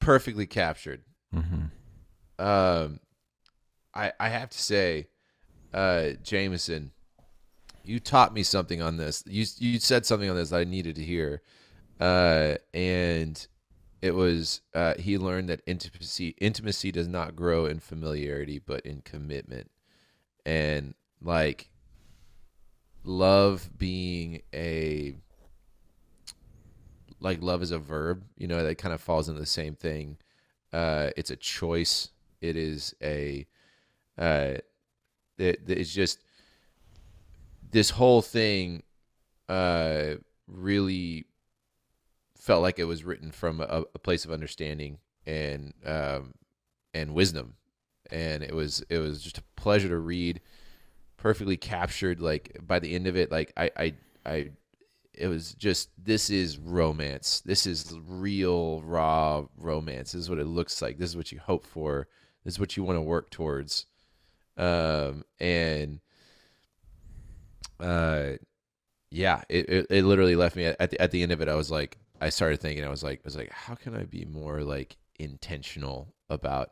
perfectly captured. Mm-hmm. Um, I I have to say, uh, Jameson, you taught me something on this. You you said something on this that I needed to hear, uh, and it was uh, he learned that intimacy intimacy does not grow in familiarity but in commitment, and like love being a like love is a verb, you know, that kind of falls into the same thing. Uh, it's a choice. It is a uh, it, it's just this whole thing uh, really felt like it was written from a, a place of understanding and um, and wisdom, and it was it was just a pleasure to read. Perfectly captured. Like by the end of it, like I I I it was just this is romance. This is real raw romance. This is what it looks like. This is what you hope for. This is what you want to work towards. Um and uh yeah, it, it, it literally left me at the, at the end of it. I was like, I started thinking, I was like, I was like, how can I be more like intentional about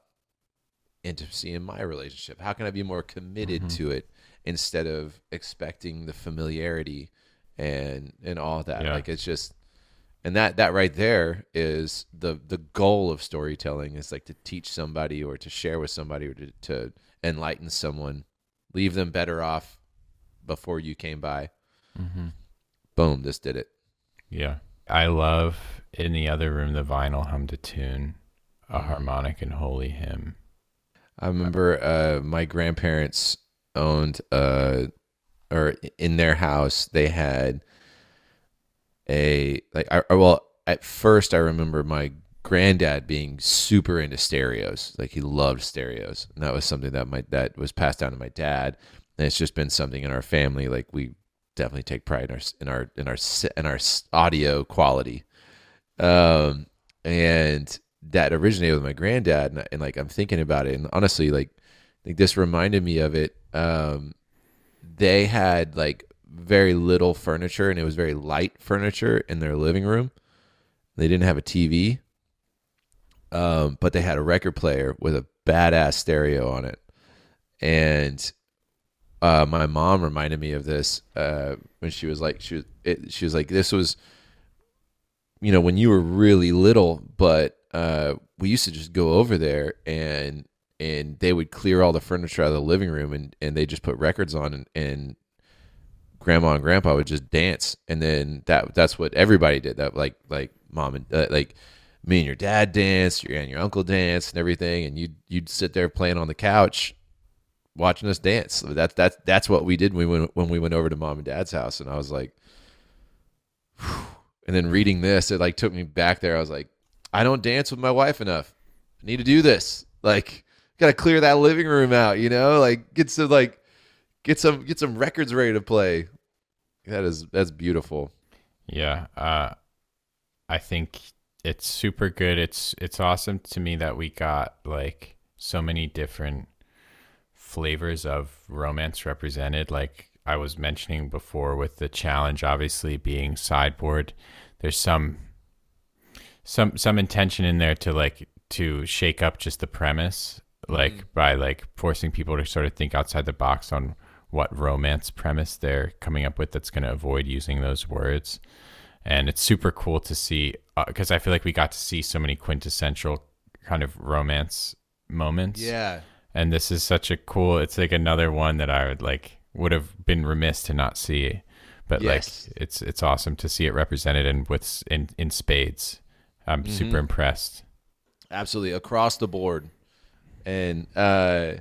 intimacy in my relationship? How can I be more committed Mhm. to it instead of expecting the familiarity and and all that? Yeah. Like it's just, and that that right there is the the goal of storytelling is like to teach somebody or to share with somebody or to, to enlighten someone, leave them better off before you came by. Mm-hmm. Boom, this did it. Yeah. I love in the other room the vinyl hummed a tune, a harmonic and holy hymn. I remember uh, my grandparents owned uh, or in their house they had a like I I- well at first I remember my granddad being super into stereos. Like he loved stereos, and that was something that my that was passed down to my dad. And it's just been something in our family. Like we definitely take pride in our in our in our in our audio quality. Um, and that originated with my granddad, and, and like I'm thinking about it, and honestly, like I think this reminded me of it. Um, they had like very little furniture, and it was very light furniture in their living room. They didn't have a TV, um, but they had a record player with a badass stereo on it, and uh, my mom reminded me of this uh, when she was like she was it, she was like this was you know when you were really little but uh, we used to just go over there and and they would clear all the furniture out of the living room and, and they just put records on and, and grandma and grandpa would just dance. And then that that's what everybody did. That like like mom and uh, like me and your dad danced your and your uncle danced and everything. And you'd you'd sit there playing on the couch watching us dance. That's that's that's what we did when we went when we went over to mom and dad's house. And i was like and then reading this it like took me back there. I was like i don't dance with my wife enough. I need to do this. Like gotta clear that living room out you know? Like get some like get some get some records ready to play. That is that's beautiful. Yeah, uh, I think it's super good. It's it's awesome to me that we got like so many different flavors of romance represented. Like I was mentioning before, with the challenge obviously being sideboard, there's some some some intention in there to like to shake up just the premise, like mm. by like forcing people to sort of think outside the box on what romance premise they're coming up with that's going to avoid using those words and it's super cool to see uh, because I feel like we got to see so many quintessential kind of romance moments. yeah and this is such a cool. It's like another one that I would like would have been remiss to not see, but Yes. like it's it's awesome to see it represented in with in in spades. I'm super impressed. absolutely across the board and uh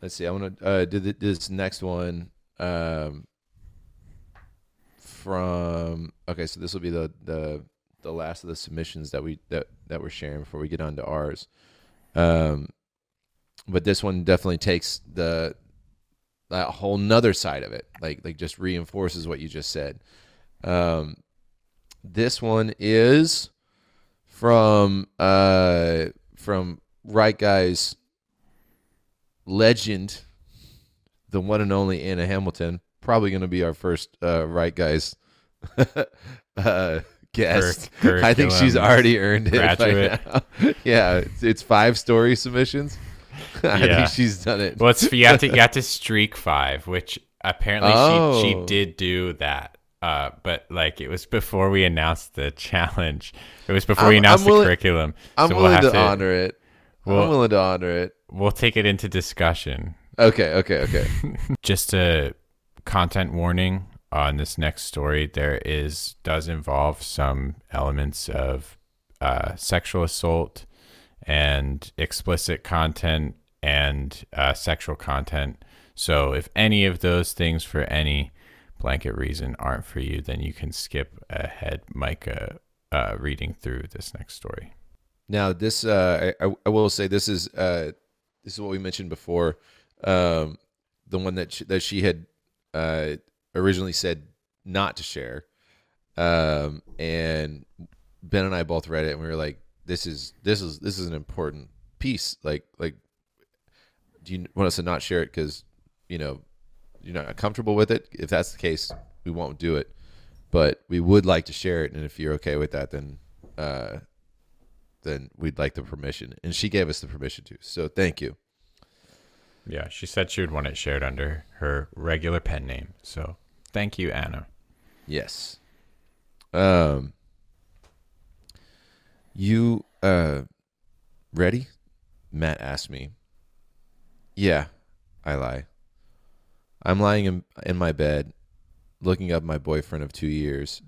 let's see i want to uh do th- this next one um from okay so this will be the the the last of the submissions that we that that we're sharing before we get on to ours um but this one definitely takes the that whole nother side of it like like just reinforces what you just said. Um this one is from uh from Write Guys legend the one and only anna hamilton. Probably going to be our first uh Write Guys uh guest. Cur- i think she's already earned it graduate. now. yeah it's, it's five story submissions i Yeah. think she's done it Well, it's you have to you have to streak five, which apparently Oh. she she did do that. Uh, but like it was before we announced the challenge. It was before we I'm- announced I'm the curriculum. i'm So we'll willing have to, honor it Well- i'm willing to honor it We'll take it into discussion. okay okay okay just a content warning on this next story there is does involve some elements of uh, sexual assault and explicit content and uh, sexual content so if any of those things for any blanket reason aren't for you then you can skip ahead micah uh, reading through this next story Now, this uh, I, I will say this is uh, this is what we mentioned before. Um, the one that she, that she had uh, originally said not to share, um, and Ben and I both read it, and we were like, "This is this is this is an important piece. Like like, do you want us to not share it because you know you're not comfortable with it? If that's the case, we won't do it. But we would like to share it, and if you're okay with that, then." Uh, then we'd like the permission. And she gave us the permission to. So thank you. yeah she said she would want it shared under her regular pen name so thank you anna Yes. Um you uh ready? Matt asked me. Yeah, I lie. I'm lying in, in my bed, looking up my boyfriend of two years.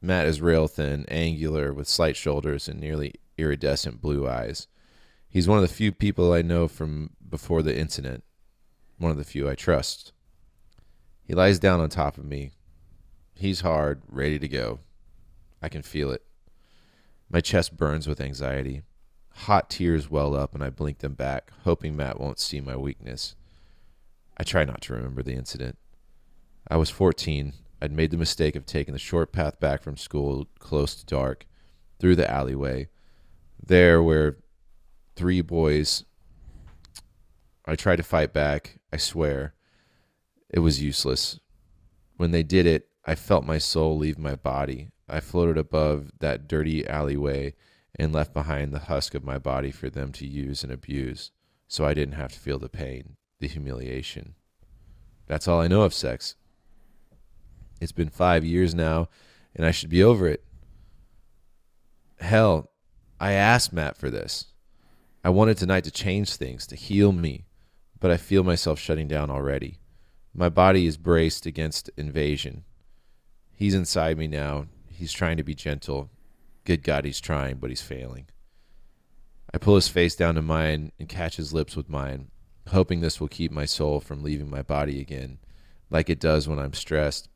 Matt is rail thin, angular, with slight shoulders and nearly iridescent blue eyes. He's one of the few people I know from before the incident, one of the few I trust. He lies down on top of me. He's hard, ready to go. I can feel it. My chest burns with anxiety. Hot tears well up, and I blink them back, hoping Matt won't see my weakness. I try not to remember the incident. I was 14. I'd made the mistake of taking the short path back from school, close to dark, through the alleyway. There, where three boys. I tried to fight back, I swear. It was useless. When they did it, I felt my soul leave my body. I floated above that dirty alleyway and left behind the husk of my body for them to use and abuse, so I didn't have to feel the pain, the humiliation. That's all I know of sex. It's been five years now, and I should be over it. Hell, I asked Matt for this. I wanted tonight to change things, to heal me, but I feel myself shutting down already. My body is braced against invasion. He's inside me now. He's trying to be gentle. Good God, he's trying, but he's failing. I pull his face down to mine and catch his lips with mine, hoping this will keep my soul from leaving my body again, like it does when I'm stressed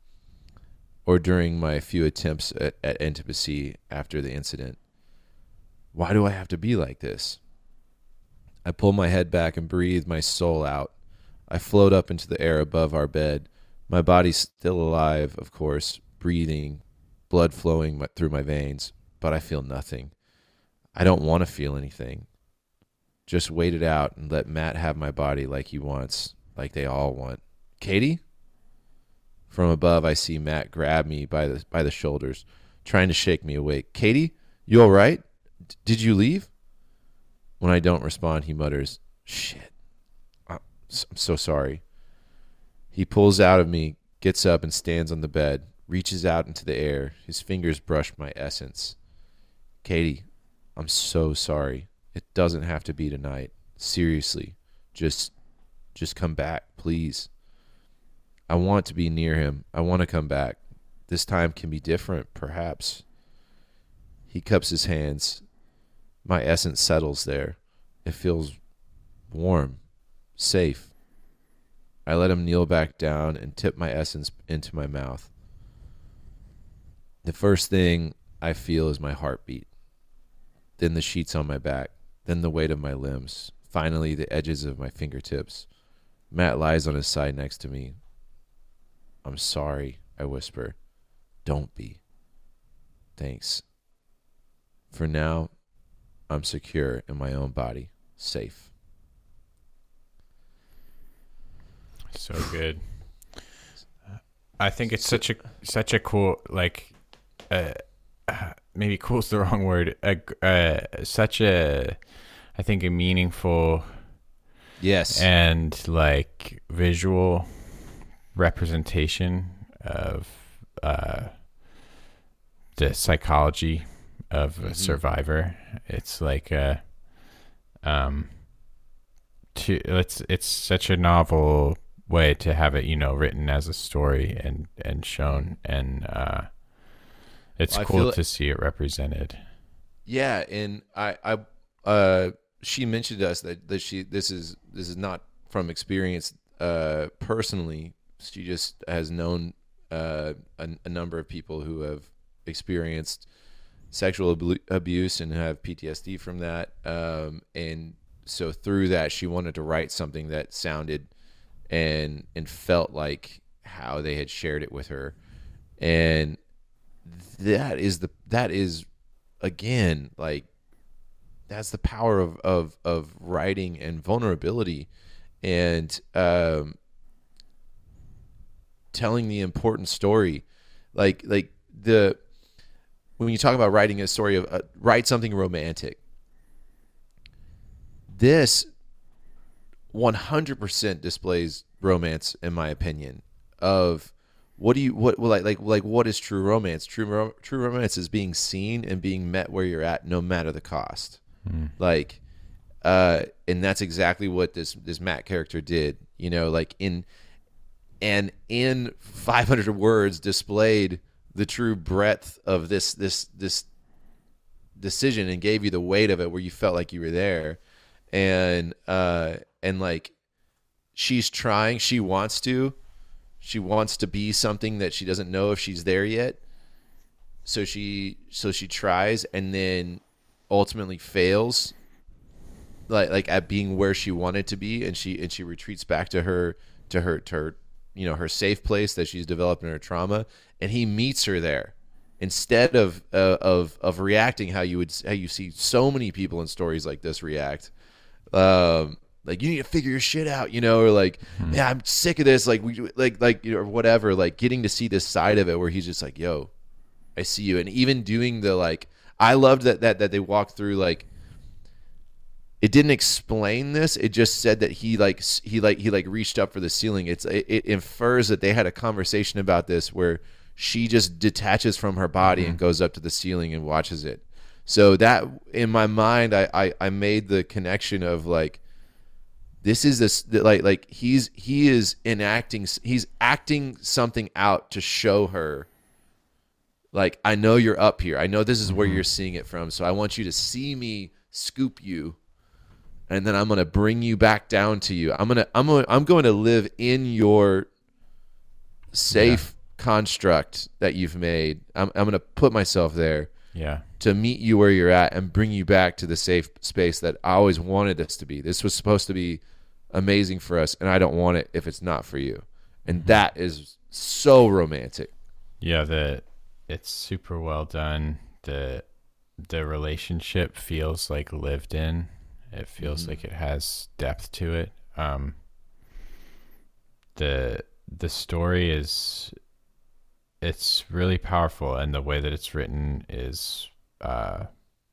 or during my few attempts at, at intimacy after the incident. Why do I have to be like this? I pull my head back and breathe my soul out. I float up into the air above our bed. My body's still alive, of course, breathing, blood flowing through my veins, but I feel nothing. I don't want to feel anything. Just wait it out and let Matt have my body like he wants, like they all want. Katie? From above, I see Matt grab me by the by the shoulders, trying to shake me awake. Katie, you all right? D- did you leave? When I don't respond, he mutters, "Shit, I'm so sorry." He pulls out of me, gets up, and stands on the bed. Reaches out into the air. His fingers brush my essence. Katie, I'm so sorry. It doesn't have to be tonight. Seriously, just just come back, please. I want to be near him. I want to come back. This time can be different, perhaps. He cups his hands. My essence settles there. It feels warm, safe. I let him kneel back down and tip my essence into my mouth. The first thing I feel is my heartbeat, then the sheets on my back, then the weight of my limbs, finally the edges of my fingertips. Matt lies on his side next to me, I'm sorry, I whisper. Don't be. Thanks. For now, I'm secure in my own body, safe. So good. I think it's such a such a cool like uh, maybe cool is the wrong word. Uh, uh, such a I think a meaningful Yes. and like visual representation of uh, the psychology of a survivor. It's like a um to it's it's such a novel way to have it, you know, written as a story and and shown and uh it's I cool to see it represented. Yeah, and I, I, uh, she mentioned to us that, that she this is this is not from experience uh, personally. She just has known uh, a, a number of people who have experienced sexual abu- abuse and have PTSD from that. Um, and so through that, she wanted to write something that sounded and and felt like how they had shared it with her, and that is the that is again like that's the power of of of writing and vulnerability and um telling the important story. Like like the when you talk about writing a story of uh, write something romantic. This 100% displays romance in my opinion of what do you what like like like what is true romance? True ro- true romance is being seen and being met where you're at no matter the cost. Like uh and that's exactly what this this Matt character did you know like in and in 500 words displayed the true breadth of this this this decision and gave you the weight of it where you felt like you were there. And uh and like she's trying she wants to she wants to be something that she doesn't know if she's there yet. So she so she tries and then ultimately fails like like at being where she wanted to be. And she and she retreats back to her to her to her you know her safe place that she's developed in her trauma. And he meets her there instead of uh, of of reacting how you would how you see so many people in stories like this react. Um like you need to figure your shit out you know or like hmm. yeah i'm sick of this. Like we like like you know or whatever like getting to see this side of it where he's just like yo i see you. And even doing the like i loved that that that they walked through like it didn't explain this it just said that he like he like he like reached up for the ceiling. It's it, it infers that they had a conversation about this where she just detaches from her body and hmm. goes up to the ceiling and watches it. So that in my mind i i, I made the connection of like this is this like like he's he is enacting he's acting something out to show her like i know you're up here. I know this is where mm-hmm. you're seeing it from. So i want you to see me scoop you and then i'm going to bring you back down to you. I'm going to i'm to i'm going to live in your safe construct that you've made. I'm, I'm going to put myself there Yeah. to meet you where you're at and bring you back to the safe space that I always wanted this to be. This was supposed to be amazing for us, and I don't want it if it's not for you. And that is so romantic. Yeah, the it's super well done. The the relationship feels like lived in. It feels like it has depth to it. Um the the story is it's really powerful and the way that it's written is uh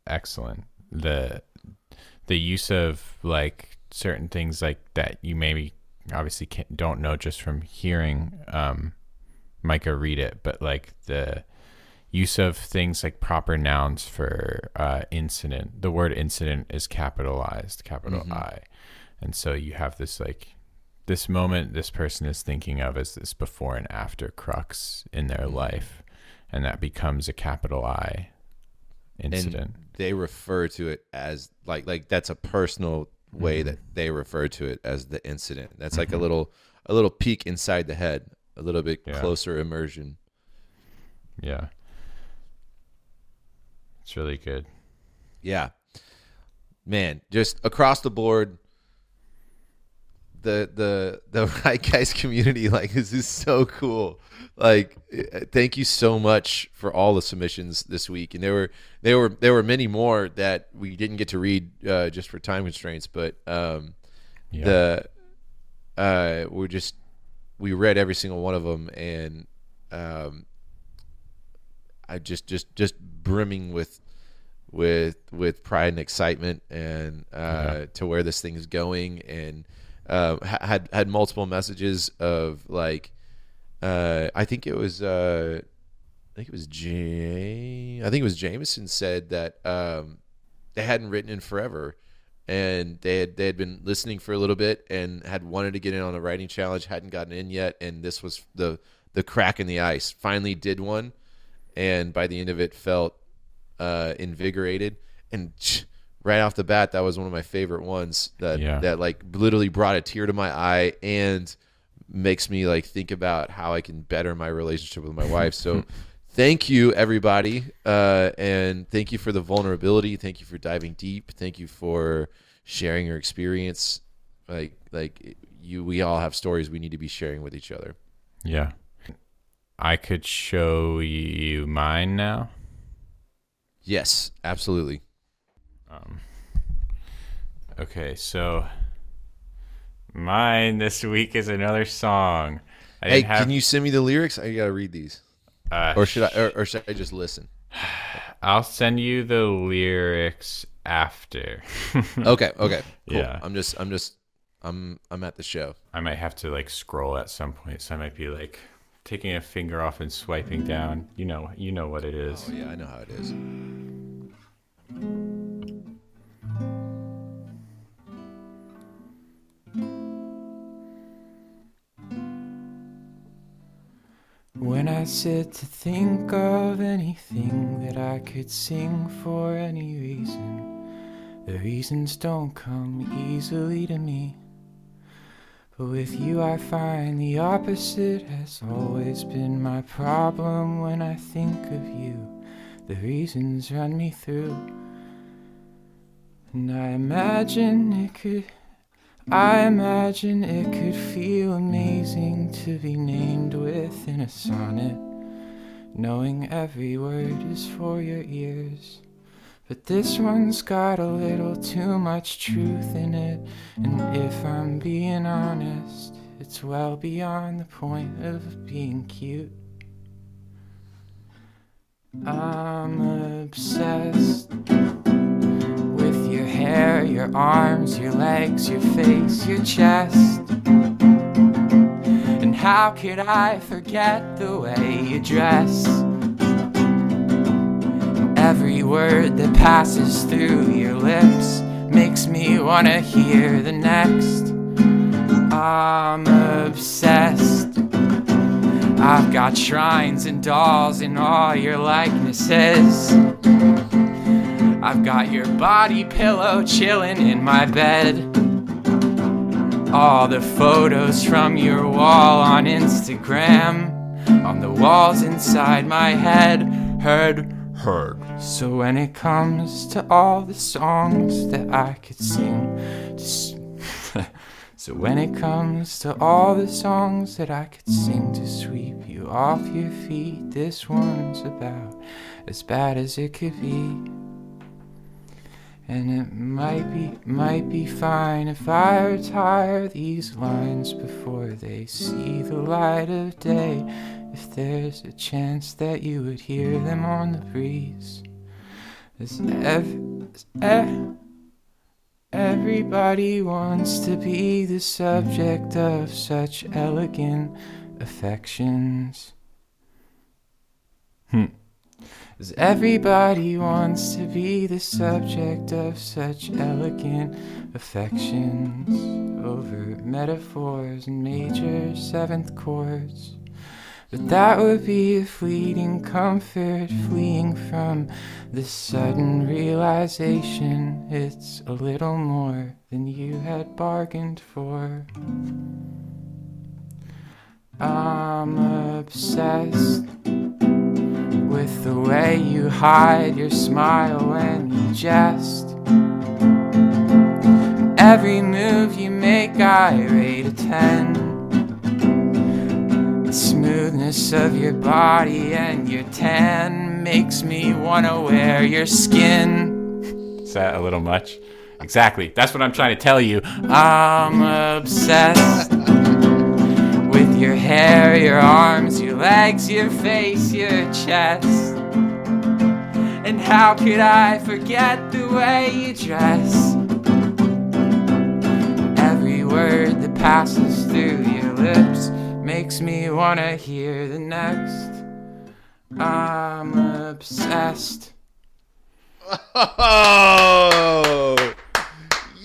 excellent. The the use of like certain things like that you maybe obviously can't, don't know just from hearing um Micah read it, but like the use of things like proper nouns for uh, incident. The word incident is capitalized, capital I. And so you have this like this moment this person is thinking of as this before and after crux in their life. And that becomes a capital I incident. And they refer to it as like like that's a personal way mm-hmm. that they refer to it as the incident. That's like a mm-hmm. little a little peek inside the head, a little bit Yeah. closer immersion. yeah. It's really good. Yeah. Man, just across the board the the the Write Guys community like this is so cool. Like eh, thank you so much for all the submissions this week. And there were there were there were many more that we didn't get to read uh, just for time constraints, but um Yeah. the uh we're just we read every single one of them and um I just just just brimming with with with pride and excitement and uh to where this thing is going and uh, had had multiple messages of like uh I think it was uh I think it was Jay I think it was Jameson said that um they hadn't written in forever and they had they had been listening for a little bit and had wanted to get in on a writing challenge hadn't gotten in yet and this was the the crack in the ice. Finally did one and by the end of it felt uh invigorated and right off the bat that was one of my favorite ones that Yeah. that like literally brought a tear to my eye and makes me like think about how I can better my relationship with my wife. So thank you everybody. Uh, and thank you for the vulnerability. Thank you for diving deep. Thank you for sharing your experience. Like like you we all have stories we need to be sharing with each other. Yeah. I could show you mine now. yes absolutely Okay, so mine this week is another song. I hey have, can you send me the lyrics i gotta read these uh, or should i or, or should i just listen I'll send you the lyrics after. okay okay cool Yeah. i'm just i'm just i'm i'm at the show I might have to like scroll at some point, so I might be like taking a finger off and swiping down. You know, you know what it is. oh yeah i know how it is When I sit to think of anything that I could sing for any reason, the reasons don't come easily to me. But with you, I find the opposite has always been my problem when I think of you. the reasons run me through. And I imagine it could, I imagine it could feel amazing to be named within a sonnet, knowing every word is for your ears. But this one's got a little too much truth in it, and if I'm being honest, it's well beyond the point of being cute. I'm obsessed hair, your arms, your legs, your face, your chest. And how could I forget the way you dress? Every word that passes through your lips makes me wanna hear the next. I'm obsessed. I've got shrines and dolls in all your likenesses. I've got your body pillow chilling in my bed. All the photos from your wall on Instagram, on the walls inside my head, heard, heard. So when it comes to all the songs that I could sing, just So when it comes to all the songs that I could sing to sweep you off your feet, this one's about as bad as it could be. And it might be might be fine if I retire these lines before they see the light of day. If there's a chance that you would hear them on the breeze. As ev- ev- Everybody wants to be the subject of such elegant affections. Hmm. As everybody wants to be the subject of such elegant affections over metaphors and major seventh chords. But that would be a fleeting comfort, fleeing from the sudden realization it's a little more than you had bargained for. I'm obsessed with the way you hide your smile when you jest. Every move you make, I rate a 10 The smoothness of your body and your tan makes me wanna wear your skin. Is that a little much? Exactly. That's what I'm trying to tell you. I'm obsessed your hair, your arms, your legs, your face, your chest. And how could I forget the way you dress? Every word that passes through your lips makes me wanna hear the next. I'm obsessed. Oh,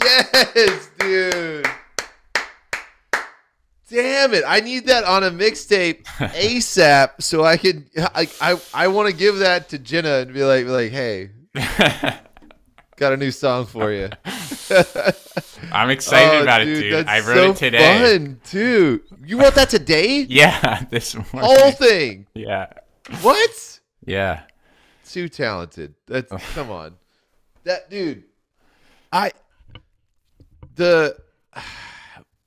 yes, dude. Damn it! I need that on a mixtape ASAP, so I can. I I, I want to give that to Jenna and be like, be like, hey, got a new song for you. I'm excited Oh, about dude, it, dude. I wrote so it today. Fun, too. You wrote that today? Yeah, this morning. Whole thing. Yeah, What? yeah. Too talented. That's come on. That dude. I the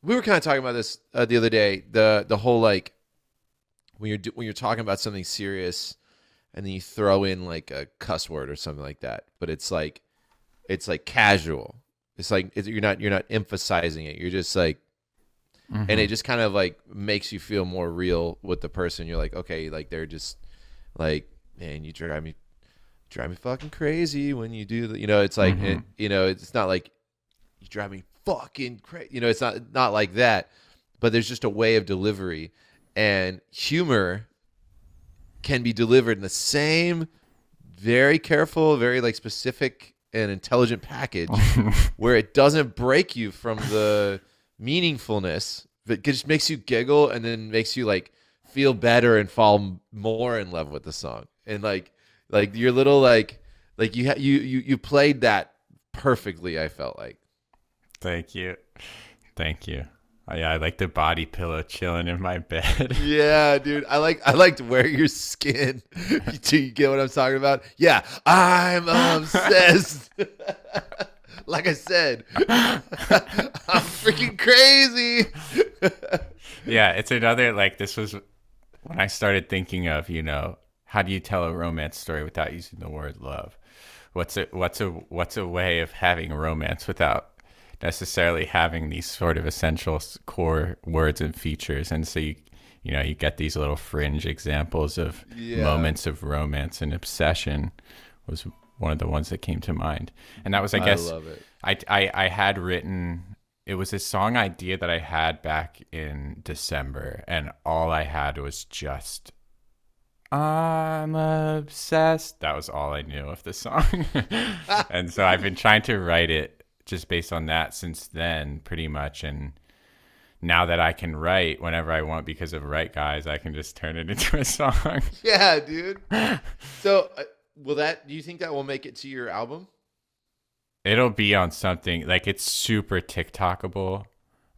we were kind of talking about this uh, the other day. The the whole like when you're do, when you're talking about something serious and then you throw in like a cuss word or something like that, but it's like it's like casual. It's like it's, you're not you're not emphasizing it. You're just like and it just kind of like makes you feel more real with the person. You're like, okay, like they're just like, man, you drive me, drive me fucking crazy when you do the, you know, it's like, it, you know, it's not like you drive me fucking crazy. You know, it's not not like that, but there's just a way of delivery, and humor can be delivered in the same very careful, very like specific and intelligent package where it doesn't break you from the meaningfulness, but it just makes you giggle and then makes you like feel better and fall more in love with the song. And like like your little like like you ha- you you you played that perfectly. I felt like Thank you. Thank you. Oh, yeah, I like the body pillow chilling in my bed. Yeah, dude. I like I like to wear your skin. Do you get what I'm talking about? Yeah, I'm obsessed. like I said, I'm freaking crazy. yeah, it's another like this was when I started thinking of, you know, how do you tell a romance story without using the word love? What's a what's a what's a way of having a romance without necessarily having these sort of essential core words and features? And so you you know, you get these little fringe examples of Yeah. moments of romance and obsession was one of the ones that came to mind. And that was I I guess love it. I, I I had written it was a song idea that I had back in December, and all I had was just I'm obsessed. That was all I knew of the song, and so I've been trying to write it just based on that since then, pretty much. And now that I can write whenever I want because of Write Guys, I can just turn it into a song. Yeah, dude. So, uh, will that? Do you think that will make it to your album? It'll be on something like it's super TikTokable.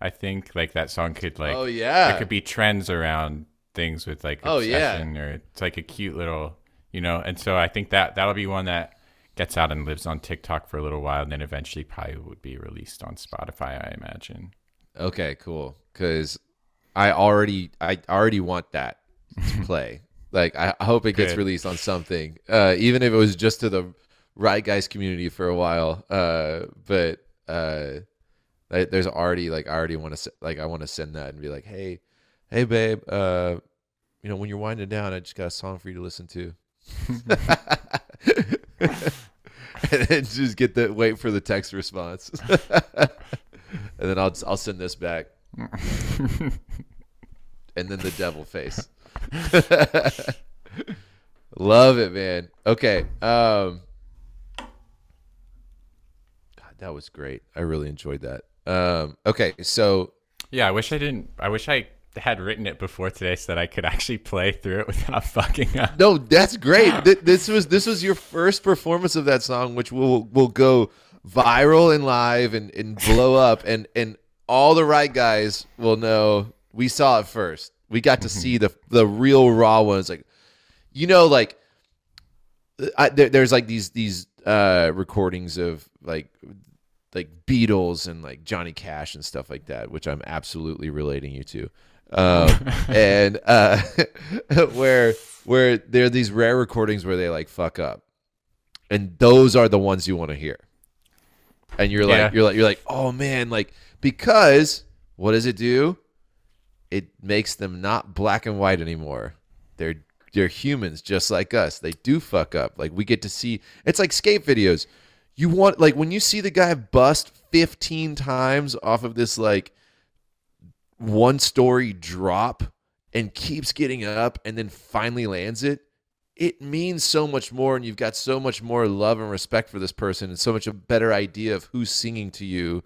I think like that song could like oh yeah. it could be trends around things with like Oh, yeah. or it's like a cute little you know and so i think that that'll be one that gets out and lives on tiktok for a little while and then eventually probably would be released on spotify i imagine Okay, cool. Because I already, I already want that to play. like, I hope it gets Good. released on something, uh, even if it was just to the Write Guys community for a while. Uh, but uh, I- there's already like I already want to like I want to send that and be like, hey, hey, babe, uh, you know, when you're winding down, I just got a song for you to listen to. and then just get the wait for the text response. and then I'll I'll send this back. and then the devil face. Love it, man. Okay. Um God, that was great. I really enjoyed that. Um okay, so yeah i wish i didn't i wish i had written it before today so that i could actually play through it without fucking up no, that's great. Th- this was this was your first performance of that song, which will will go viral and live and, and blow up, and and all the Write Guys will know we saw it first. We got to see the the real raw ones, like you know, like I, there, there's like these these uh recordings of like like Beatles and like Johnny Cash and stuff like that, which I'm absolutely relating you to. Um, and uh, where where there are these rare recordings where they like fuck up, and those are the ones you want to hear. And you're like Yeah. you're like you're like oh man like because what does it do? It makes them not black and white anymore. They're they're humans just like us. They do fuck up. Like we get to see it's like skate videos. You want like when you see the guy bust 15 times off of this like one story drop and keeps getting up and then finally lands it, it means so much more and you've got so much more love and respect for this person and so much a better idea of who's singing to you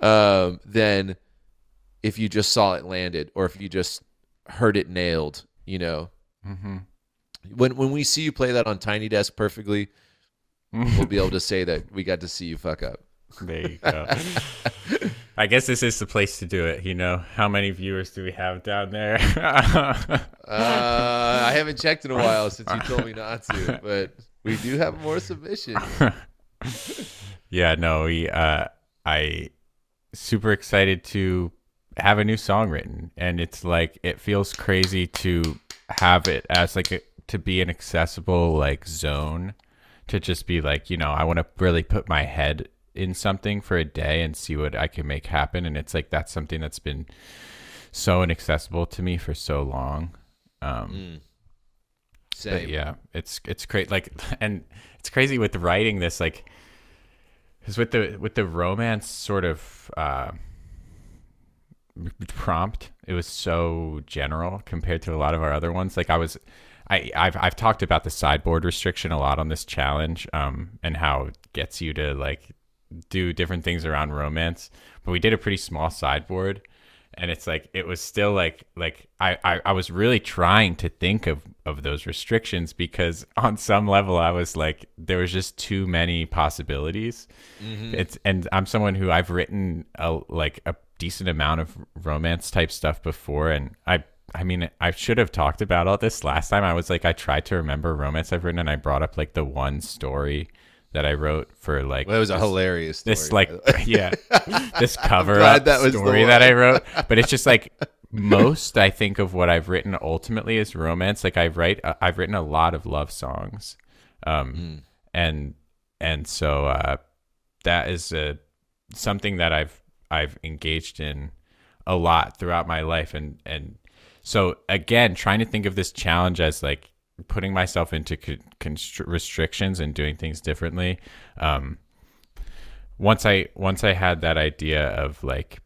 um, than if you just saw it landed or if you just heard it nailed, you know. mm-hmm. When when we see you play that on Tiny Desk perfectly, we'll be able to say that we got to see you fuck up. There you go. I guess this is the place to do it. You know, how many viewers do we have down there? Uh, I haven't checked in a while since you told me not to, but we do have more submissions. yeah, no, we. Uh, I super excited to have a new song written, and it's like it feels crazy to have it as like a, to be an accessible like zone to just be like you know I want to really put my head in something for a day and see what I can make happen, and it's like that's something that's been so inaccessible to me for so long. Um, But Same. yeah, it's it's great. Like, and it's crazy with writing this. Like, because with the with the romance sort of uh, prompt, it was so general compared to a lot of our other ones. Like, I was, I I've I've talked about the sideboard restriction a lot on this challenge, um, and how it gets you to like do different things around romance. But we did a pretty small sideboard and it's like it was still like like I, I I was really trying to think of of those restrictions because on some level I was like there was just too many possibilities. Mm-hmm. It's and I'm someone who I've written a like a decent amount of romance type stuff before, and I I mean I should have talked about all this last time. I was like I tried to remember romance I've written, and I brought up like the one story that I wrote for like Well, it was a hilarious. Story, this like by the way. yeah this cover up that story that I wrote but it's just like most I think of what I've written ultimately is romance like I write uh, I've written a lot of love songs um Mm. and and so uh that is uh, something that I've I've engaged in a lot throughout my life and and so again trying to think of this challenge as like putting myself into restrictions and doing things differently um once i once i had that idea of like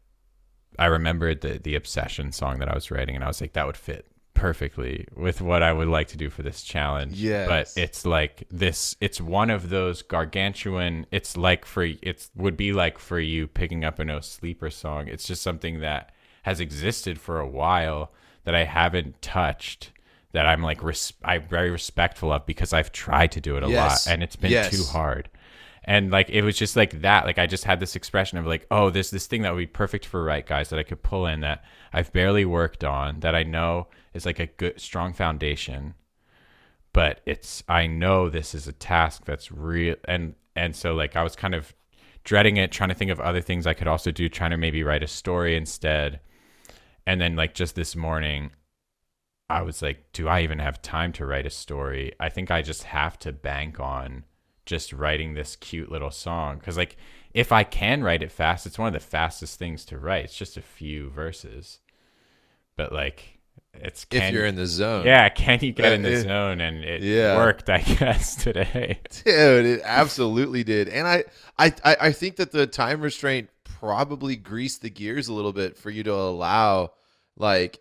i remembered the the obsession song that i was writing and i was like that would fit perfectly with what i would like to do for this challenge. Yeah, but it's like this it's one of those gargantuan it's like for it's would be like for you picking up an O'Sleeper song. It's just something that has existed for a while that i haven't touched that i'm like res- i'm very respectful of because i've tried to do it a Yes. lot and it's been Yes. too hard and like it was just like that like i just had this expression of like oh there's this thing that would be perfect for Write Guys that i could pull in that i've barely worked on that i know is like a good strong foundation but it's i know this is a task that's real and and so like i was kind of dreading it trying to think of other things i could also do trying to maybe write a story instead and then like just this morning i was like do i even have time to write a story i think i just have to bank on just writing this cute little song because like if i can write it fast it's one of the fastest things to write it's just a few verses but like it's if you're in the zone, yeah, can you get Uh, in the uh, zone? And it yeah. worked, I guess, today. dude, it absolutely did. And I, I, I think that the time restraint probably greased the gears a little bit for you to allow, like,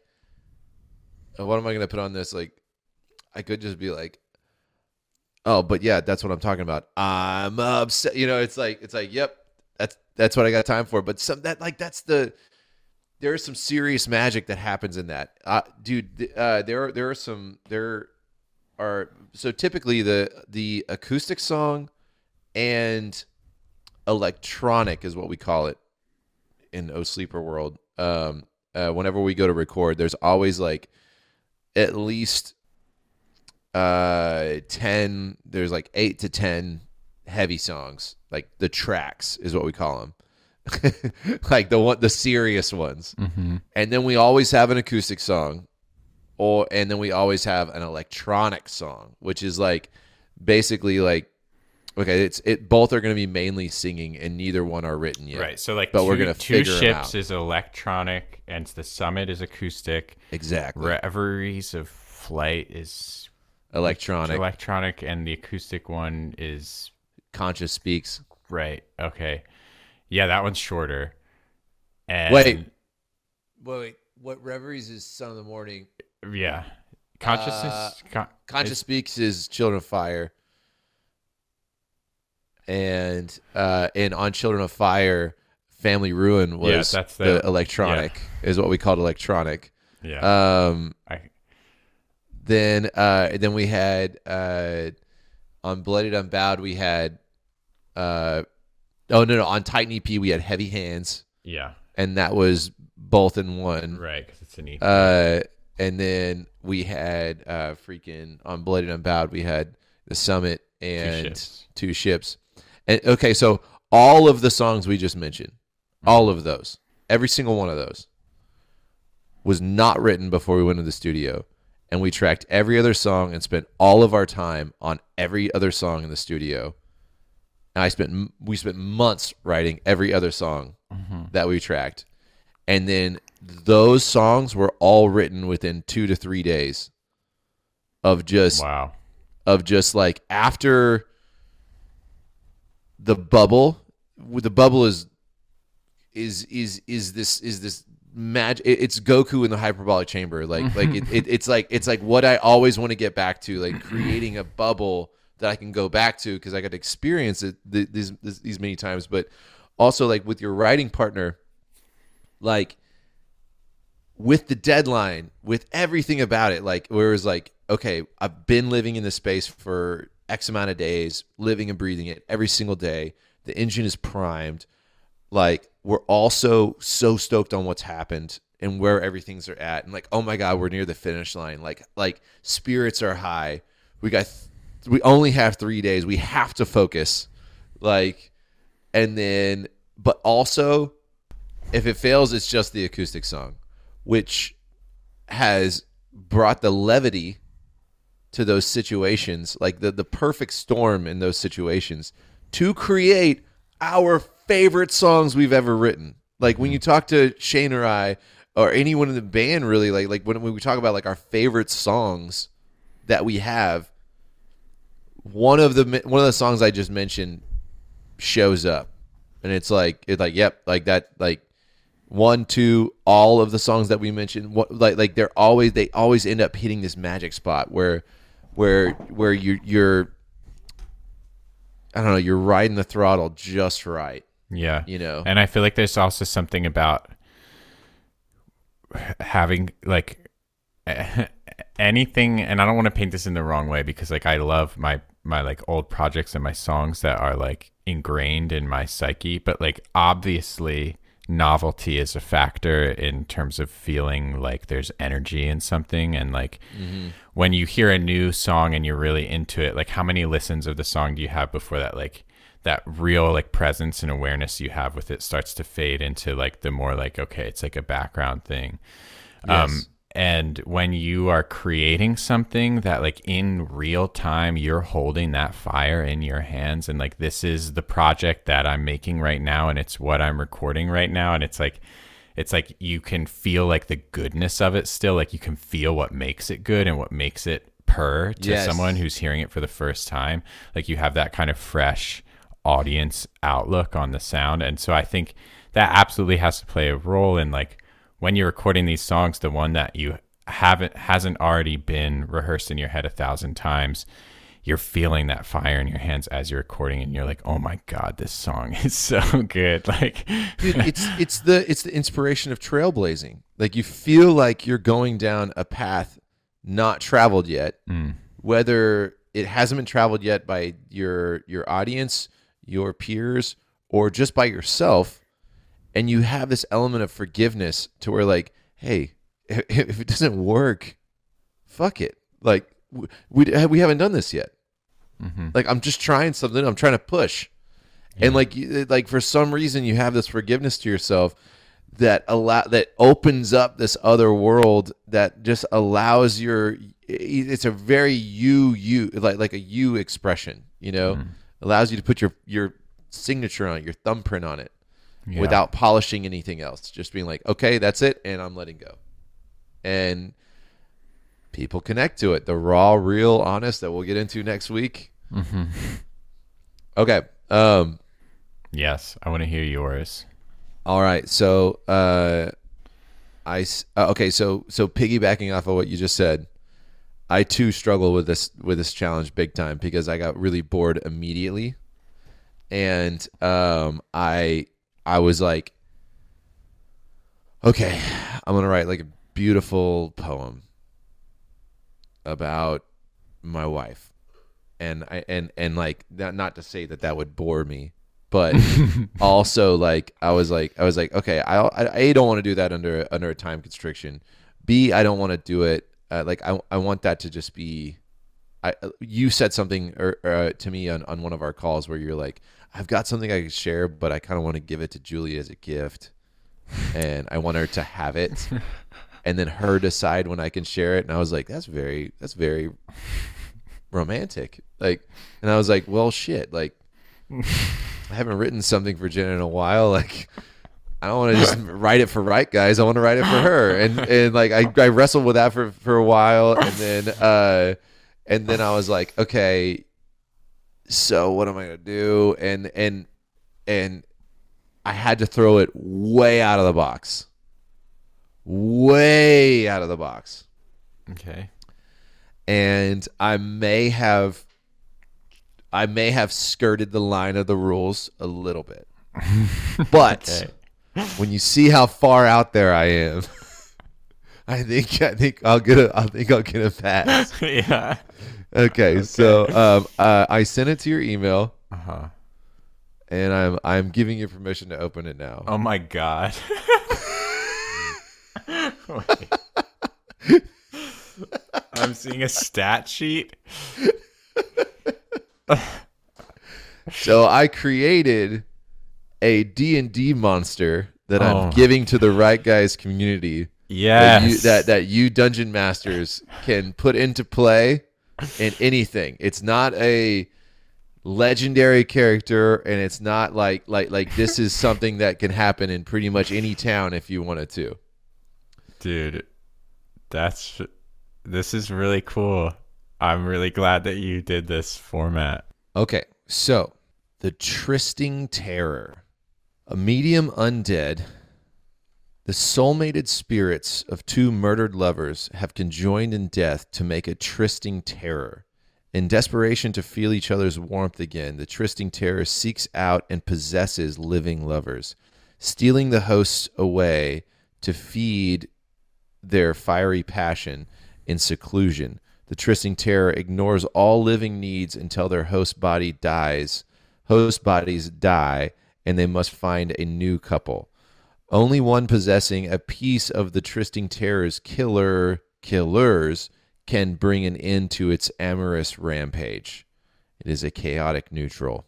what am I going to put on this? Like, I could just be like, oh, but yeah, that's what I'm talking about. I'm upset. You know, it's like, it's like, yep, that's that's what I got time for. But some that like that's the there is some serious magic that happens in that, uh, dude. Uh, there are there are some there are so typically the the acoustic song and electronic is what we call it in O'Sleeper world. Um, uh, whenever we go to record, there's always like at least uh 10 there's like 8 to 10 heavy songs. Like the tracks is what we call them like the one the serious ones. Mm-hmm. and then we always have an acoustic song or and then we always have an electronic song which is like basically like okay it's it both are going to be mainly singing and neither one are written yet Right. So like, But two, we're gonna two figure 'em ships is electronic, and the summit is acoustic. exactly Reveries of flight is electronic electronic, and the acoustic one is conscious speaks right. Okay. Yeah, that one's shorter. And wait wait what reveries is son of the morning Yeah. Consciousness. Uh, con- conscious speaks is children of fire and uh and on children of fire family ruin was Yeah, that's the, the- electronic is what we called electronic yeah. um I, then uh then we had uh on Bloodied, Unbowed we had uh oh no no on titan ep we had heavy hands yeah. and that was both in one Right. Because it's an E. uh and then we had uh freaking on Bloodied, Unbowed we had the summit and ships. two ships okay so all of the songs we just mentioned all of those every single one of those was not written before we went to the studio and we tracked every other song and spent all of our time on every other song in the studio and i spent we spent months writing every other song that we tracked and then those songs were all written within two to three days of just wow. of just like after the bubble the bubble is is is is this is this magic it's goku in the hyperbolic chamber. Like like it, it, it's like it's like what i always want to get back to like creating a bubble that i can go back to because i got to experience it th- these these these many times. But also like with your writing partner like with the deadline, with everything about it, like where it was like, okay, I've been living in this space for X amount of days, living and breathing it every single day. The engine is primed. like we're also so stoked on what's happened and where everything's are at. And like oh my god we're near the finish line. Like like spirits are high. We got th- we only have 3 days. We have to focus. Like and then but also if it fails it's just the acoustic song which has brought the levity to those situations like the the perfect storm in those situations to create our favorite songs we've ever written. Like when you mm-hmm. talk to Shane or I or anyone in the band really like like when, when we talk about like our favorite songs that we have one of the one of the songs I just mentioned shows up. And it's like it's like yep like that like one two all of the songs that we mentioned what like like they're always they always end up hitting this magic spot where where where you you're I don't know you're riding the throttle just right Yeah. you know And I feel like there's also something about having like anything and I don't want to paint this in the wrong way because like I love my my like old projects and my songs that are like ingrained in my psyche but like obviously novelty is a factor in terms of feeling like there's energy in something. And like when you hear a new song and you're really into it like how many listens of the song do you have before that like that real like presence and awareness you have with it starts to fade into like the more like okay it's like a background thing? Um Yes. And when you are creating something that like in real time you're holding that fire in your hands and like this is the project that I'm making right now and it's what I'm recording right now and it's like it's like you can feel like the goodness of it still like you can feel what makes it good and what makes it purr to Yes. someone who's hearing it for the first time like you have that kind of fresh audience outlook on the sound and so i think that absolutely has to play a role in like when you're recording these songs the one that you haven't hasn't already been rehearsed in your head a thousand times you're feeling that fire in your hands as you're recording and you're like oh my god this song is so good like Dude, it's it's the it's the inspiration of trailblazing. Like you feel like you're going down a path not traveled yet, Mm. whether it hasn't been traveled yet by your your audience, your peers, or just by yourself, and you have this element of forgiveness to where like, hey, if, it doesn't work, fuck it. Like we we haven't done this yet. Mm-hmm. Like I'm just trying something. I'm trying to push. And like like for some reason you have this forgiveness to yourself that allow that opens up this other world that just allows your it's a very you you like like a you expression, you know? Mm-hmm. Allows you to put your your signature on it, your thumbprint on it Yeah. without polishing anything else. Just being like, "Okay, that's it and I'm letting go." And people connect to it. The raw, real, honest that we'll get into next week. Okay. Um yes i want to hear yours all right. So, uh, I s- uh, okay. So, so piggybacking off of what you just said, I too struggle with this with this challenge big time because I got really bored immediately, and um, I I was like, okay, I'm gonna write like a beautiful poem about my wife, and I and and like not not to say that that would bore me, but also like I was like I was like okay I I a don't want to do that under under a time constriction. B I don't want to do it uh, like I I want that to just be. I you said something or, uh, to me on on one of our calls where you're like I've got something I can share but I kind of want to give it to Julie as a gift, and I want her to have it. And then her decide when I can share it, and I was like, "That's very, that's very romantic." Like, and I was like, "Well, shit." Like, I haven't written something for Jen in a while. Like, I don't want to just write it for Write Guys. I want to write it for her. And and like I, I wrestled with that for for a while, and then uh, and then I was like, okay, so what am I gonna do? And and and I had to throw it way out of the box, way out of the box okay and I may have I may have skirted the line of the rules a little bit. But when you see how far out there I am, I think I think I'll get a I think I'll get a pass. yeah Okay, so um, uh, I sent it to your email, uh-huh and I'm I'm giving you permission to open it now. Oh my god. I'm seeing a stat sheet. So I created a D&D monster that I'm Oh. giving to the Write Guys community. Yes. That you, that that you dungeon masters can put into play in anything. It's not a legendary character and it's not like like like this is something that can happen in pretty much any town if you wanted to. Dude, that's this is really cool. I'm really glad that you did this format. Okay, so the Tristing Terror, a medium undead. The soulmated spirits of two murdered lovers have conjoined in death to make a trysting terror. In desperation to feel each other's warmth again, the trysting terror seeks out and possesses living lovers, stealing the hosts away to feed their fiery passion in seclusion. The trysting terror ignores all living needs until their host body dies. Host bodies die, and they must find a new couple. Only one possessing a piece of the trysting terror's killer killers can bring an end to its amorous rampage. It is a chaotic neutral.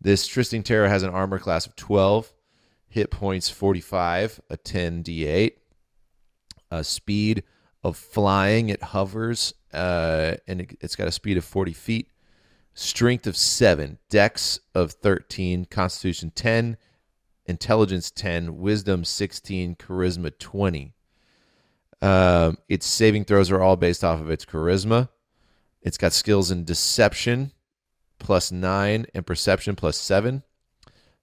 This trysting terror has an armor class of 12, hit points 45, a 10 d8, a speed of flying. It hovers, uh, and it, it's got a speed of 40 feet. Strength of 7, dex of 13, constitution 10, intelligence 10, wisdom 16, charisma 20. Um, its saving throws are all based off of its charisma. It's got skills in deception plus 9 and perception plus 7.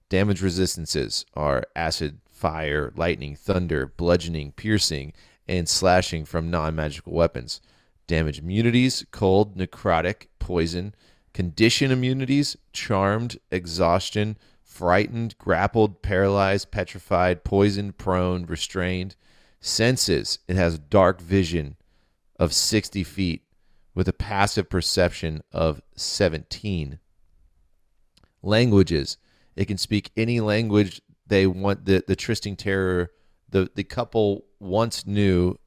Damage resistances are acid, fire, lightning, thunder, bludgeoning, piercing, and slashing from non magical weapons. Damage immunities, cold, necrotic, poison. Condition immunities, charmed, exhaustion, frightened, grappled, paralyzed, petrified, poisoned, prone, restrained. Senses, it has dark vision of 60 feet with a passive perception of 17. Languages, it can speak any language they want the, the Tristing Terror, the, the couple once knew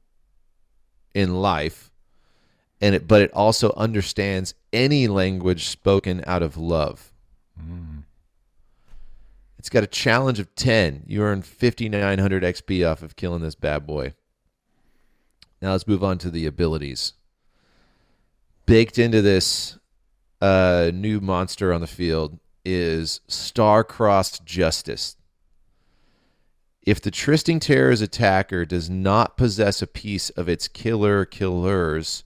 in life. And it, but it also understands any language spoken out of love. Mm. It's got a challenge of 10. You earn 5,900 XP off of killing this bad boy. Now let's move on to the abilities. Baked into this uh, new monster on the field is Star-Crossed Justice. If the Tristing Terror's attacker does not possess a piece of its killer killers,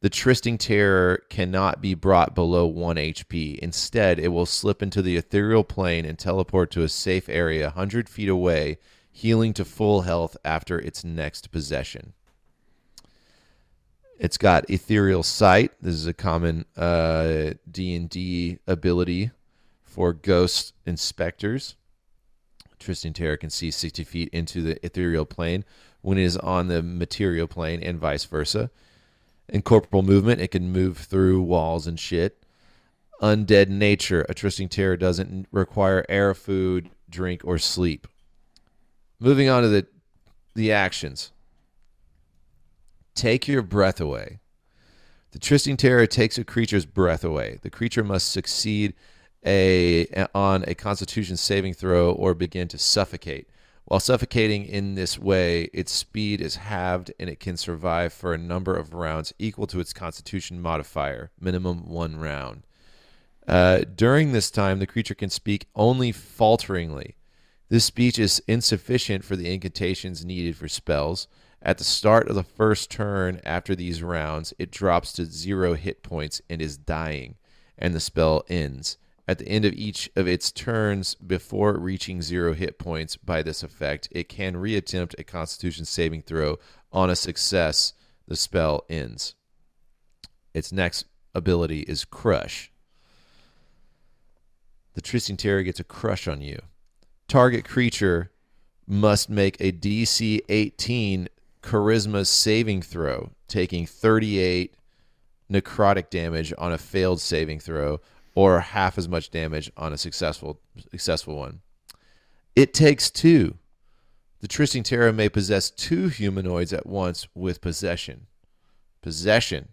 the Tristing Terror cannot be brought below 1 HP. Instead, it will slip into the ethereal plane and teleport to a safe area 100 feet away, healing to full health after its next possession. It's got ethereal sight. This is a common uh, D&D ability for ghost inspectors. Tristan Terror can see 60 feet into the ethereal plane when it is on the material plane and vice versa. Incorporeal movement, it can move through walls and shit. Undead nature. A Tristing Terror doesn't require air, food, drink, or sleep. Moving on to the the actions. Take your breath away. The Tristing Terror takes a creature's breath away. The creature must succeed a on a Constitution saving throw or begin to suffocate. While suffocating in this way, its speed is halved and it can survive for a number of rounds equal to its Constitution modifier, minimum one round. Uh, during this time, the creature can speak only falteringly. This speech is insufficient for the incantations needed for spells. At the start of the first turn after these rounds, it drops to zero hit points and is dying, and the spell ends. At the end of each of its turns before reaching zero hit points by this effect, it can reattempt a constitution saving throw. On a success, the spell ends. Its next ability is Crush. The Tristing Terror gets a crush on you. Target creature must make a DC 18 Charisma saving throw, taking 38 necrotic damage on a failed saving throw, or half as much damage on a successful successful one. It takes two. The Tristing Terror may possess two humanoids at once with possession. Possession.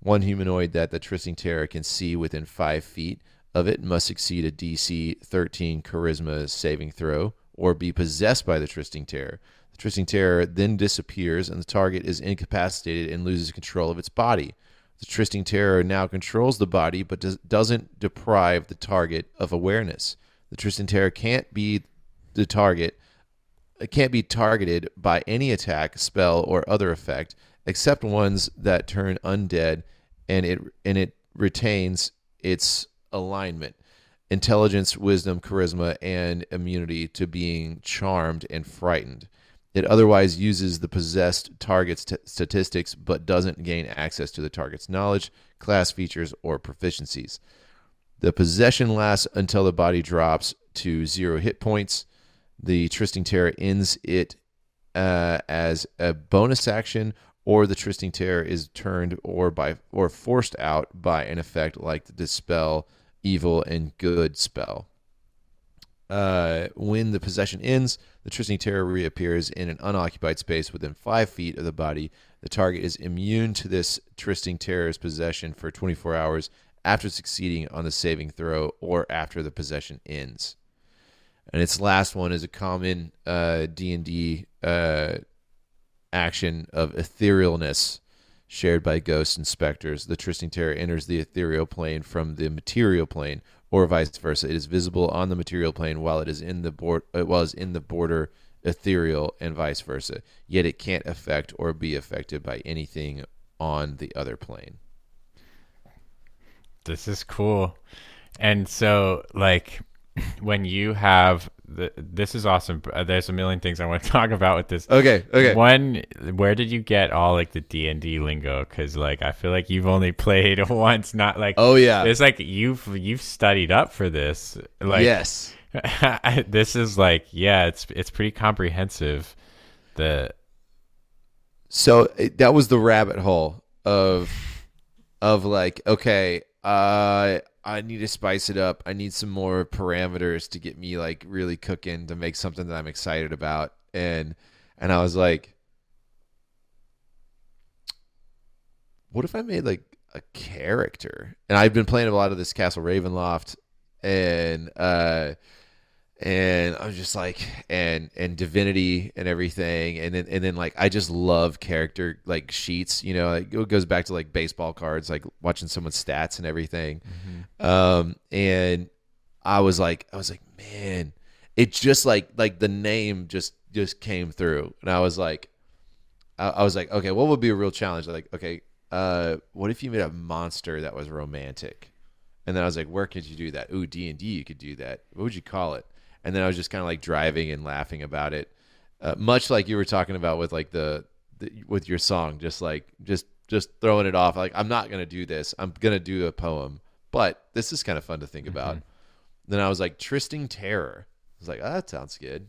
One humanoid that the Tristing Terror can see within five feet of it must succeed a DC 13 Charisma saving throw or be possessed by the Tristing Terror. The Tristing Terror then disappears and the target is incapacitated and loses control of its body. The Tristing Terror now controls the body but does, doesn't deprive the target of awareness. The Tristing Terror can't be the target it can't be targeted by any attack, spell, or other effect except ones that turn undead and it and it retains its alignment, intelligence, wisdom, charisma, and immunity to being charmed and frightened. It otherwise uses the possessed target's t- statistics but doesn't gain access to the target's knowledge, class features, or proficiencies. The possession lasts until the body drops to zero hit points. The Tristing Terror ends it uh, as a bonus action, or the Tristing Terror is turned or by or forced out by an effect like the Dispel Evil and Good spell. Uh, when the possession ends, the Tristing Terror reappears in an unoccupied space within five feet of the body. The target is immune to this Tristing Terror's possession for 24 hours after succeeding on the saving throw or after the possession ends. And its last one is a common uh, D&D uh, action of etherealness shared by ghosts and specters. The Tristing Terror enters the ethereal plane from the material plane, or vice versa. It is visible on the material plane while it is in the board, it was in the border ethereal, and vice versa. Yet it can't affect or be affected by anything on the other plane. This is cool. And so, like, when you have the, this is awesome. Uh, There's a million things I want to talk about with this. Okay, okay. One, where did you get all like the D and D lingo? Because like I feel like you've only played once, not like Oh yeah. it's like you've you've studied up for this. Like yes. this is like yeah, it's it's pretty comprehensive. The So it- that was the rabbit hole of of like, okay, uh I need to spice it up. I need some more parameters to get me like really cooking to make something that I'm excited about. And and I was like what if I made like a character? And I've been playing a lot of this Castle Ravenloft and uh and I was just like and and divinity and everything and then and then like I just love character like sheets you know like, it goes back to like baseball cards like watching someone's stats and everything um and I was like I was like man it just like like the name just just came through and I was like I, I was like okay what would be a real challenge like okay uh what if you made a monster that was romantic and then I was like, where could you do that? Ooh, D and D, you could do that. What would you call it? And then I was just kind of like driving and laughing about it, uh, much like you were talking about with like the, the with your song, just like just just throwing it off. Like I'm not gonna do this. I'm gonna do a poem, but this is kind of fun to think about. Then I was like, Tristing Terror. I was like, oh, that sounds good.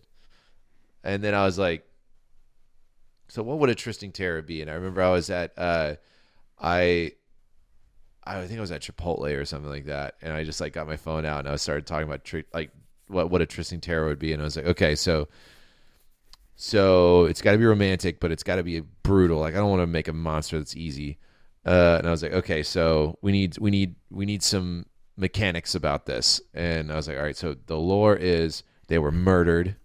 And then I was like, so what would a Tristing Terror be? And I remember I was at uh, I I think I was at Chipotle or something like that, and I just like got my phone out and I started talking about tri- like what what a Tristing Terror would be, and I was like, okay, so so it's got to be romantic, but it's got to be brutal. Like I don't want to make a monster that's easy. Uh, and I was like, okay, so we need we need we need some mechanics about this, and I was like, all right, so the lore is they were murdered,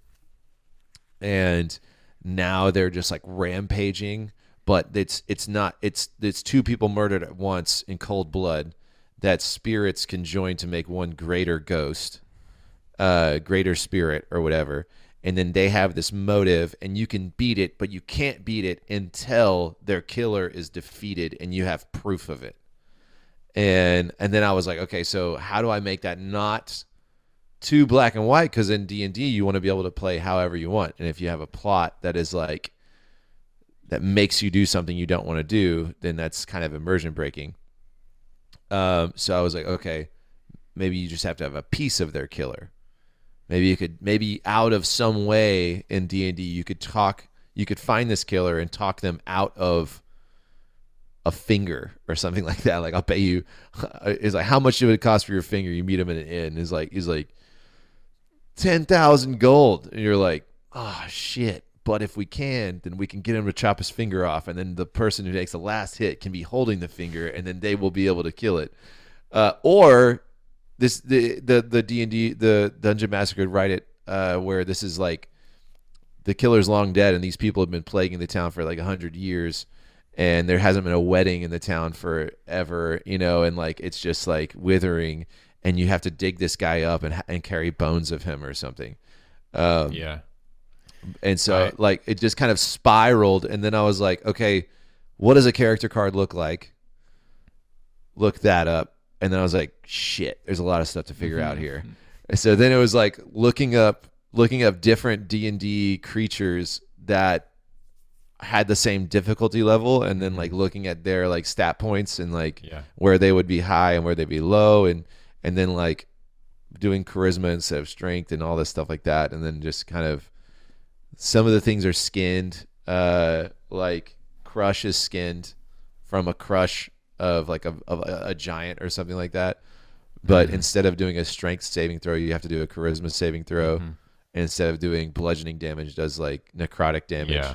and now they're just like rampaging but it's it's not it's it's two people murdered at once in cold blood that spirits can join to make one greater ghost uh greater spirit or whatever. And then they have this motive and you can beat it but you can't beat it until their killer is defeated and you have proof of it. And and then i was like okay so how do i make that not too black and white? Because in d&d you want to be able to play however you want. And if you have a plot that is like that makes you do something you don't want to do then that's kind of immersion breaking. Um, so i was like okay maybe you just have to have a piece of their killer maybe you could maybe out of some way in d&d you could talk you could find this killer and talk them out of a finger or something like that. Like I'll pay you. Is like how much would it cost for your finger? You meet him in an inn. Is like he's like ten thousand gold, and you're like, oh shit. But if we can, then we can get him to chop his finger off, and then the person who takes the last hit can be holding the finger, and then they will be able to kill it. Uh, or this the the the D and D the Dungeon Master could write it uh, where this is like the killer's long dead, and these people have been plaguing the town for like a hundred years, and there hasn't been a wedding in the town forever, you know, and like it's just like withering, and you have to dig this guy up and and carry bones of him or something. Um, Yeah. and so like it just kind of spiraled and then I was like, okay, what does a character card look like? Look that up. And then I was like, shit, there's a lot of stuff to figure out here. And so then it was like looking up looking up different D&D creatures that had the same difficulty level and then like looking at their like stat points and like Yeah. where they would be high and where they'd be low and and then like doing charisma instead of strength and all this stuff like that and then just kind of some of the things are skinned uh like crush is skinned from a crush of like a, of a, a giant or something like that but Mm-hmm. instead of doing a strength saving throw you have to do a charisma saving throw Mm-hmm. instead of doing bludgeoning damage does like necrotic damage Yeah,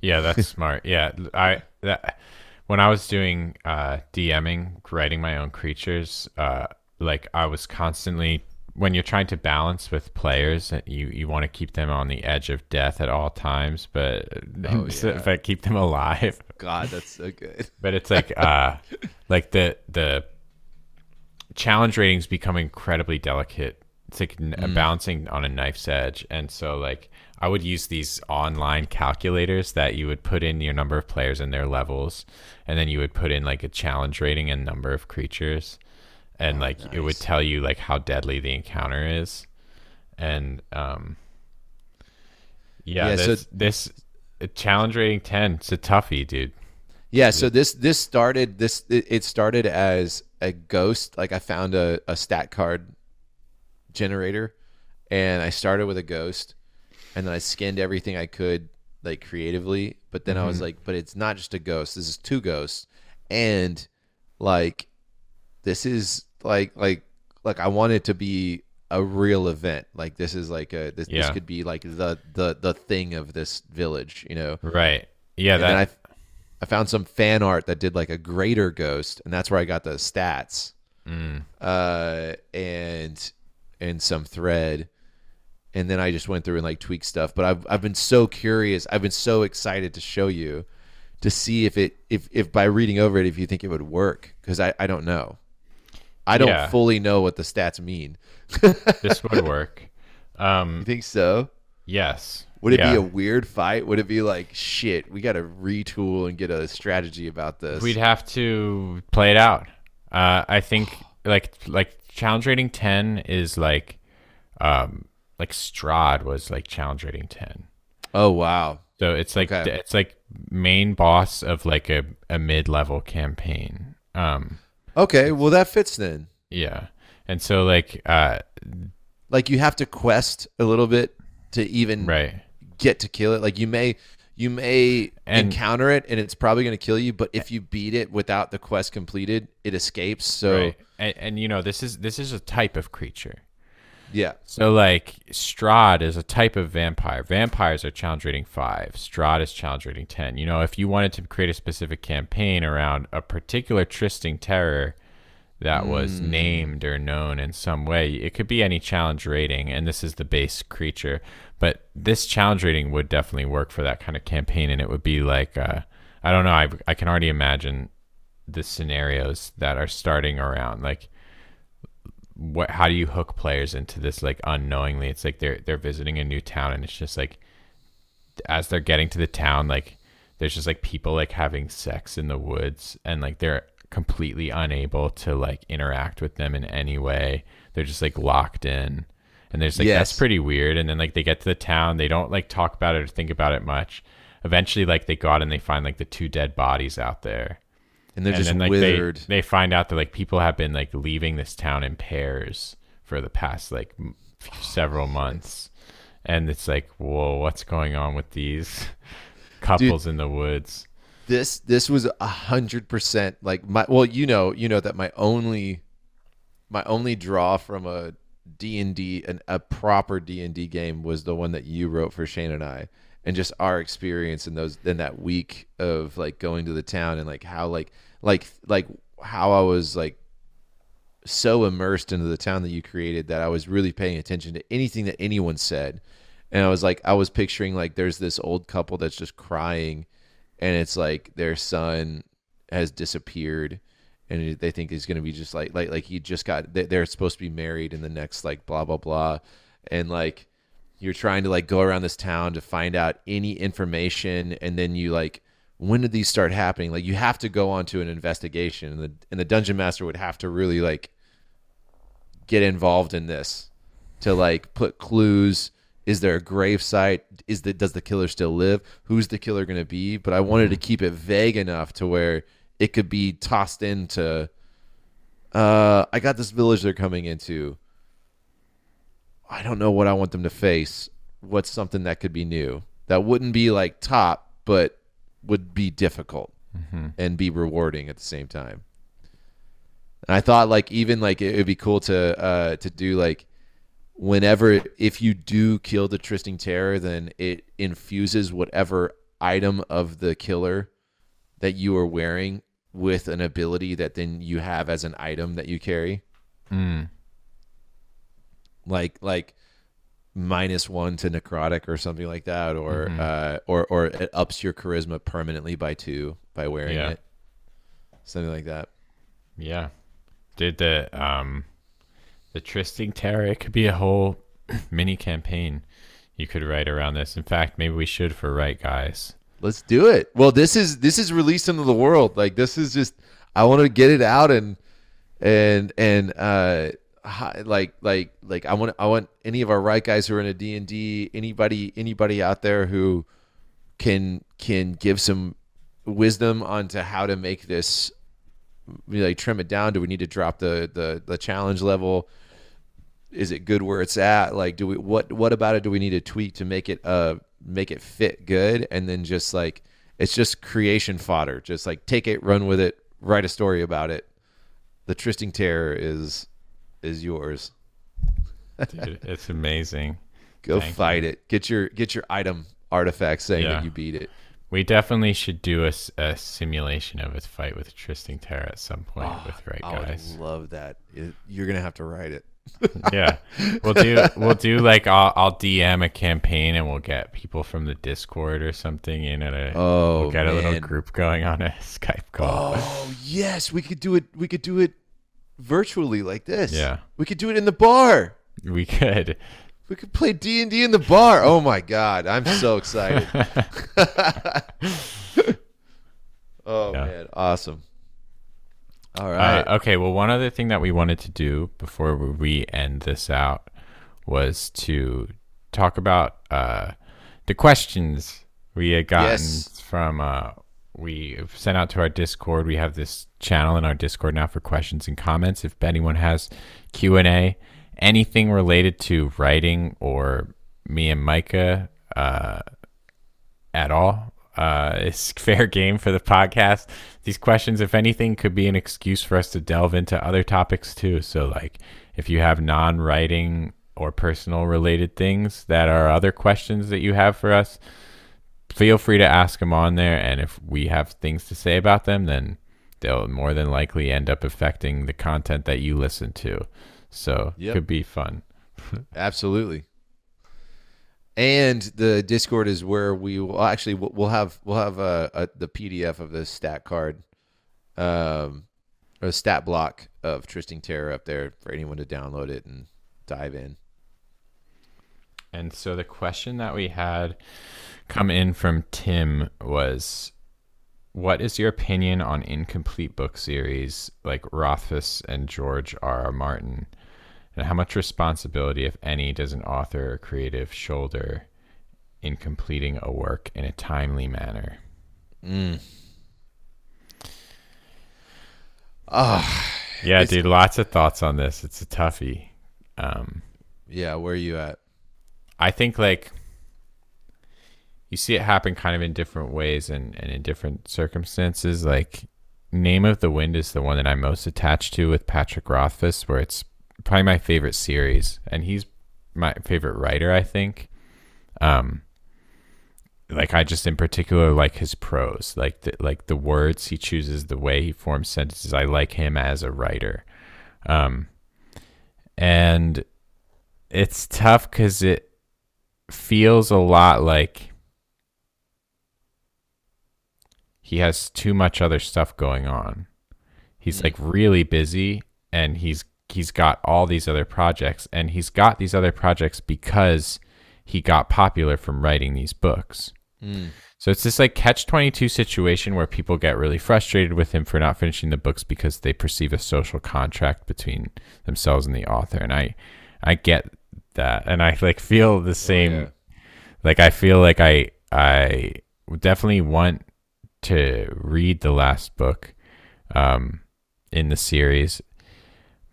yeah, that's smart. Yeah, I that when I was doing uh, DMing, writing my own creatures, uh, like I was constantly when you're trying to balance with players, you you want to keep them on the edge of death at all times, but Oh, so- yeah. but keep them alive. god that's so good But it's like uh, like the the challenge ratings become incredibly delicate. It's like Mm. bouncing on a knife's edge, and so like I would use these online calculators that you would put in your number of players and their levels, and then you would put in like a challenge rating and number of creatures, and like it would tell you like how deadly the encounter is, and um, yeah, Yeah, so- this, this uh, challenge rating ten, it's a toughie, dude. Yeah, so this this started this it started as a ghost. Like I found a, a stat card generator and I started with a ghost and then I skinned everything I could like creatively, but then I was like, but it's not just a ghost. This is two ghosts. And like this is like like like I want it to be a real event. Like this is like a this, this could be like the the the thing of this village, you know. Right. Yeah, And that I, I found some fan art that did like a greater ghost, and that's where I got the stats. Mm. Uh, and and some thread, and then I just went through and like tweaked stuff. But I've I've been so curious. I've been so excited to show you, to see if it if if by reading over it if you think it would work because I I don't know. I don't Yeah. fully know what the stats mean. this would work. Um, You think so? yes. Would it Yeah. be a weird fight? Would it be like shit? We got to retool and get a strategy about this. We'd have to play it out. Uh, I think like like challenge rating ten is like, um, like Strahd was like challenge rating ten. oh wow. So it's like Okay. it's like main boss of like a, a mid level campaign. Um, Okay, well that fits then. yeah, and so like uh, Like you have to quest a little bit to even right. get to kill it. Like you may you may And- encounter it and it's probably going to kill you, but if you beat it without the quest completed, it escapes. So Right. And, and you know this is this is a type of creature. Yeah. So like Strahd is a type of vampire. Vampires are challenge rating five. Strahd is challenge rating ten. You know, if you wanted to create a specific campaign around a particular trysting terror that was named or known in some way, it could be any challenge rating, and this is the base creature. But this challenge rating would definitely work for that kind of campaign, and it would be like uh, I don't know. I I can already imagine the scenarios that are starting around like what how do you hook players into this like unknowingly? It's like they're they're visiting a new town and it's just like as they're getting to the town like there's just like people like having sex in the woods and like they're completely unable to like interact with them in any way. They're just like locked in. And there's like that's pretty weird. And then like they get to the town they don't like talk about it or think about it much. Eventually like they go out and they find like the two dead bodies out there And they're and just then, like, withered. They, they find out that like people have been like leaving this town in pairs for the past like several months, and it's like, whoa, what's going on with these couples in the woods? this this was a hundred percent like my well you know you know that my only my only draw from a d&d an, a proper d&d game was the one that you wrote for shane and i and just our experience in those in that week of like going to the town and like how like like like how i was like so immersed into the town that you created that i was really paying attention to anything that anyone said. And i was like i was picturing like there's this old couple that's just crying and it's like their son has disappeared and they think he's going to be just like like like he just got they- they're supposed to be married in the next like blah blah blah. And like you're trying to like go around this town to find out any information and then you like when did these start happening? Like you have to go on to an investigation and the and the dungeon master would have to really like get involved in this to like put clues. Is there a grave site? Is the does the killer still live? Who's the killer going to be? But i wanted to keep it vague enough to where it could be tossed into uh i got this village they're coming into i don't know what i want them to face what's something that could be new that wouldn't be like top but would be difficult and be rewarding at the same time and I thought like even like it would be cool to uh to do like whenever if you do kill the Tristing Terror, then it infuses whatever item of the killer that you are wearing with an ability that then you have as an item that you carry. Mm. Like like minus one to necrotic or something like that, or uh or or it ups your charisma permanently by two by wearing Yeah. it. Something like that. Yeah. Did the um the Tristing Terror it could be a whole mini campaign you could write around this. In fact, maybe we should for Write Guys. Let's do it. Well, this is this is released into the world. Like this is just I want to get it out and and and uh like like like I want I want any of our Write Guys who are in a D&D anybody anybody out there who can can give some wisdom onto how to make this like trim it down. Do we need to drop the the the challenge level? Is it good where it's at? Like do we what what about it do we need to tweak to make it uh make it fit good? And then just like it's just creation fodder. Just like take it run with it write a story about it. The tristing terror is is yours. Dude, it's amazing. go Thank fight it. Get your get your item artifact saying Yeah. that you beat it. We definitely should do a, a simulation of a fight with Tristing Terror at some point ah, with right I guys. love that. It- you're gonna have to write it. Yeah, we'll do we'll do like I'll, I'll DM a campaign and we'll get people from the Discord or something in at a Oh, we'll get a little group going on a Skype call. oh yes. We could do it we could do it virtually like this Yeah. we could do it in the bar We could. We could play D and D in the bar. Oh my god, I'm so excited. oh Yeah. man, awesome. All right. Uh, okay, well, one other thing that we wanted to do before we end this out was to talk about uh, the questions we had gotten Yes. from. Uh, we sent out to our Discord. We have this channel in our Discord now for questions and comments. If anyone has Q and A, anything related to writing or me and Micah uh, at all. Uh, it's fair game for the podcast. These questions, if anything, could be an excuse for us to delve into other topics too. So, like, if you have non writing or personal related things that are other questions that you have for us, feel free to ask them on there. And if we have things to say about them, then they'll more than likely end up affecting the content that you listen to. So, Yep. could be fun. Absolutely. And the Discord is where we will actually we'll we'll have we'll have a, a the PDF of the stat card, um, a stat block of Tristing Terror up there for anyone to download it and dive in. And so the question that we had come in from Tim was what is your opinion on incomplete book series like Rothfuss and George R. R. Martin? And how much responsibility, if any, does an author or creative shoulder in completing a work in a timely manner? Ah, Yeah, dude, lots of thoughts on this. It's a toughie. Um, yeah. Where are you at? I think like you see it happen kind of in different ways and, and in different circumstances. Like Name of the Wind is the one that I'm most attached to with Patrick Rothfuss, where it's probably my favorite series, and he's my favorite writer, I think. Um, like I just in particular like his prose, like the like the words he chooses, the way he forms sentences. I like him as a writer, um, and it's tough because it feels a lot like he has too much other stuff going on. He's like mm. really busy and he's he's got all these other projects and he's got these other projects because he got popular from writing these books. Mm. So it's this like catch 22 situation where people get really frustrated with him for not finishing the books because they perceive a social contract between themselves and the author and I I get that and I like feel the oh, same yeah. like I feel like I I definitely want to read the last book um in the series.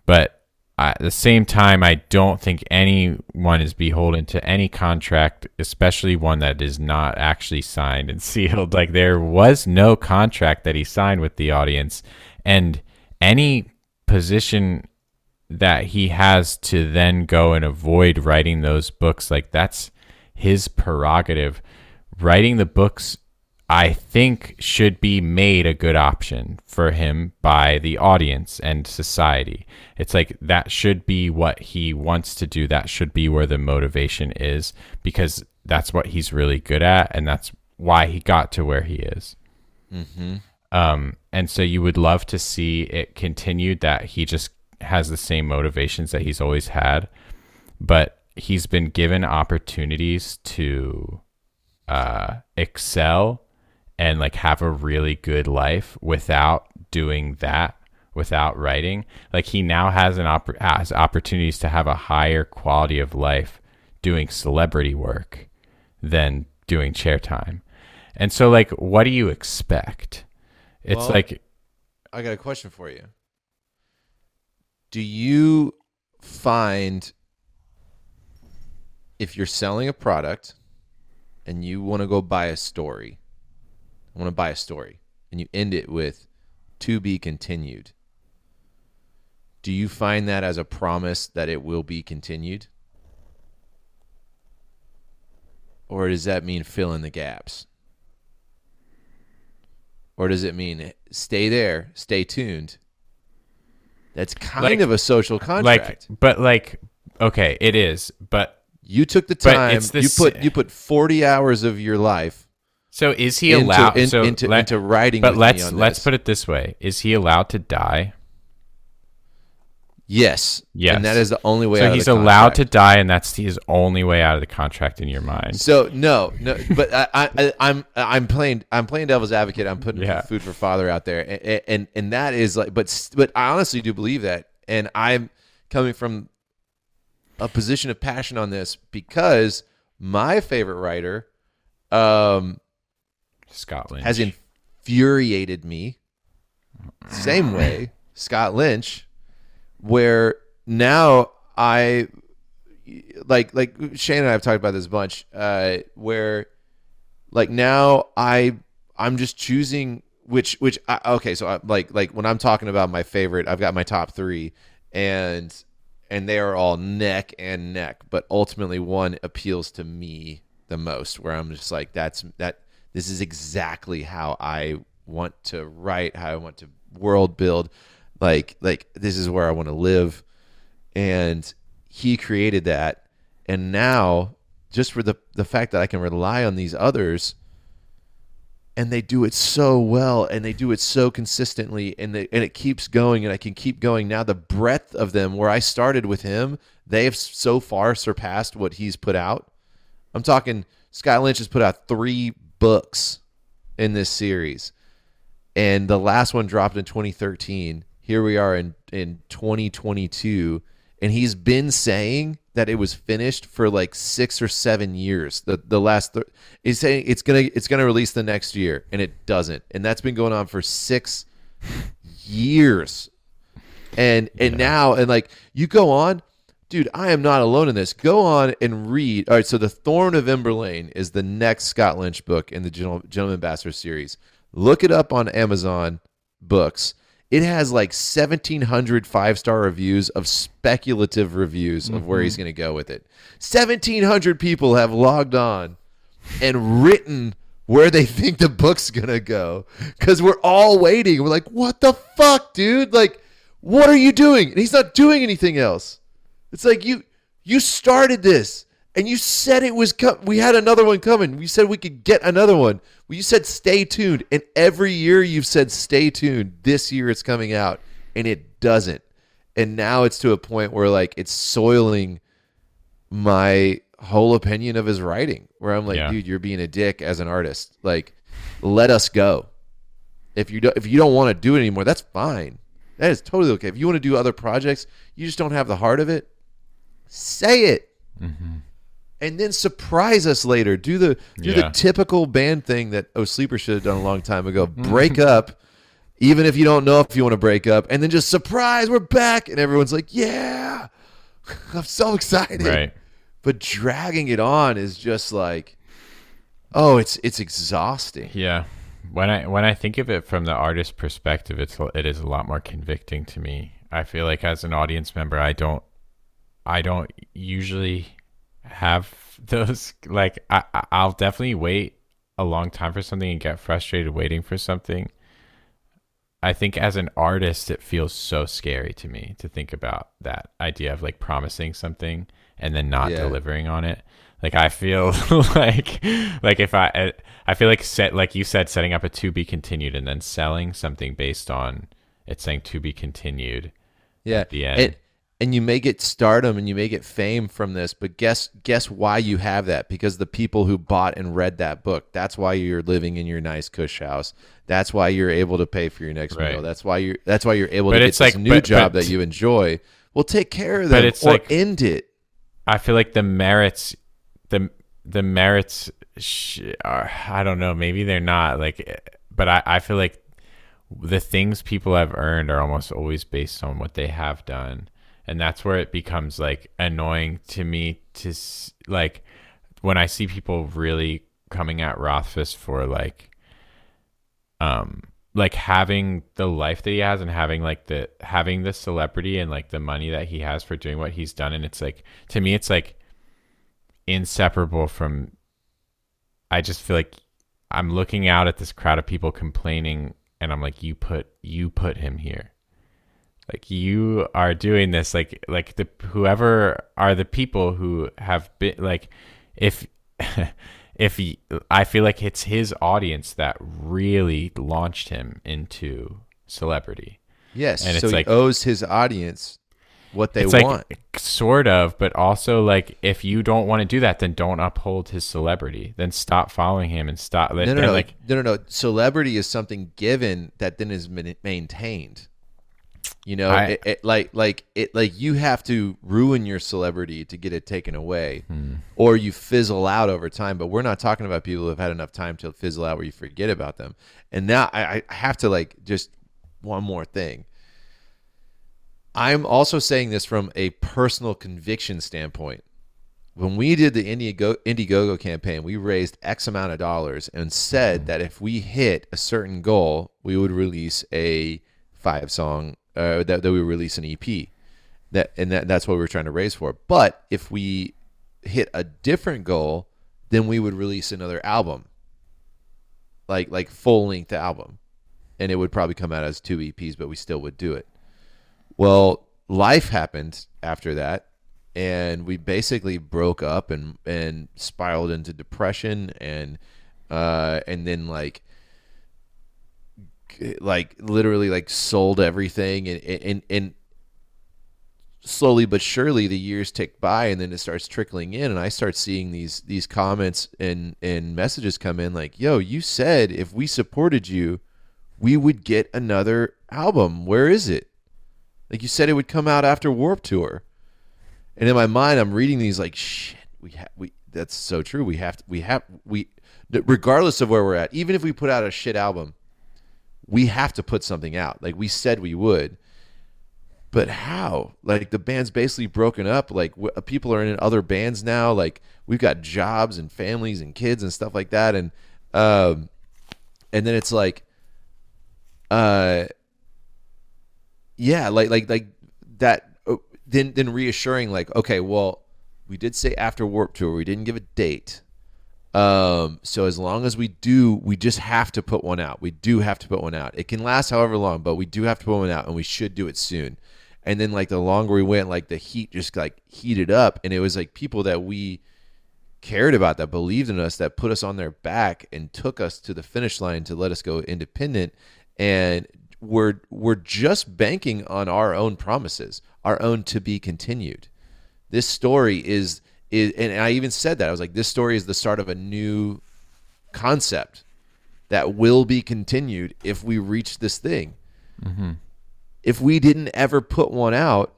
But at the same time I don't think anyone is beholden to any contract especially one that is not actually signed and sealed. Like there was no contract that he signed with the audience. And any position that he has to then go and avoid writing those books like that's his prerogative. Writing the books i think should be made a good option for him by the audience and society. It's like that should be what he wants to do. That should be where the motivation is because that's what he's really good at and that's why he got to where he is. Um, and so you would love to see it continued that he just has the same motivations that he's always had, but he's been given opportunities to uh, excel and like have a really good life without doing that without writing like he now has an opp- has opportunities to have a higher quality of life doing celebrity work than doing chair time and so like what do you expect it's Well, like I got a question for you. Do you find if you're selling a product and you want to go buy a story, want to buy a story, and you end it with to be continued, do you find that as a promise that it will be continued? Or does that mean fill in the gaps? Or does it mean stay there, stay tuned? That's kind Like- of a social contract. like but like okay it is but you took the time. the You put you put forty hours of your life so is he into, allowed in- so into, let- into writing. but let's let's this. put it this way is he allowed to die yes, Yes. and that is the only way. out so he's allowed to die and that's his only way out of the contract in your mind So no, no, but I, I, I'm I'm playing I'm playing devil's advocate. I'm putting Yeah. food for father out there, and, and and that is like, but but I honestly do believe that, and I'm coming from a position of passion on this because my favorite writer, um, Scott Lynch has infuriated me. Same way, Scott Lynch, where now I like like Shane and I have talked about this a bunch, uh, where like now I I'm just choosing which which I, okay so I, like like when I'm talking about my favorite I've got my top three and and they are all neck and neck but ultimately one appeals to me the most where I'm just like that's that this is exactly how I want to write how I want to world build. Like like this is where I want to live. And he created that. And now just for the the fact that I can rely on these others and they do it so well and they do it so consistently and they, and it keeps going and I can keep going. Now the breadth of them where I started with him they have so far surpassed what he's put out. I'm talking Scott Lynch has put out 3 books in this series. And the last one dropped in 2013 here we are in in 2022 and he's been saying that it was finished for like 6 or 7 years. The the last th- he's saying it's going to it's going to release the next year and it doesn't. And that's been going on for 6 years. And and now and like you go on dude, I am not alone in this. Go on and read. All right, so The Thorn of Emberlain is the next Scott Lynch book in the Gentleman Bastard series. Look it up on Amazon Books. It has like 1,700 five star reviews of speculative reviews of where he's mm-hmm. going to go with it. 1,700 people have logged on and written where they think the book's going to go because we're all waiting. We're like, what the fuck, dude? Like, what are you doing? And he's not doing anything else. It's like you you started this and you said it was co- we had another one coming. We said we could get another one. Well, you said stay tuned, and every year you've said stay tuned. This year it's coming out, and it doesn't. And now it's to a point where like it's soiling my whole opinion of his writing. Where I'm like, Yeah. dude, you're being a dick as an artist. Like, let us go. If you don't, if you don't want to do it anymore, that's fine. That is totally okay. If you want to do other projects, you just don't have the heart of it. Say it, mm-hmm. and then surprise us later. Do the do the typical band thing that Oh Sleeper should have done a long time ago. Mm-hmm. Break up, even if you don't know if you want to break up, and then just surprise, we're back, and everyone's like, yeah, I'm so excited. Right. But dragging it on is just like, oh, it's it's exhausting. Yeah. When I when I think of it from the artist perspective, it's it is a lot more convicting to me. I feel like as an audience member, I don't I don't usually have those like I I'll definitely wait a long time for something and get frustrated waiting for something. I think as an artist, it feels so scary to me to think about that idea of like promising something and then not Yeah. delivering on it. Like I feel like like if I I feel like set like you said setting up a to be continued and then selling something based on it saying to be continued. Yeah. At the end. And, and you may get stardom and you may get fame from this, but guess guess why you have that? Because the people who bought and read that book. That's why you're living in your nice cush house. That's why you're able to pay for your next Right. meal. That's why you're that's why you're able But to get it's this new but- job but- that you enjoy. Well, take care of them But it's or like- end it. I feel like the merits, the the merits, are, I don't know. Maybe they're not like, eh, but I I feel like the things people have earned are almost always based on what they have done, and that's where it becomes like annoying to me to like when I see people really coming at Rothfuss for like, um. Like having the life that he has and having like the having the celebrity and like the money that he has for doing what he's done and it's like to me it's like inseparable from I just feel like I'm looking out at this crowd of people complaining and I'm like you put you put him here. Like you are doing this like like the whoever are the people who have been like if if he, I feel like it's his audience that really launched him into celebrity. Yes. And so it's he like- owes his audience what they want. like sort of, but also like if you don't want to do that, then don't uphold his celebrity. Then stop following him and stop. no, no, no, like no, no, no. Celebrity is something given that then is maintained. You know, I- it, it, like like it like you have to ruin your celebrity to get it taken away, Hmm. or you fizzle out over time. But we're not talking about people who have had enough time to fizzle out where you forget about them. And now I, I have to like just one more thing. I'm also saying this from a personal conviction standpoint. When we did the Indiegogo, Indiegogo campaign, we raised X amount of dollars and said that if we hit a certain goal, we would release a five song, uh, that, that we release an EP. That and that, that's what we were trying to raise for. But if we hit a different goal, then we would release another album, like like full length album, and it would probably come out as two EPs, but we still would do it. Well, life happened after that, and we basically broke up and and spiraled into depression and uh and then like like literally like sold everything and and and slowly but surely the years tick by and then it starts trickling in. And I start seeing these these comments and and messages come in like yo you said if we supported you we would get another album. Where is it? Like you said it would come out after Warped Tour. And in my mind I'm reading these like shit we have we that's so true. We have to, we have we regardless of where we're at even if we put out a shit album we have to put something out like we said we would but how? Like the band's basically broken up. Like w- people are in other bands now. Like we've got jobs and families and kids and stuff like that. And um, and then it's like, uh, yeah, like like like that. uh, Then then reassuring like, okay, well, we did say after Warped Tour. We didn't give a date. Um, so as long as we do, we just have to put one out. We do have to put one out. It can last however long, but we do have to put one out, and we should do it soon. And then like the longer we went, like the heat just like heated up, and it was like people that we cared about, that believed in us, that put us on their back and took us to the finish line to let us go independent. And we're we're just banking on our own promises, our own to be continued this story is is and I even said that I was like this story is the start of a new concept that will be continued if we reach this thing. Mm-hmm. If we didn't ever put one out,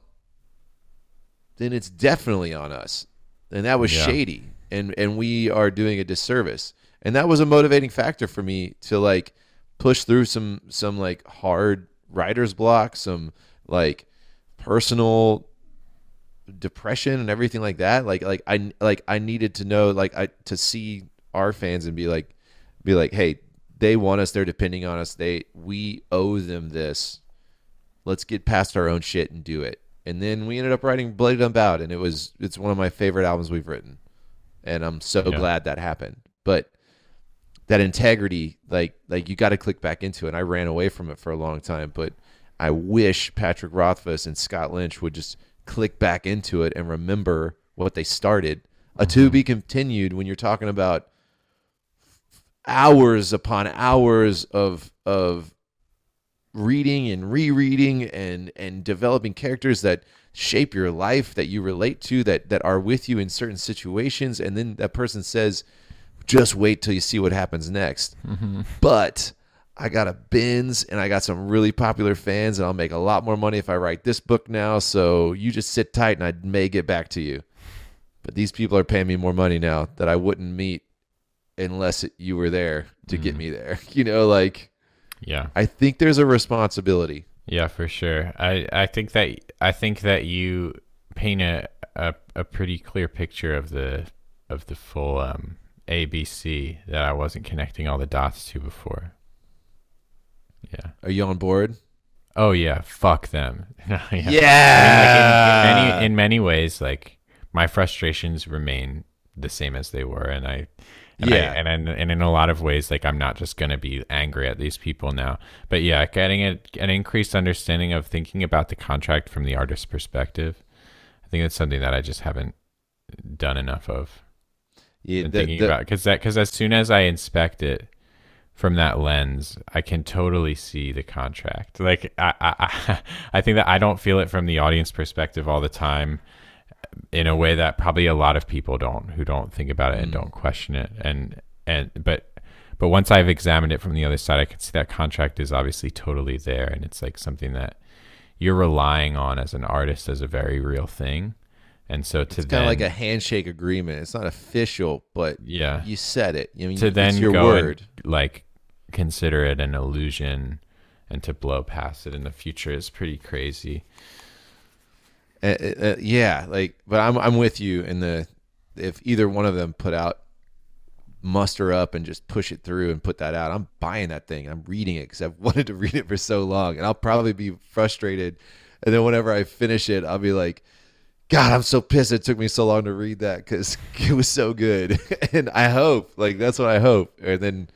then it's definitely on us, and that was Yeah. shady, and and we are doing a disservice, and that was a motivating factor for me to like push through some some like hard writer's block, some like personal depression and everything like that like like i like i needed to know like i to see our fans and be like be like hey they want us they're depending on us they we owe them this. Let's get past our own shit and do it. And then we ended up writing Bloodied Unbowed and it was it's one of my favorite albums we've written. And i'm so Yeah. glad that happened. But that integrity like like you got to click back into it. And i ran away from it for a long time but i wish patrick rothfuss and scott lynch would just click back into it and remember what they started. A to mm-hmm. be continued when you're talking about hours upon hours of of reading and rereading and and developing characters that shape your life that you relate to that that are with you in certain situations. And then that person says just wait till you see what happens next. Mm-hmm. But I got a bins and I got some really popular fans and I'll make a lot more money if I write this book now so you just sit tight and I may get back to you but these people are paying me more money now that I wouldn't meet unless you were there to get me there you know like Yeah. I think there's a responsibility. Yeah, for sure. I, I think that I think that you paint a, a, a pretty clear picture of the of the full um, ABC that I wasn't connecting all the dots to before. Yeah. Are you on board? Oh yeah. Fuck them. yeah. I mean, like in, in many in many ways, like my frustrations remain the same as they were, and I. And Yeah. I, and, in, and in a lot of ways, like I'm not just gonna be angry at these people now, but yeah, getting a, an increased understanding of thinking about the contract from the artist's perspective. I think that's something that I just haven't done enough of. yeah, the- thinking the- about because that because as soon as I inspect it from that lens, I can totally see the contract. Like I, I, I, think that I don't feel it from the audience perspective all the time, in a way that probably a lot of people don't who don't think about it and mm. don't question it. And and but but once I've examined it from the other side, I can see that contract is obviously totally there, and it's like something that you're relying on as an artist as a very real thing. And so to it's kind of like a handshake agreement. It's not official, but yeah, you said it. I mean, to then your go word. like consider it an illusion and to blow past it in the future is pretty crazy. Uh, uh, uh, yeah, like, but I'm I'm with you in the if either one of them put out muster up and just push it through and put that out, I'm buying that thing. I'm reading it because I've wanted to read it for so long, and I'll probably be frustrated. And then whenever I finish it, I'll be like, God, I'm so pissed it took me so long to read that because it was so good. and I hope, like, that's what I hope. And then,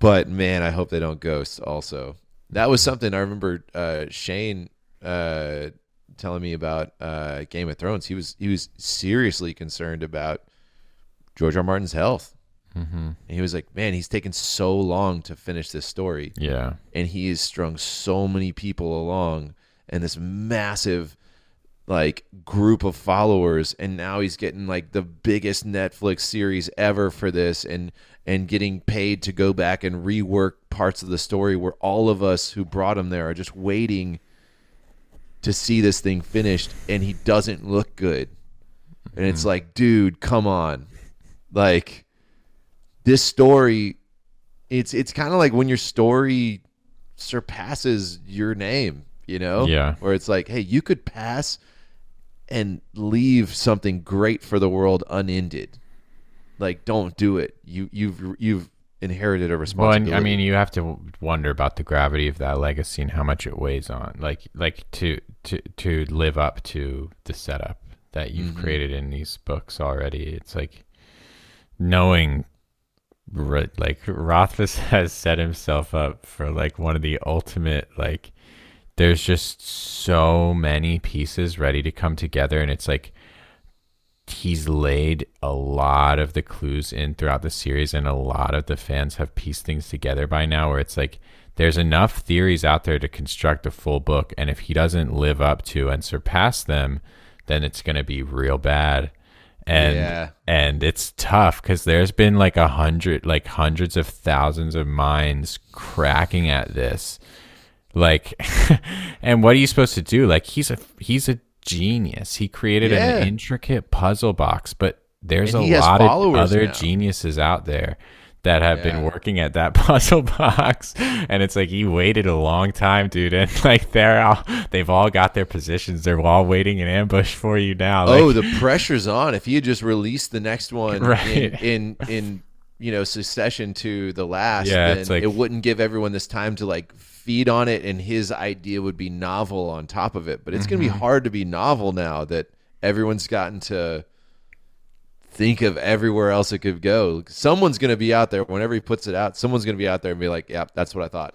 but man, I hope they don't ghost. Also, that was something I remember. Uh, Shane uh, telling me about uh, Game of Thrones. He was he was seriously concerned about George R. R. Martin's health. Mm-hmm. And he was like, "Man, he's taken so long to finish this story, Yeah. and he has strung so many people along, and this massive." Like group of followers and now he's getting like the biggest Netflix series ever for this and and getting paid to go back and rework parts of the story where all of us who brought him there are just waiting to see this thing finished and he doesn't look good. And it's mm-hmm. like, dude, come on. Like this story it's it's kind of like when your story surpasses your name you know? Yeah. Where it's like, hey, you could pass and leave something great for the world unended. Like, don't do it. You you've you've inherited a Well, responsibility. and, I mean, you have to wonder about the gravity of that legacy and how much it weighs on, like, like to to to live up to the setup that you've Mm-hmm. created in these books already. It's like knowing, like Rothfuss has set himself up for like one of the ultimate like. There's just so many pieces ready to come together, and it's like he's laid a lot of the clues in throughout the series and a lot of the fans have pieced things together by now where it's like there's enough theories out there to construct a full book and if he doesn't live up to and surpass them then it's going to be real bad and Yeah. and it's tough because there's been like a hundred like hundreds of thousands of minds cracking at this like and what are you supposed to do like he's a he's a genius he created Yeah. an intricate puzzle box but there's And a lot of other now. geniuses out there that have been working at that puzzle box and it's like he waited a long time dude and like they're all they've all got their positions they're all waiting in ambush for you now like, oh, the pressure's on. If had just released the next one Right. in, in in you know succession to the last, Yeah, then like- it wouldn't give everyone this time to like feed on it, and his idea would be novel on top of it. But it's Mm-hmm. gonna be hard to be novel now that everyone's gotten to think of everywhere else it could go. Someone's gonna be out there whenever he puts it out. Someone's gonna be out there and be like, "Yeah, that's what I thought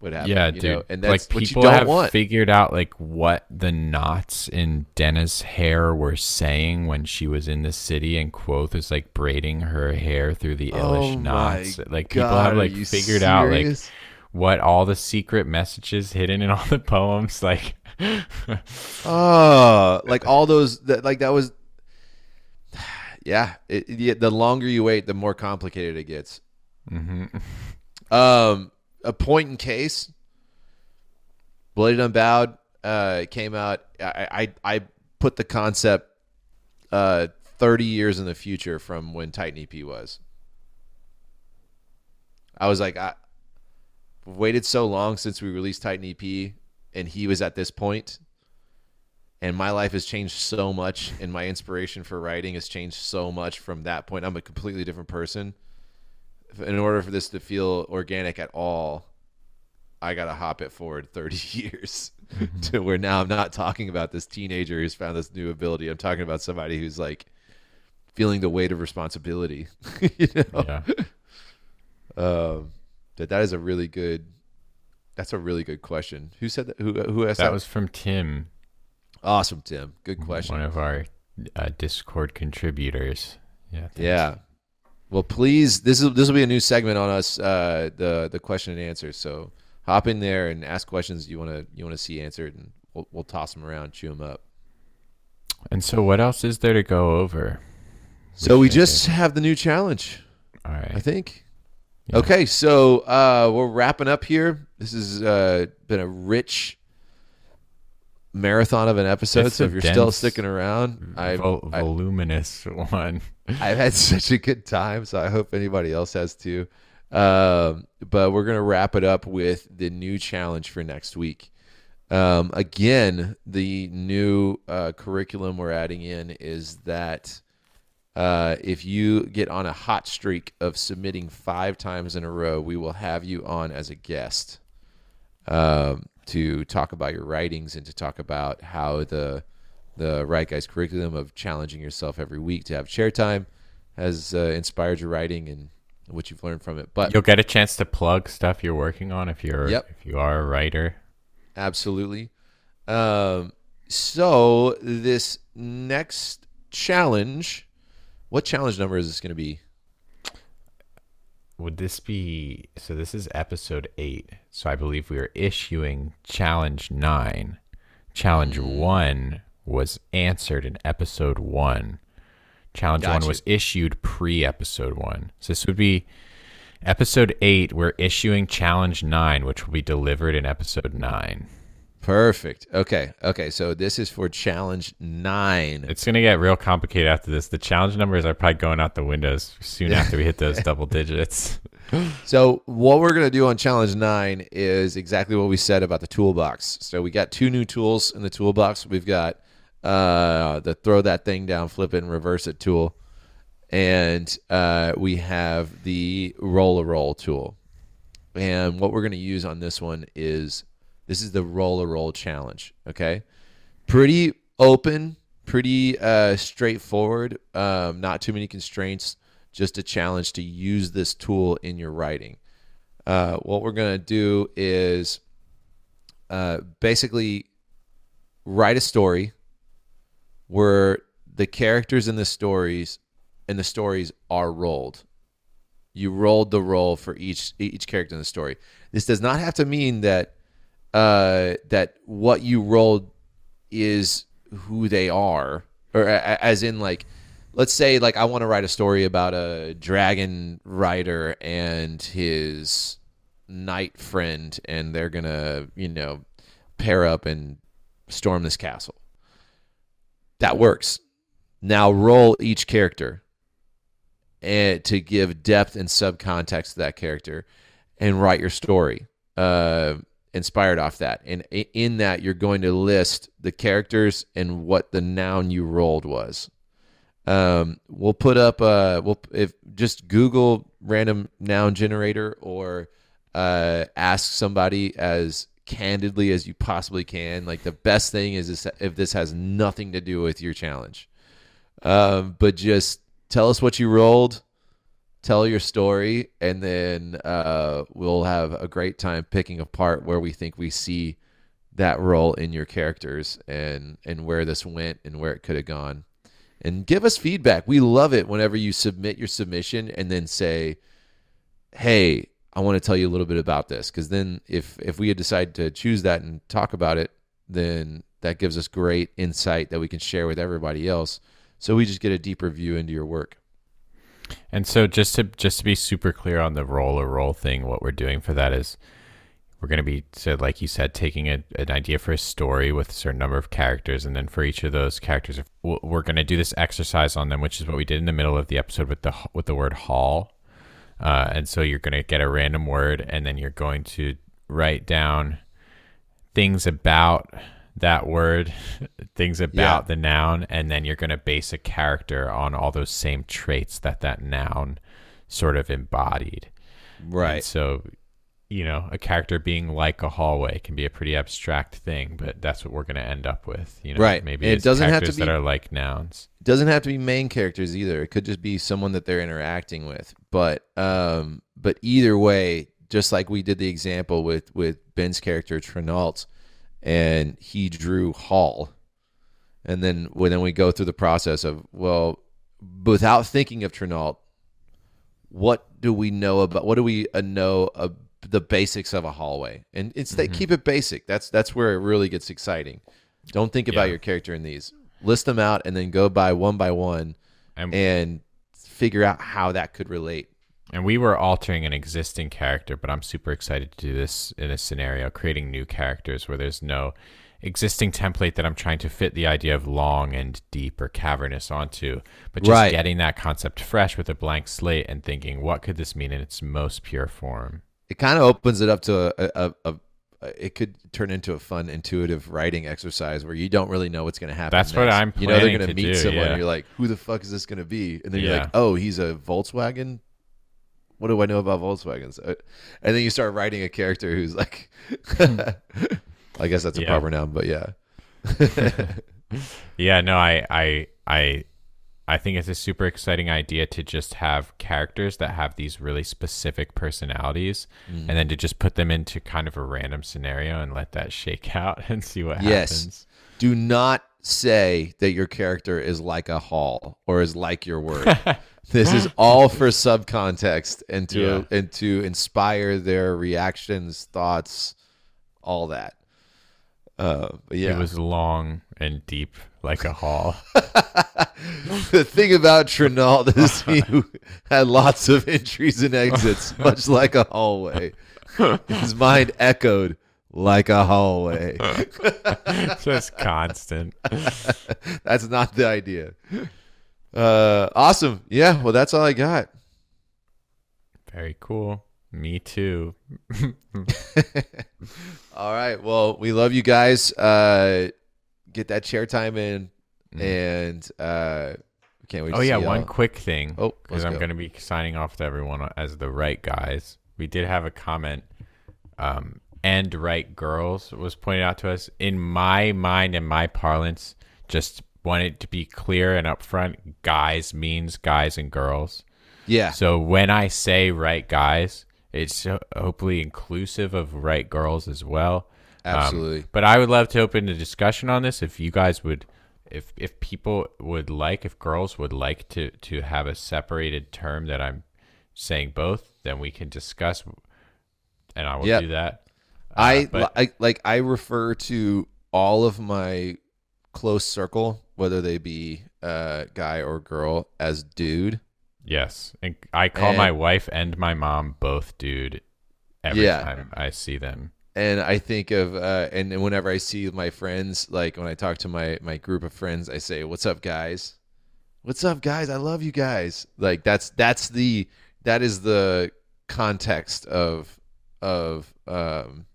would happen." Yeah, you dude. know? and that's like what people have want. figured out like what the knots in Denna's hair were saying when she was in the city, and Kvothe is like braiding her hair through the Yllish Oh knots. Like people God, have like figured out like what all the secret messages hidden in all the poems. Like, Oh, like all those that like that was. Yeah, it, yeah, the longer you wait, the more complicated it gets. mhm. Um, a point in case. Bloodied Unbowed uh, came out. I, I I put the concept uh, thirty years in the future from when Titan EP was. I was like, I waited so long since we released Titan EP, and he was at this point, and my life has changed so much, and my inspiration for writing has changed so much from that point. I'm a completely different person in order for this to feel organic at all, I gotta hop it forward 30 years to where now I'm not talking about this teenager who's found this new ability. I'm talking about somebody who's like feeling the weight of responsibility. you know, yeah, um, that that is a really good. That's a really good question. Who said that? Who who asked that? that was from Tim, awesome, Tim. Good question. one of our uh, Discord contributors. Yeah, thanks. Yeah. Well, please, this is this will be a new segment on us, uh, the the question and answer. So hop in there and ask questions you want to you want to see answered, and we'll, we'll toss them around, chew them up. And so, what else is there to go over? So we should just have the new challenge, All right. I think. Yeah. Okay, so uh, we're wrapping up here. This has uh, been a rich marathon of an episode. It's so if you're still sticking around, I, Vol- I voluminous one. I've had such a good time, so I hope anybody else has too. Um, but we're gonna wrap it up with the new challenge for next week. Um, again, the new uh, curriculum we're adding in is that uh, if you get on a hot streak of submitting five times in a row, we will have you on as a guest um, to talk about your writings and to talk about how the the Write Guys curriculum of challenging yourself every week to have chair time has uh, inspired your writing and what you've learned from it. But You'll get a chance to plug stuff you're working on if you're Yep. if you are a writer. Absolutely. Um, so this next challenge, what challenge number is this going to be? Would this be so? This is episode eight. So I believe we are issuing challenge nine. Challenge Mm. one was answered in episode one. Challenge one was issued pre episode one. So this would be episode eight. We're issuing challenge nine, which will be delivered in episode nine. Perfect. Okay. Okay. So this is for challenge nine. It's gonna get real complicated after this. The challenge numbers are probably going out the windows soon after we hit those double digits. So what we're gonna do on challenge nine is exactly what we said about the toolbox. So we got two new tools in the toolbox. We've got uh, the throw that thing down, flip it, and reverse it tool, and uh, we have the roll a role tool. And what we're gonna use on this one is this is the roll a role challenge. Okay, pretty open, pretty uh, straightforward. Um, not too many constraints. Just a challenge to use this tool in your writing. Uh, what we're gonna do is uh, basically write a story where the characters in the stories and the stories are rolled. You rolled the roll for each each character in the story. This does not have to mean that uh, that what you rolled is who they are, or as in like, let's say like I want to write a story about a dragon rider and his knight friend, and they're gonna you know pair up and storm this castle. That works. Now roll each character and to give depth and subcontext to that character and write your story uh, inspired off that. And in that, you're going to list the characters and what the noun you rolled was. Um, we'll put up uh, we'll if just Google random noun generator or uh, ask somebody as candidly as you possibly can. Like the best thing is this, if this has nothing to do with your challenge, um, but just tell us what you rolled, tell your story, and then uh, we'll have a great time picking apart where we think we see that role in your characters and and where this went and where it could have gone. And give us feedback. We love it whenever you submit your submission and then say, "Hey, I want to tell you a little bit about this." Because then, if if we decide to choose that and talk about it, then that gives us great insight that we can share with everybody else. So we just get a deeper view into your work. And so just to just to be super clear on the roll or roll thing, what we're doing for that is we're going to be so like you said taking a, an idea for a story with a certain number of characters. And then for each of those characters we're going to do this exercise on them which is what we did in the middle of the episode with the with the word hall. Uh, and so you're going to get a random word and then you're going to write down things about that word things about Yeah. the noun and then you're going to base a character on all those same traits that that noun sort of embodied and so, you know, a character being like a hallway can be a pretty abstract thing, but that's what we're going to end up with. You know, Right. Maybe it it's doesn't have to characters be- that are like nouns. It doesn't have to be main characters either. It could just be someone that they're interacting with. But um, but either way, just like we did the example with with Ben's character Trenault, and he drew Hall, and then when then we go through the process of well, without thinking of Trenault, what do we know about what do we uh, know of the basics of a hallway? And it's that keep it basic. That's that's where it really gets exciting. Don't think about Yeah. your character in these. List them out and then go by one by one And, and figure out how that could relate. And we were altering an existing character, but I'm super excited to do this in a scenario, creating new characters where there's no existing template that I'm trying to fit the idea of long and deep or cavernous onto, but just Right. getting that concept fresh with a blank slate and thinking, what could this mean in its most pure form? It kind of opens it up to a, a, a, it could turn into a fun intuitive writing exercise where you don't really know what's going to happen. That's what. I'm You know they're going to meet do, someone. yeah. And you're like, who the fuck is this going to be? And then you're like, oh, he's a Volkswagen. What do I know about Volkswagens? Uh, And then you start writing a character who's like, I guess that's a Yeah. proper noun, but yeah. Yeah, no, I, I, I, I think it's a super exciting idea to just have characters that have these really specific personalities, Mm. and then to just put them into kind of a random scenario and let that shake out and see what Yes. happens. Do not say that your character is like a hall or is like your word. this is all for subcontext and to Yeah. and to inspire their reactions, thoughts, all that. Uh, yeah, It was long and deep like a hall. the thing about Trenault is he had lots of entries and exits, much like a hallway. His mind echoed like a hallway. Just constant. that's not the idea. Uh, awesome. Yeah. Well, that's all I got. Very cool. Me too. All right. Well, we love you guys. Uh, get that chair time in, and uh, can't wait. Oh yeah, one y'all. quick thing. Oh, because I'm go. going to be signing off to everyone as the Write Guys. We did have a comment, um, and right girls was pointed out to us. In my mind and my parlance, just wanted to be clear and upfront. Guys means guys and girls. Yeah. So when I say Write Guys, it's ho- hopefully inclusive of right girls as well. Um, Absolutely. but I would love to open a discussion on this. If you guys would, if if people would like, if girls would like to to have a separated term that I'm saying both, then we can discuss, and I will Yeah. do that. Uh, I, but- I like I refer to all of my close circle, whether they be uh, guy or girl, as dude. yes, and I call And- my wife and my mom both dude every Yeah. time I see them. and I think of uh, and then whenever I see my friends, like when I talk to my my group of friends, I say, "What's up, guys? What's up, guys? I love you guys." Like that's that's the that is the context of of um,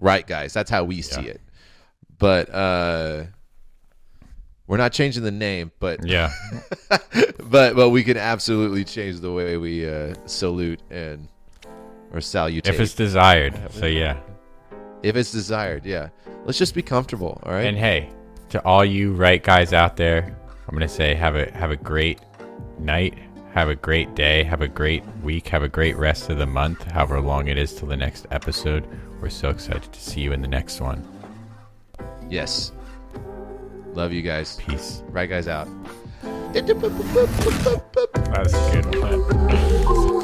right, guys. That's how we see Yeah. it. But uh, we're not changing the name, but Yeah, but but we can absolutely change the way we uh, salute and or salutate if it's desired. So yeah. if it's desired yeah let's just be comfortable all right And hey, to all you Write Guys out there, I'm gonna say have a have a great night, have a great day, have a great week, have a great rest of the month, however long it is till the next episode. We're so excited to see you in the next one. yes love you guys Peace. Write Guys out That was a good one.